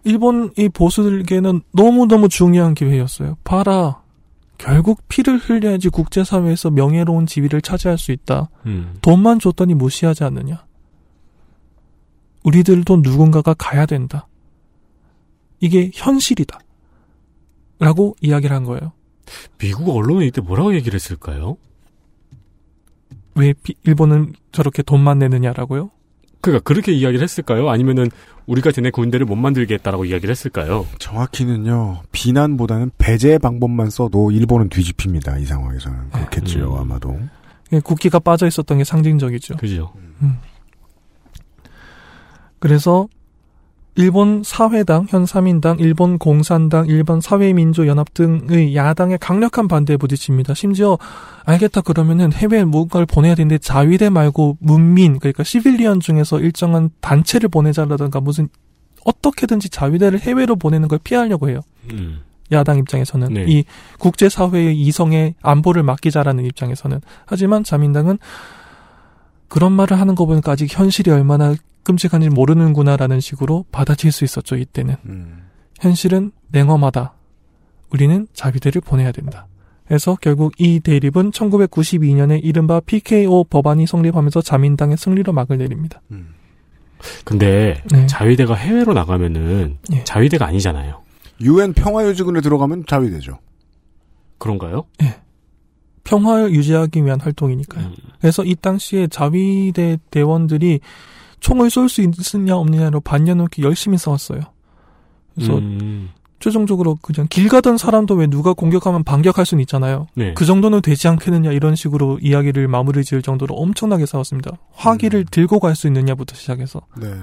[SPEAKER 7] 일본 이 보수들에게는 너무너무 중요한 기회였어요. 봐라. 결국 피를 흘려야지 국제사회에서 명예로운 지위를 차지할 수 있다.
[SPEAKER 3] 음.
[SPEAKER 7] 돈만 줬더니 무시하지 않느냐. 우리들도 누군가가 가야 된다. 이게 현실이다. 라고 이야기를 한 거예요.
[SPEAKER 3] 미국 언론은 이때 뭐라고 얘기를 했을까요?
[SPEAKER 7] 왜 피- 일본은 저렇게 돈만 내느냐라고요?
[SPEAKER 3] 그러니까 그렇게 이야기를 했을까요? 아니면은 우리가 쟤네 군대를 못 만들겠다라고 이야기를 했을까요?
[SPEAKER 2] 정확히는요 비난보다는 배제 방법만 써도 일본은 뒤집힙니다 이 상황에서는 그렇겠지요
[SPEAKER 3] 음.
[SPEAKER 2] 아마도
[SPEAKER 7] 예, 국기가 빠져 있었던 게 상징적이죠.
[SPEAKER 3] 그죠?
[SPEAKER 7] 그래서 일본 사회당, 현 3인당, 일본 공산당, 일본 사회민주연합 등의 야당의 강력한 반대에 부딪힙니다. 심지어 알겠다 그러면은 해외에 뭔가를 보내야 되는데 자위대 말고 문민 그러니까 시빌리언 중에서 일정한 단체를 보내자라든가 무슨 어떻게든지 자위대를 해외로 보내는 걸 피하려고 해요.
[SPEAKER 3] 음.
[SPEAKER 7] 야당 입장에서는
[SPEAKER 3] 네.
[SPEAKER 7] 이 국제사회의 이성의 안보를 맡기자라는 입장에서는 하지만 자민당은 그런 말을 하는 거 보니까 아직 현실이 얼마나 끔찍한지 모르는구나라는 식으로 받아칠 수 있었죠 이때는
[SPEAKER 2] 음.
[SPEAKER 7] 현실은 냉엄하다 우리는 자위대를 보내야 된다 그래서 결국 이 대립은 1992년에 이른바 PKO 법안이 성립하면서 자민당의 승리로 막을 내립니다
[SPEAKER 3] 근데
[SPEAKER 7] 네.
[SPEAKER 3] 자위대가 해외로 나가면은
[SPEAKER 7] 예.
[SPEAKER 3] 자위대가 아니잖아요.
[SPEAKER 2] 유엔 평화유지군에 들어가면 자위대죠
[SPEAKER 3] 그런가요?
[SPEAKER 7] 평화를 유지하기 위한 활동이니까요
[SPEAKER 3] 음.
[SPEAKER 7] 그래서 이 당시에 자위대 대원들이 총을 쏠 수 있느냐 없느냐로 반년 넘게 열심히 싸웠어요. 그래서
[SPEAKER 3] 음.
[SPEAKER 7] 최종적으로 그냥 길 가던 사람도 왜 누가 공격하면 반격할 수는 있잖아요.
[SPEAKER 3] 네.
[SPEAKER 7] 그 정도는 되지 않겠느냐 이런 식으로 이야기를 마무리 지을 정도로 엄청나게 싸웠습니다. 화기를
[SPEAKER 3] 음.
[SPEAKER 7] 들고 갈 수 있느냐부터 시작해서.
[SPEAKER 2] 네.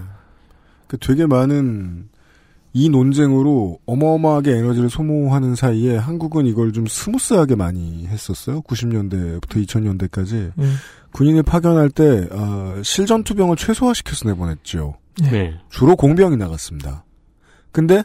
[SPEAKER 2] 그 되게 많은 이 논쟁으로 어마어마하게 에너지를 소모하는 사이에 한국은 이걸 좀 스무스하게 많이 했었어요. 90년대부터 2000년대까지.
[SPEAKER 7] 예.
[SPEAKER 2] 군인을 파견할 때 어, 실전투병을 최소화시켜서 내보냈죠.
[SPEAKER 3] 네.
[SPEAKER 2] 주로 공병이 나갔습니다. 근데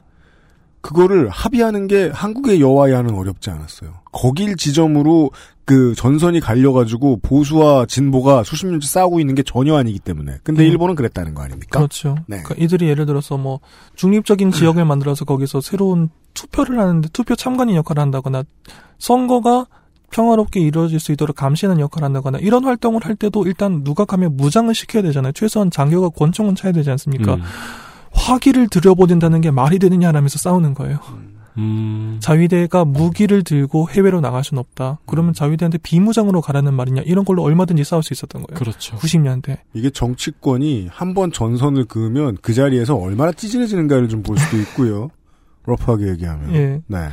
[SPEAKER 2] 그거를 합의하는 게 한국의 여와야는 어렵지 않았어요. 거길 지점으로 그 전선이 갈려가지고 보수와 진보가 수십 년째 싸우고 있는 게 전혀 아니기 때문에. 근데
[SPEAKER 7] 음.
[SPEAKER 2] 일본은 그랬다는 거 아닙니까?
[SPEAKER 7] 그렇죠.
[SPEAKER 2] 네.
[SPEAKER 7] 그러니까 이들이 예를 들어서 뭐 중립적인 지역을 (clears throat) 만들어서 거기서 새로운 투표를 하는데 투표 참관인 역할을 한다거나 선거가 평화롭게 이루어질 수 있도록 감시하는 역할을 한다거나 이런 활동을 할 때도 일단 누가 가면 무장을 시켜야 되잖아요. 최소한 장교가 권총은 차야 되지 않습니까?
[SPEAKER 3] 음.
[SPEAKER 7] 화기를 들여보낸다는 게 말이 되느냐 라면서 싸우는 거예요.
[SPEAKER 3] 음.
[SPEAKER 7] 자위대가 무기를 들고 해외로 나갈 수는 없다. 그러면 자위대한테 비무장으로 가라는 말이냐 이런 걸로 얼마든지 싸울 수 있었던 거예요.
[SPEAKER 3] 그렇죠.
[SPEAKER 7] 90년대.
[SPEAKER 2] 이게 정치권이 한 번 전선을 그으면 그 자리에서 얼마나 찌질해지는가를 좀 볼 수도 있고요. (laughs) 러프하게 얘기하면.
[SPEAKER 7] 예.
[SPEAKER 2] 네.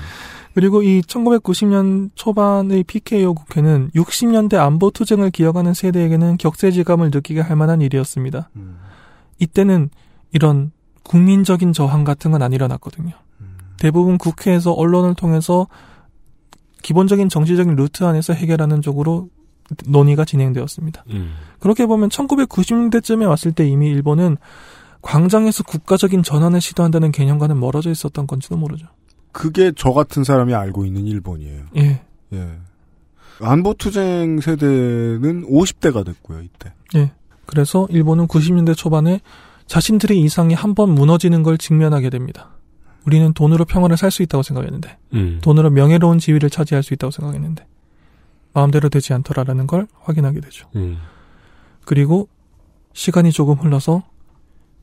[SPEAKER 7] 그리고 이 1990년 초반의 PKO 국회는 60년대 안보 투쟁을 기억하는 세대에게는 격세지감을 느끼게 할 만한 일이었습니다.
[SPEAKER 2] 음.
[SPEAKER 7] 이때는 이런 국민적인 저항 같은 건 안 일어났거든요. 대부분 국회에서 언론을 통해서 기본적인 정치적인 루트 안에서 해결하는 쪽으로 논의가 진행되었습니다.
[SPEAKER 3] 음.
[SPEAKER 7] 그렇게 보면 1990년대쯤에 왔을 때 이미 일본은 광장에서 국가적인 전환을 시도한다는 개념과는 멀어져 있었던 건지도 모르죠.
[SPEAKER 2] 그게 저 같은 사람이 알고 있는 일본이에요.
[SPEAKER 7] 예.
[SPEAKER 2] 예. 안보투쟁 세대는 50대가 됐고요, 이때.
[SPEAKER 7] 예. 그래서 일본은 90년대 초반에 자신들의 이상이 한 번 무너지는 걸 직면하게 됩니다. 우리는 돈으로 평화를 살 수 있다고 생각했는데,
[SPEAKER 3] 음.
[SPEAKER 7] 돈으로 명예로운 지위를 차지할 수 있다고 생각했는데, 마음대로 되지 않더라라는 걸 확인하게 되죠.
[SPEAKER 3] 음.
[SPEAKER 7] 그리고 시간이 조금 흘러서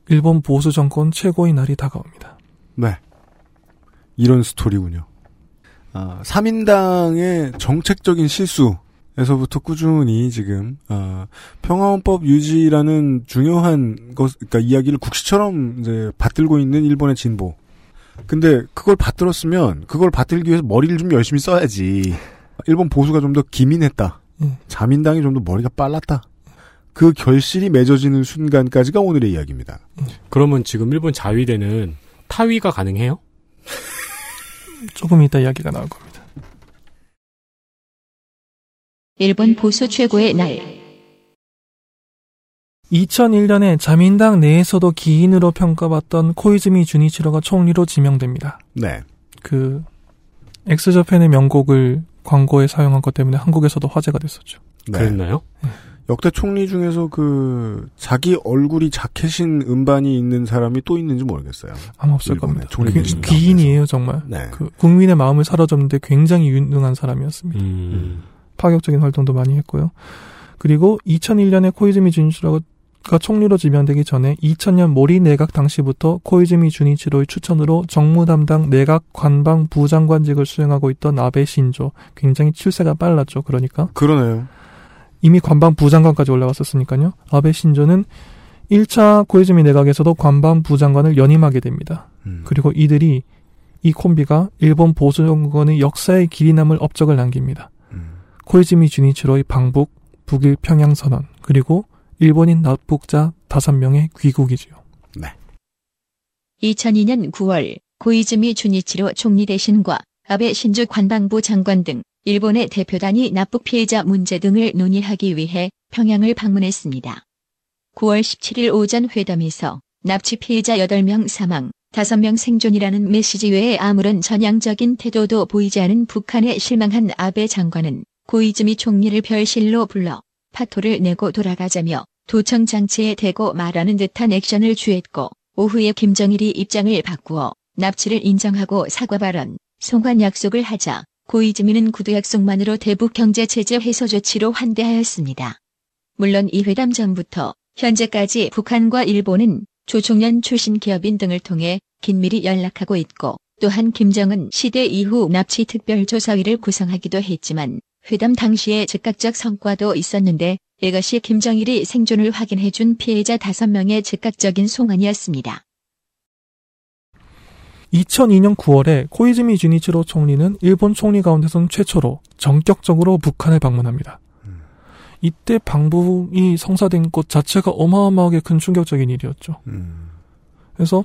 [SPEAKER 7] 일본 보수 정권 최고의 날이 다가옵니다.
[SPEAKER 2] 네. 이런 스토리군요. 아, 3인당의 정책적인 실수 에서부터 꾸준히 지금, 아, 평화헌법 유지라는 중요한 것, 그러니까 이야기를 국시처럼 이제 받들고 있는 일본의 진보. 근데 그걸 받들었으면 그걸 받들기 위해서 머리를 좀 열심히 써야지. 일본 보수가 좀 더 기민했다.
[SPEAKER 7] 예.
[SPEAKER 2] 자민당이 좀 더 머리가 빨랐다. 그 결실이 맺어지는 순간까지가 오늘의 이야기입니다.
[SPEAKER 3] 그러면 지금 일본 자위대는 타위가 가능해요?
[SPEAKER 7] 조금 이따 이야기가 나올 겁니다.
[SPEAKER 1] 일본 보수 최고의 날.
[SPEAKER 7] 2001년에 자민당 내에서도 기인으로 평가받던 코이즈미 주니치로가 총리로 지명됩니다.
[SPEAKER 2] 네.
[SPEAKER 7] 그 엑스저팬의 명곡을 광고에 사용한 것 때문에 한국에서도 화제가 됐었죠.
[SPEAKER 2] 네.
[SPEAKER 3] 그랬나요?
[SPEAKER 2] 역대 총리 중에서 그 자기 얼굴이 자켓인 음반이 있는 사람이 또 있는지 모르겠어요.
[SPEAKER 7] 아마 없을 겁니다.
[SPEAKER 2] 총리
[SPEAKER 7] 귀-
[SPEAKER 2] 되신
[SPEAKER 7] 귀인이에요 정말.
[SPEAKER 2] 네.
[SPEAKER 7] 그 국민의 마음을 사로잡는데 굉장히 유능한 사람이었습니다.
[SPEAKER 3] 음.
[SPEAKER 7] 파격적인 활동도 많이 했고요. 그리고 2001년에 코이즈미 주니치로가 총리로 지명되기 전에 2000년 모리 내각 당시부터 코이즈미 주니치로의 추천으로 정무 담당 내각 관방 부장관직을 수행하고 있던 아베 신조 굉장히 출세가 빨랐죠. 그러니까
[SPEAKER 2] 그러네요.
[SPEAKER 7] 이미 관방 부장관까지 올라갔었으니까요. 아베 신조는 1차 고이즈미 내각에서도 관방 부 장관을 연임하게 됩니다.
[SPEAKER 2] 음.
[SPEAKER 7] 그리고 이들이 이 콤비가 일본 보수 정권의 역사에 길이 남을 업적을 남깁니다.
[SPEAKER 2] 음.
[SPEAKER 7] 코이즈미 주니치로의 방북, 북일 평양 선언, 그리고 일본인 납북자 5명의 귀국이지요.
[SPEAKER 1] 2002년 9월 고이즈미 주니치로 총리 대신과 아베 신주 관방부 장관 등 일본의 대표단이 납북 피해자 문제 등을 논의하기 위해 평양을 방문했습니다. 9월 17일 오전 회담에서 납치 피해자 8명 사망, 5명 생존이라는 메시지 외에 아무런 전향적인 태도도 보이지 않은 북한에 실망한 아베 장관은 고이즈미 총리를 별실로 불러 파토를 내고 돌아가자며 도청 장치에 대고 말하는 듯한 액션을 취했고 오후에 김정일이 입장을 바꾸어 납치를 인정하고 사과 발언, 송환 약속을 하자 고이즈미는 구두 약속만으로 대북 경제 제재 해소 조치로 환대하였습니다. 물론 이 회담 전부터 현재까지 북한과 일본은 조총련 출신 기업인 등을 통해 긴밀히 연락하고 있고 또한 김정은 시대 이후 납치 특별조사위를 구성하기도 했지만 회담 당시에 즉각적 성과도 있었는데 이것이 김정일이 생존을 확인해준 피해자 5명의 즉각적인 송환이었습니다.
[SPEAKER 7] 2002년 9월에 코이즈미 주니치로 총리는 일본 총리 가운데선 최초로 전격적으로 북한을 방문합니다. 이때 방북이 성사된 것 자체가 어마어마하게 큰 충격적인 일이었죠.
[SPEAKER 2] 음.
[SPEAKER 7] 그래서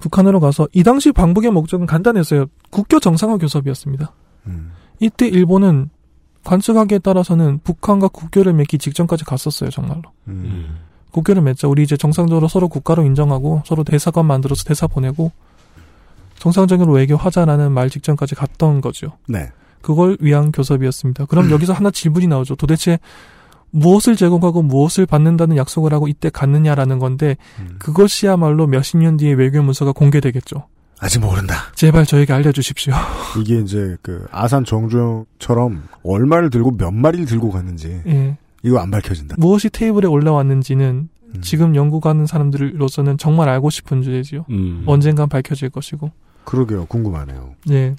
[SPEAKER 7] 북한으로 가서 이 당시 방북의 목적은 간단했어요. 국교 정상화 교섭이었습니다.
[SPEAKER 2] 음.
[SPEAKER 7] 이때 일본은 관측하기에 따라서는 북한과 국교를 맺기 직전까지 갔었어요, 정말로.
[SPEAKER 2] 음.
[SPEAKER 7] 국교를 맺자. 우리 이제 정상적으로 서로 국가로 인정하고 서로 대사관 만들어서 대사 보내고 정상적으로 외교 하자라는 말 직전까지 갔던 거죠.
[SPEAKER 2] 네.
[SPEAKER 7] 그걸 위한 교섭이었습니다. 그럼 여기서 하나 질문이 나오죠. 도대체 무엇을 제공하고 무엇을 받는다는 약속을 하고 이때 갔느냐라는 건데
[SPEAKER 2] 음.
[SPEAKER 7] 그것이야말로 몇십 년 뒤에 외교 문서가 공개되겠죠.
[SPEAKER 2] 아직 모른다.
[SPEAKER 7] 제발 저에게 알려주십시오. (laughs)
[SPEAKER 2] 이게 이제 그 아산 정주영처럼 얼마를 들고 몇 마리를 들고 갔는지
[SPEAKER 7] 예.
[SPEAKER 2] 이거 안 밝혀진다.
[SPEAKER 7] 무엇이 테이블에 올라왔는지는
[SPEAKER 2] 음.
[SPEAKER 7] 지금 연구하는 사람들로서는 정말 알고 싶은 주제지요.
[SPEAKER 3] 음.
[SPEAKER 7] 언젠간 밝혀질 것이고.
[SPEAKER 2] 그러게요. 궁금하네요.
[SPEAKER 7] 예.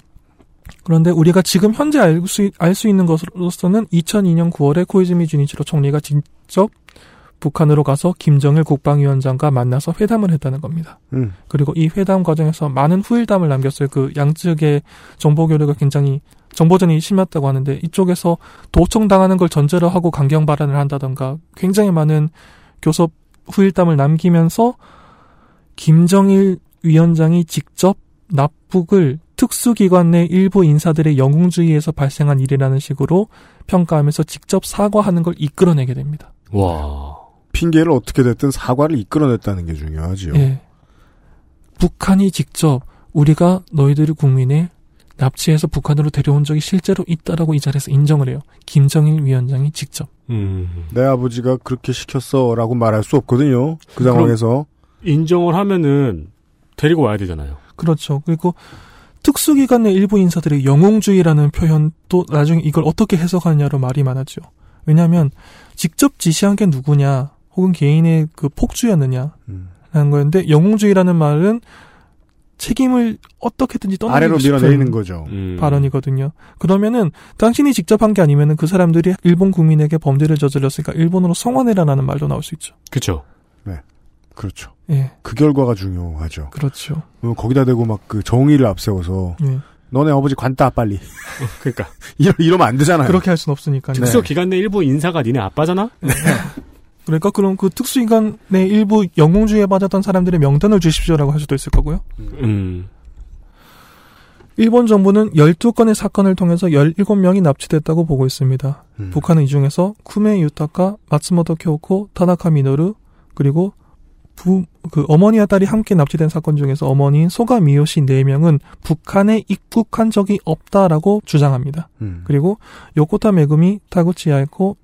[SPEAKER 7] 그런데 우리가 지금 현재 알 수, 알 수 있는 것으로서는 2002년 9월에 코이즈미 주니치로 총리가 직접 북한으로 가서 김정일 국방위원장과 만나서 회담을 했다는 겁니다.
[SPEAKER 2] 음.
[SPEAKER 7] 그리고 이 회담 과정에서 많은 후일담을 남겼어요. 그 양측의 정보 교류가 굉장히 정보전이 심했다고 하는데 이쪽에서 도청당하는 걸 전제로 하고 강경 발언을 한다던가 굉장히 많은 교섭 후일담을 남기면서 김정일 위원장이 직접 납북을 특수기관 내 일부 인사들의 영웅주의에서 발생한 일이라는 식으로 평가하면서 직접 사과하는 걸 이끌어내게 됩니다.
[SPEAKER 3] 와.
[SPEAKER 2] 핑계를 어떻게 됐든 사과를 이끌어냈다는 게 중요하지요.
[SPEAKER 7] 예. 북한이 직접 우리가 너희들의 국민을 납치해서 북한으로 데려온 적이 실제로 있다라고 이 자리에서 인정을 해요. 김정일 위원장이 직접.
[SPEAKER 3] 음.
[SPEAKER 2] 내 아버지가 그렇게 시켰어라고 말할 수 없거든요. 그 상황에서
[SPEAKER 3] 인정을 하면은 데리고 와야 되잖아요.
[SPEAKER 7] 그렇죠. 그리고 특수기관 내 일부 인사들의 영웅주의라는 표현도 나중에 이걸 어떻게 해석하느냐로 말이 많았죠. 왜냐하면 직접 지시한 게 누구냐, 혹은 개인의 그 폭주였느냐라는
[SPEAKER 2] 음.
[SPEAKER 7] 거였는데 영웅주의라는 말은 책임을 어떻게든지
[SPEAKER 2] 아래로
[SPEAKER 7] 싶은
[SPEAKER 2] 밀어내리는 거죠.
[SPEAKER 3] 음.
[SPEAKER 7] 발언이거든요. 그러면은 당신이 직접 한 게 아니면은 그 사람들이 일본 국민에게 범죄를 저질렀으니까 일본으로 송환해라라는 말도 나올 수 있죠.
[SPEAKER 3] 그쵸.
[SPEAKER 2] 그렇죠.
[SPEAKER 7] 예,
[SPEAKER 2] 그 결과가 중요하죠.
[SPEAKER 7] 그렇죠.
[SPEAKER 2] 어, 거기다 대고 막 그 정의를 앞세워서
[SPEAKER 7] 예.
[SPEAKER 2] 너네 아버지 관따 빨리 (laughs)
[SPEAKER 3] 그러니까 (laughs)
[SPEAKER 2] 이러, 이러면 안 되잖아요.
[SPEAKER 7] 그렇게 할 수는 없으니까.
[SPEAKER 2] 네.
[SPEAKER 3] 특수 기관 내 일부 인사가 니네 아빠잖아. (laughs)
[SPEAKER 7] 그러니까 그럼 그 특수기관의 일부 영웅주의에 빠졌던 사람들의 명단을 주십시오라고 할 수도 있을 거고요.
[SPEAKER 3] 음.
[SPEAKER 7] 일본 정부는 12건의 사건을 통해서 17명이 납치됐다고 보고 있습니다.
[SPEAKER 2] 음.
[SPEAKER 7] 북한은 이 중에서 쿠메 유타카, 마츠모토 쿄코, 타나카 미노루, 그리고 부, 그 어머니와 딸이 함께 납치된 사건 중에서 어머니인 소가 미요시 4명은 북한에 입국한 적이 없다라고 주장합니다.
[SPEAKER 2] 음.
[SPEAKER 7] 그리고 요코타 메구미, 타구치 야에코,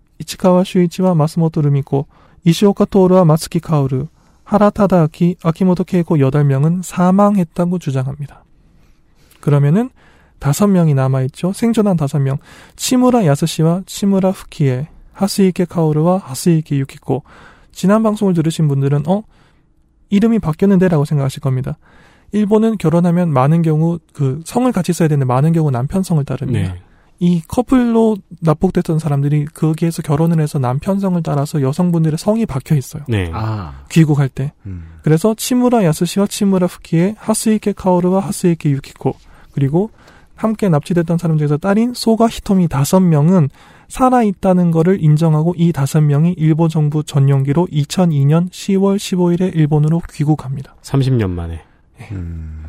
[SPEAKER 7] 루미코, 이시오카 토오르와 마츠키 카오르, 하라 타다 아키, 아리모토 케이코 8명은 사망했다고 주장합니다. 그러면은 다섯 명이 남아있죠. 생존한 다섯 명. 치무라 야스시와 치무라 후키에, 하스이케 카오르와 하스이케 유키코. 지난 방송을 들으신 분들은, 어? 이름이 바뀌었는데? 라고 생각하실 겁니다. 일본은 결혼하면 많은 경우, 그, 성을 같이 써야 되는데 많은 경우 남편 성을 따릅니다.
[SPEAKER 3] 네.
[SPEAKER 7] 이 커플로 납북됐던 사람들이 거기에서 결혼을 해서 남편성을 따라서 여성분들의 성이 박혀 있어요.
[SPEAKER 3] 네.
[SPEAKER 2] 아.
[SPEAKER 7] 귀국할 때.
[SPEAKER 2] 음.
[SPEAKER 7] 그래서 치무라 야스시와 치무라 푸키의 하스이케 카오르와 하스이케 유키코 그리고 함께 납치됐던 사람 중에서 딸인 소가 히토미 다섯 명은 살아 있다는 것을 인정하고 이 다섯 명이 일본 정부 전용기로 2002년 10월 15일에 일본으로 귀국합니다.
[SPEAKER 3] 30년 만에.
[SPEAKER 2] 음.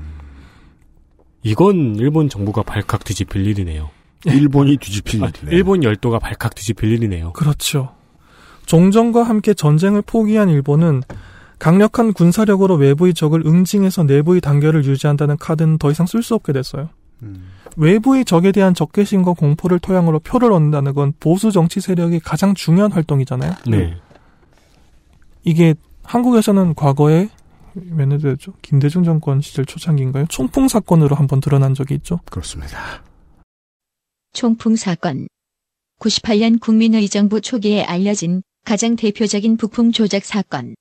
[SPEAKER 3] 이건 일본 정부가 발칵 뒤집힐 일이네요.
[SPEAKER 2] 일본이 뒤집힐
[SPEAKER 3] 아,
[SPEAKER 2] 일이네.
[SPEAKER 3] 일본 열도가 발칵 뒤집힐 일이네요.
[SPEAKER 7] 그렇죠. 종전과 함께 전쟁을 포기한 일본은 강력한 군사력으로 외부의 적을 응징해서 내부의 단결을 유지한다는 카드는 더 이상 쓸 수 없게 됐어요.
[SPEAKER 2] 음.
[SPEAKER 7] 외부의 적에 대한 적개심과 공포를 토양으로 표를 얻는다는 건 보수 정치 세력의 가장 중요한 활동이잖아요.
[SPEAKER 3] 네.
[SPEAKER 7] 이게 한국에서는 과거에 몇 년도였죠? 김대중 정권 시절 초창기인가요? 총풍 사건으로 한번 드러난 적이 있죠.
[SPEAKER 2] 그렇습니다.
[SPEAKER 1] 총풍 사건. 98년 국민의정부 초기에 알려진 가장 대표적인 북풍 조작 사건.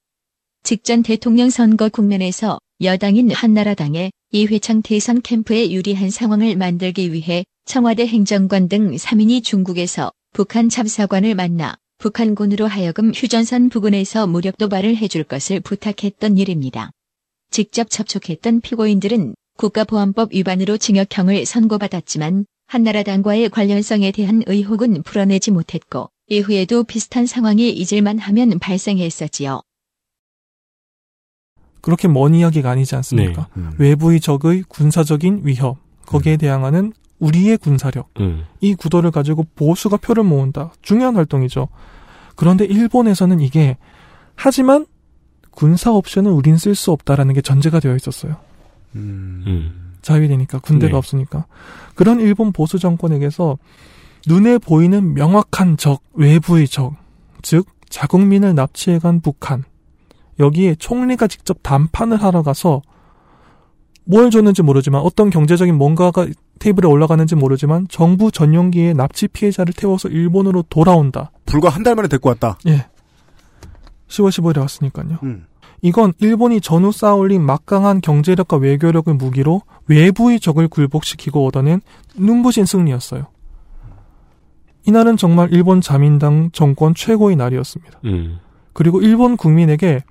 [SPEAKER 1] 직전 대통령 선거 국면에서 여당인 한나라당의 이회창 대선 캠프에 유리한 상황을 만들기 위해 청와대 행정관 등 3인이 중국에서 북한 참사관을 만나 북한군으로 하여금 휴전선 부근에서 무력 도발을 해줄 것을 부탁했던 일입니다. 직접 접촉했던 피고인들은 국가보안법 위반으로 징역형을 선고받았지만 한나라당과의 관련성에 대한 의혹은 풀어내지 못했고 이후에도 비슷한 상황이 잊을만 하면 발생했었지요.
[SPEAKER 7] 그렇게 먼 이야기가 아니지 않습니까?
[SPEAKER 3] 네.
[SPEAKER 2] 음.
[SPEAKER 7] 외부의 적의 군사적인 위협, 거기에 대항하는 우리의 군사력,
[SPEAKER 3] 음.
[SPEAKER 7] 이 구도를 가지고 보수가 표를 모은다. 중요한 활동이죠. 그런데 일본에서는 이게 하지만 군사 옵션은 우린 쓸 수 없다라는 게 전제가 되어 있었어요.
[SPEAKER 2] 음.
[SPEAKER 3] 음.
[SPEAKER 7] 자위되니까 군대가
[SPEAKER 3] 네.
[SPEAKER 7] 없으니까 그런 일본 보수 정권에게서 눈에 보이는 명확한 적 외부의 적즉 자국민을 납치해간 북한 여기에 총리가 직접談판을 하러 가서 뭘 줬는지 모르지만 어떤 경제적인 뭔가가 테이블에 올라가는지 모르지만 정부 전용기에 납치 피해자를 태워서 일본으로 돌아온다.
[SPEAKER 2] 불과 한 달 만에 데리고 왔다.
[SPEAKER 7] 예. 10월 15일에 왔으니까요.
[SPEAKER 2] 음.
[SPEAKER 7] 이건 일본이 전후 쌓아올린 막강한 경제력과 외교력을 무기로 외부의 적을 굴복시키고 얻어낸 눈부신 승리였어요. 이날은 정말 일본 자민당 정권 최고의 날이었습니다.
[SPEAKER 3] 음.
[SPEAKER 7] 그리고 일본 국민에게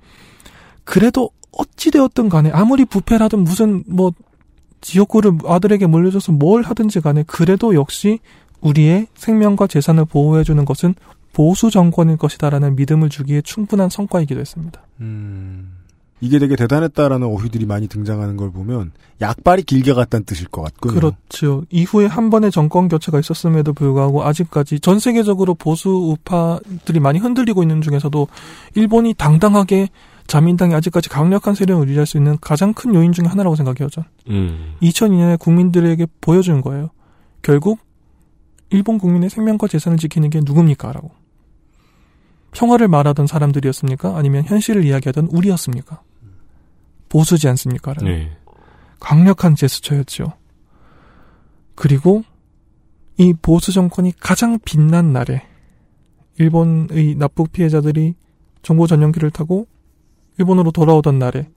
[SPEAKER 7] 그래도 어찌되었든 간에 아무리 부패라든 무슨 뭐 지역구를 아들에게 물려줘서 뭘 하든지 간에 그래도 역시 우리의 생명과 재산을 보호해주는 것은 보수 정권일 것이다라는 믿음을 주기에 충분한 성과이기도 했습니다.
[SPEAKER 2] 음. 이게 되게 대단했다라는 어휘들이 많이 등장하는 걸 보면 약발이 길게 갔다는 뜻일 것 같고요.
[SPEAKER 7] 그렇죠. 이후에 한 번의 정권 교체가 있었음에도 불구하고 아직까지 전 세계적으로 보수 우파들이 많이 흔들리고 있는 중에서도 일본이 당당하게 자민당이 아직까지 강력한 세력을 유지할 수 있는 가장 큰 요인 중에 하나라고 생각해요, 전.
[SPEAKER 3] 음.
[SPEAKER 7] 2002년에 국민들에게 보여준 거예요. 결국 일본 국민의 생명과 재산을 지키는 게 누굽니까? 라고. 평화를 말하던 사람들이었습니까? 아니면 현실을 이야기하던 우리였습니까? 보수지 않습니까? 라는.
[SPEAKER 3] 네.
[SPEAKER 7] 강력한 제스처였죠. 그리고 이 보수 정권이 가장 빛난 날에 일본의 납북 피해자들이 정보 전용기를 타고 일본으로 돌아오던 날에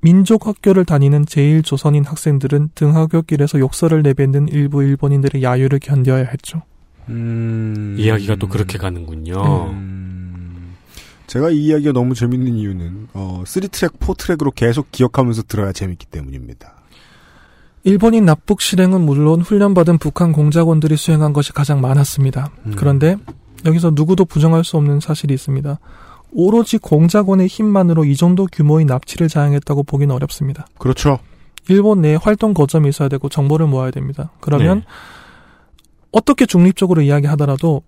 [SPEAKER 7] 민족 학교를 다니는 제1조선인 학생들은 등하굣길에서 욕설을 내뱉는 일부 일본인들의 야유를 견뎌야 했죠.
[SPEAKER 2] 음.
[SPEAKER 3] 이야기가 또 그렇게 가는군요.
[SPEAKER 2] 음. 제가 이 이야기가 너무 재밌는 이유는 어, 3트랙, 4트랙으로 계속 기억하면서 들어야 재밌기 때문입니다.
[SPEAKER 7] 일본인 납북 실행은 물론 훈련받은 북한 공작원들이 수행한 것이 가장 많았습니다.
[SPEAKER 2] 음.
[SPEAKER 7] 그런데 여기서 누구도 부정할 수 없는 사실이 있습니다. 오로지 공작원의 힘만으로 이 정도 규모의 납치를 자행했다고 보기는 어렵습니다.
[SPEAKER 2] 그렇죠.
[SPEAKER 7] 일본 내에 활동 거점이 있어야 되고 정보를 모아야 됩니다. 그러면
[SPEAKER 3] 네.
[SPEAKER 7] 어떻게 중립적으로 이야기하더라도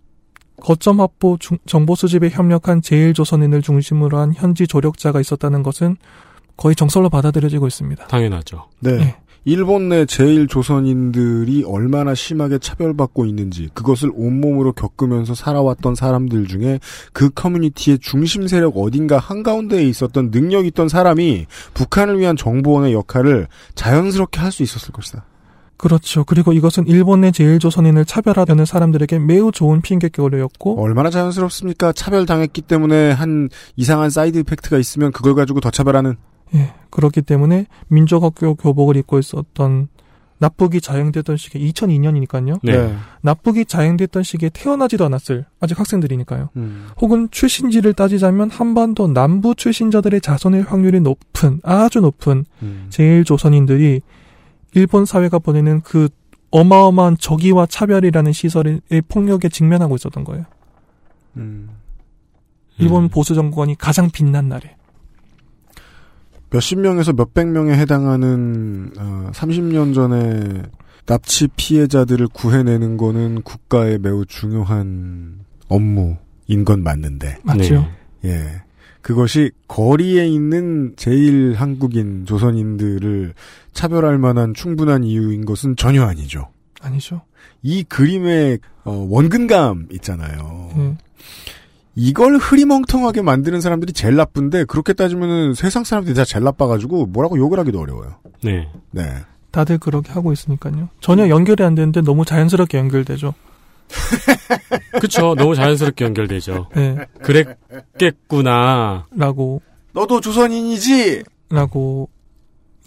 [SPEAKER 7] 거점 확보 중- 정보 수집에 협력한 제1조선인을 중심으로 한 현지 조력자가 있었다는 것은 거의 정설로 받아들여지고 있습니다.
[SPEAKER 3] 당연하죠.
[SPEAKER 2] 네.
[SPEAKER 7] 네.
[SPEAKER 2] 일본 내 제일 조선인들이 얼마나 심하게 차별받고 있는지 그것을 온몸으로 겪으면서 살아왔던 사람들 중에 그 커뮤니티의 중심 세력 어딘가 한가운데에 있었던 능력 있던 사람이 북한을 위한 정보원의 역할을 자연스럽게 할 수 있었을 것이다.
[SPEAKER 7] 그렇죠. 그리고 이것은 일본 내 재일조선인을 차별하려는 사람들에게 매우 좋은 핑계거리였고
[SPEAKER 2] 얼마나 자연스럽습니까? 차별당했기 때문에 한 이상한 side effect가 있으면 그걸 가지고 더 차별하는
[SPEAKER 7] 예, 그렇기 때문에 민족학교 교복을 입고 있었던 납북이 자행됐던 시기에 2002년이니까요.
[SPEAKER 3] 네.
[SPEAKER 7] 납북이 자행됐던 시기에 태어나지도 않았을 아직 학생들이니까요.
[SPEAKER 2] 음.
[SPEAKER 7] 혹은 출신지를 따지자면 한반도 남부 출신자들의 자손일 확률이 높은 아주 높은
[SPEAKER 2] 음.
[SPEAKER 7] 재일 조선인들이 일본 사회가 보내는 그 어마어마한 적의와 차별이라는 시설의 폭력에 직면하고 있었던 거예요.
[SPEAKER 2] 음.
[SPEAKER 7] 일본
[SPEAKER 3] 음.
[SPEAKER 7] 보수 정권이 가장 빛난 날에.
[SPEAKER 2] 몇십 명에서 몇백 명에 해당하는 어, 30년 전에 납치 피해자들을 구해내는 거는 국가의 매우 중요한 업무인 건 맞는데
[SPEAKER 7] 맞죠?
[SPEAKER 3] 네.
[SPEAKER 2] 예. 그것이 거리에 있는 제일 한국인 조선인들을 차별할 만한 충분한 이유인 것은 전혀 아니죠.
[SPEAKER 7] 아니죠.
[SPEAKER 2] 이 그림의 어, 원근감 있잖아요.
[SPEAKER 7] 예.
[SPEAKER 2] 이걸 흐리멍텅하게 만드는 사람들이 제일 나쁜데 그렇게 따지면은 세상 사람들이 다 제일 나빠가지고 뭐라고 욕을 하기도 어려워요.
[SPEAKER 3] 네.
[SPEAKER 2] 네.
[SPEAKER 7] 다들 그렇게 하고 있으니까요. 전혀 연결이 안 되는데 너무 자연스럽게 연결되죠. (laughs)
[SPEAKER 3] 그쵸. 너무 자연스럽게 연결되죠.
[SPEAKER 7] 예.
[SPEAKER 3] 그랬겠구나.
[SPEAKER 7] 라고
[SPEAKER 2] 너도 조선인이지.
[SPEAKER 7] 라고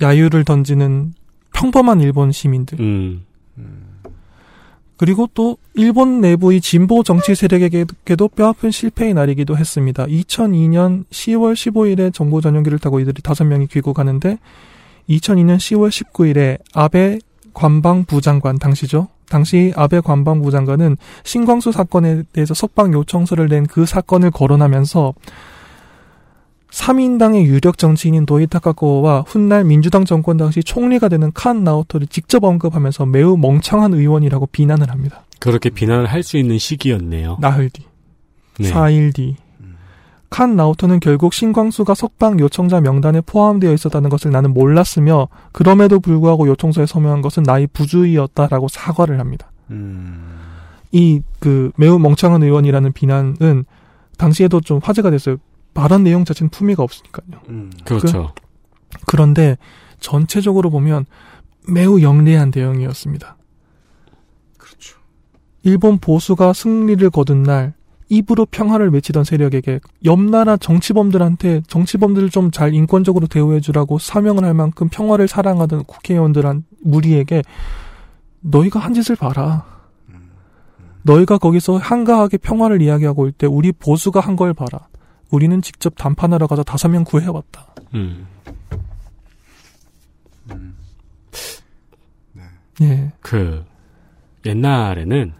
[SPEAKER 7] 야유를 던지는 평범한 일본 시민들.
[SPEAKER 3] 음.
[SPEAKER 7] 그리고 또 일본 내부의 진보 정치 세력에게도 뼈아픈 실패의 날이기도 했습니다. 2002년 10월 15일에 정보 전용기를 타고 이들이 다섯 명이 귀국하는데 2002년 10월 19일에 아베 관방부 장관 당시죠. 당시 아베 관방부 장관은 신광수 사건에 대해서 석방 요청서를 낸 그 사건을 거론하면서 3인당의 유력 정치인인 도이타카코와 훗날 민주당 정권 당시 총리가 되는 칸 나오토를 직접 언급하면서 매우 멍청한 의원이라고 비난을 합니다.
[SPEAKER 3] 그렇게 비난을 할 수 있는 시기였네요.
[SPEAKER 7] 나흘 뒤,
[SPEAKER 3] 네.
[SPEAKER 7] 4일 뒤. 칸 나오토는 결국 신광수가 석방 요청자 명단에 포함되어 있었다는 것을 나는 몰랐으며 그럼에도 불구하고 요청서에 서명한 것은 나의 부주의였다라고 사과를 합니다.
[SPEAKER 2] 음.
[SPEAKER 7] 이그 매우 멍청한 의원이라는 비난은 당시에도 좀 화제가 됐어요. 발언 내용 자체는 품위가 없으니까요.
[SPEAKER 2] 음.
[SPEAKER 3] 그렇죠.
[SPEAKER 7] 그 런데 전체적으로 보면 매우 영리한 대응이었습니다.
[SPEAKER 2] 그렇죠.
[SPEAKER 7] 일본 보수가 승리를 거둔 날 입으로 평화를 외치던 세력에게 옆나라 정치범들한테 정치범들을 좀 잘 인권적으로 대우해주라고 사명을 할 만큼 평화를 사랑하던 국회의원들한 무리에게 너희가 한 짓을 봐라. 너희가 거기서 한가하게 평화를 이야기하고 있을 때 우리 보수가 한 걸 봐라. 우리는 직접 담판하러 가서 다섯 명 구해왔다.
[SPEAKER 3] 음.
[SPEAKER 7] 예.
[SPEAKER 3] 그 옛날에는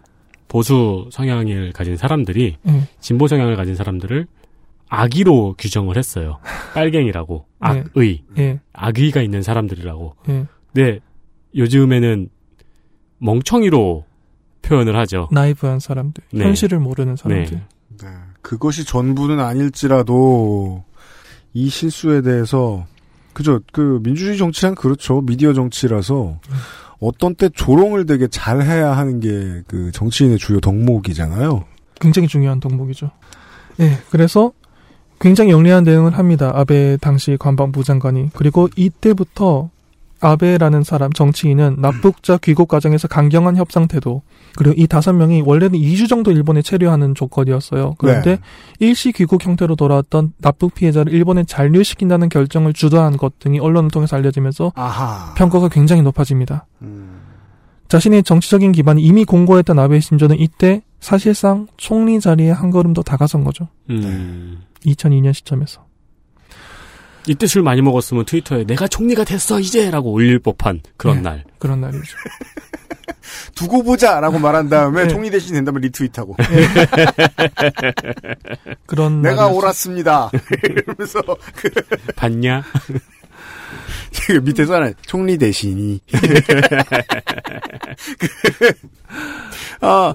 [SPEAKER 3] 보수 성향을 가진 사람들이
[SPEAKER 7] 예.
[SPEAKER 3] 진보 성향을 가진 사람들을 악의로 규정을 했어요. 빨갱이라고.
[SPEAKER 7] 네.
[SPEAKER 3] 악의.
[SPEAKER 7] 예.
[SPEAKER 3] 악의가 있는 사람들이라고.
[SPEAKER 7] 예.
[SPEAKER 3] 네. 요즘에는 멍청이로 표현을 하죠.
[SPEAKER 7] 나이브한 사람들,
[SPEAKER 3] 네.
[SPEAKER 7] 현실을 모르는 사람들.
[SPEAKER 3] 네.
[SPEAKER 2] 네. 그것이 전부는 아닐지라도 이 실수에 대해서 그죠. 그 민주주의 정치란 그렇죠. 미디어 정치라서 어떤 때 조롱을 되게 잘 해야 하는 게 그 정치인의 주요 덕목이잖아요.
[SPEAKER 7] 굉장히 중요한 덕목이죠. 예, 그래서 굉장히 영리한 대응을 합니다. 아베 당시 관방부 장관이. 그리고 이때부터 아베라는 사람, 정치인은 납북자 귀국 과정에서 강경한 협상 태도, 그리고 이 다섯 명이 원래는 2주 정도 일본에 체류하는 조건이었어요. 그런데
[SPEAKER 2] 네.
[SPEAKER 7] 일시 귀국 형태로 돌아왔던 납북 피해자를 일본에 잔류시킨다는 결정을 주도한 것 등이 언론을 통해서 알려지면서
[SPEAKER 2] 아하.
[SPEAKER 7] 평가가 굉장히 높아집니다.
[SPEAKER 2] 음.
[SPEAKER 7] 자신의 정치적인 기반이 이미 공고했던 아베 신조는 이때 사실상 총리 자리에 한 걸음 더 다가선 거죠.
[SPEAKER 3] 음.
[SPEAKER 7] 2002년 시점에서.
[SPEAKER 3] 이때 술 많이 먹었으면 트위터에 내가 총리가 됐어 이제라고 올릴 법한 그런
[SPEAKER 7] 네.
[SPEAKER 3] 날.
[SPEAKER 7] 그런 날이죠. (laughs)
[SPEAKER 2] 두고 보자라고 말한 다음에
[SPEAKER 7] 네.
[SPEAKER 2] 총리 대신 된다면 리트윗하고 (laughs)
[SPEAKER 7] 그런
[SPEAKER 2] 내가
[SPEAKER 7] 날이었죠.
[SPEAKER 2] 옳았습니다. (laughs) 이러면서 그
[SPEAKER 3] 봤냐?
[SPEAKER 2] 밑에서 하나 총리 대신이 그, 아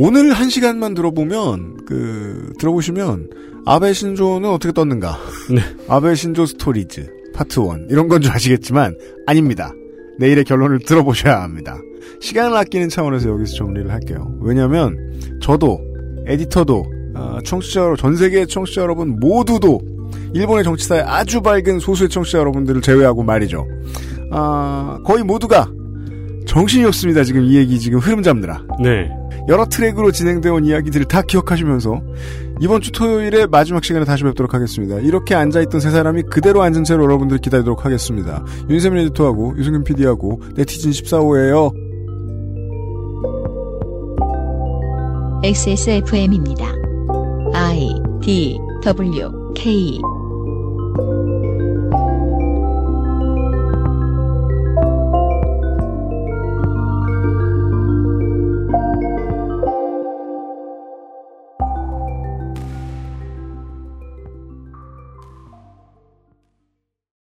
[SPEAKER 2] 오늘 한 시간만 들어보면 그 들어보시면 아베 신조는 어떻게 떴는가
[SPEAKER 3] 네.
[SPEAKER 2] 아베 신조 stories 파트 1 이런 건 줄 아시겠지만 아닙니다 내일의 결론을 들어보셔야 합니다 시간을 아끼는 차원에서 여기서 정리를 할게요 왜냐하면 저도 에디터도 아, 청취자 여러분, 전 세계의 청취자 여러분 모두도 일본의 정치사에 아주 밝은 소수의 청취자 여러분들을 제외하고 말이죠. 아, 거의 모두가 정신이 없습니다. 지금 이 얘기 지금 흐름 잡느라.
[SPEAKER 3] 네.
[SPEAKER 2] 여러 트랙으로 진행되어 온 이야기들을 다 기억하시면서 이번 주 토요일에 마지막 시간에 다시 뵙도록 하겠습니다. 이렇게 앉아있던 세 사람이 그대로 앉은 채로 여러분들 기다리도록 하겠습니다. 윤세민 에디터하고 유승균 PD하고 네티즌 14호예요.
[SPEAKER 1] XSFM입니다. I D W K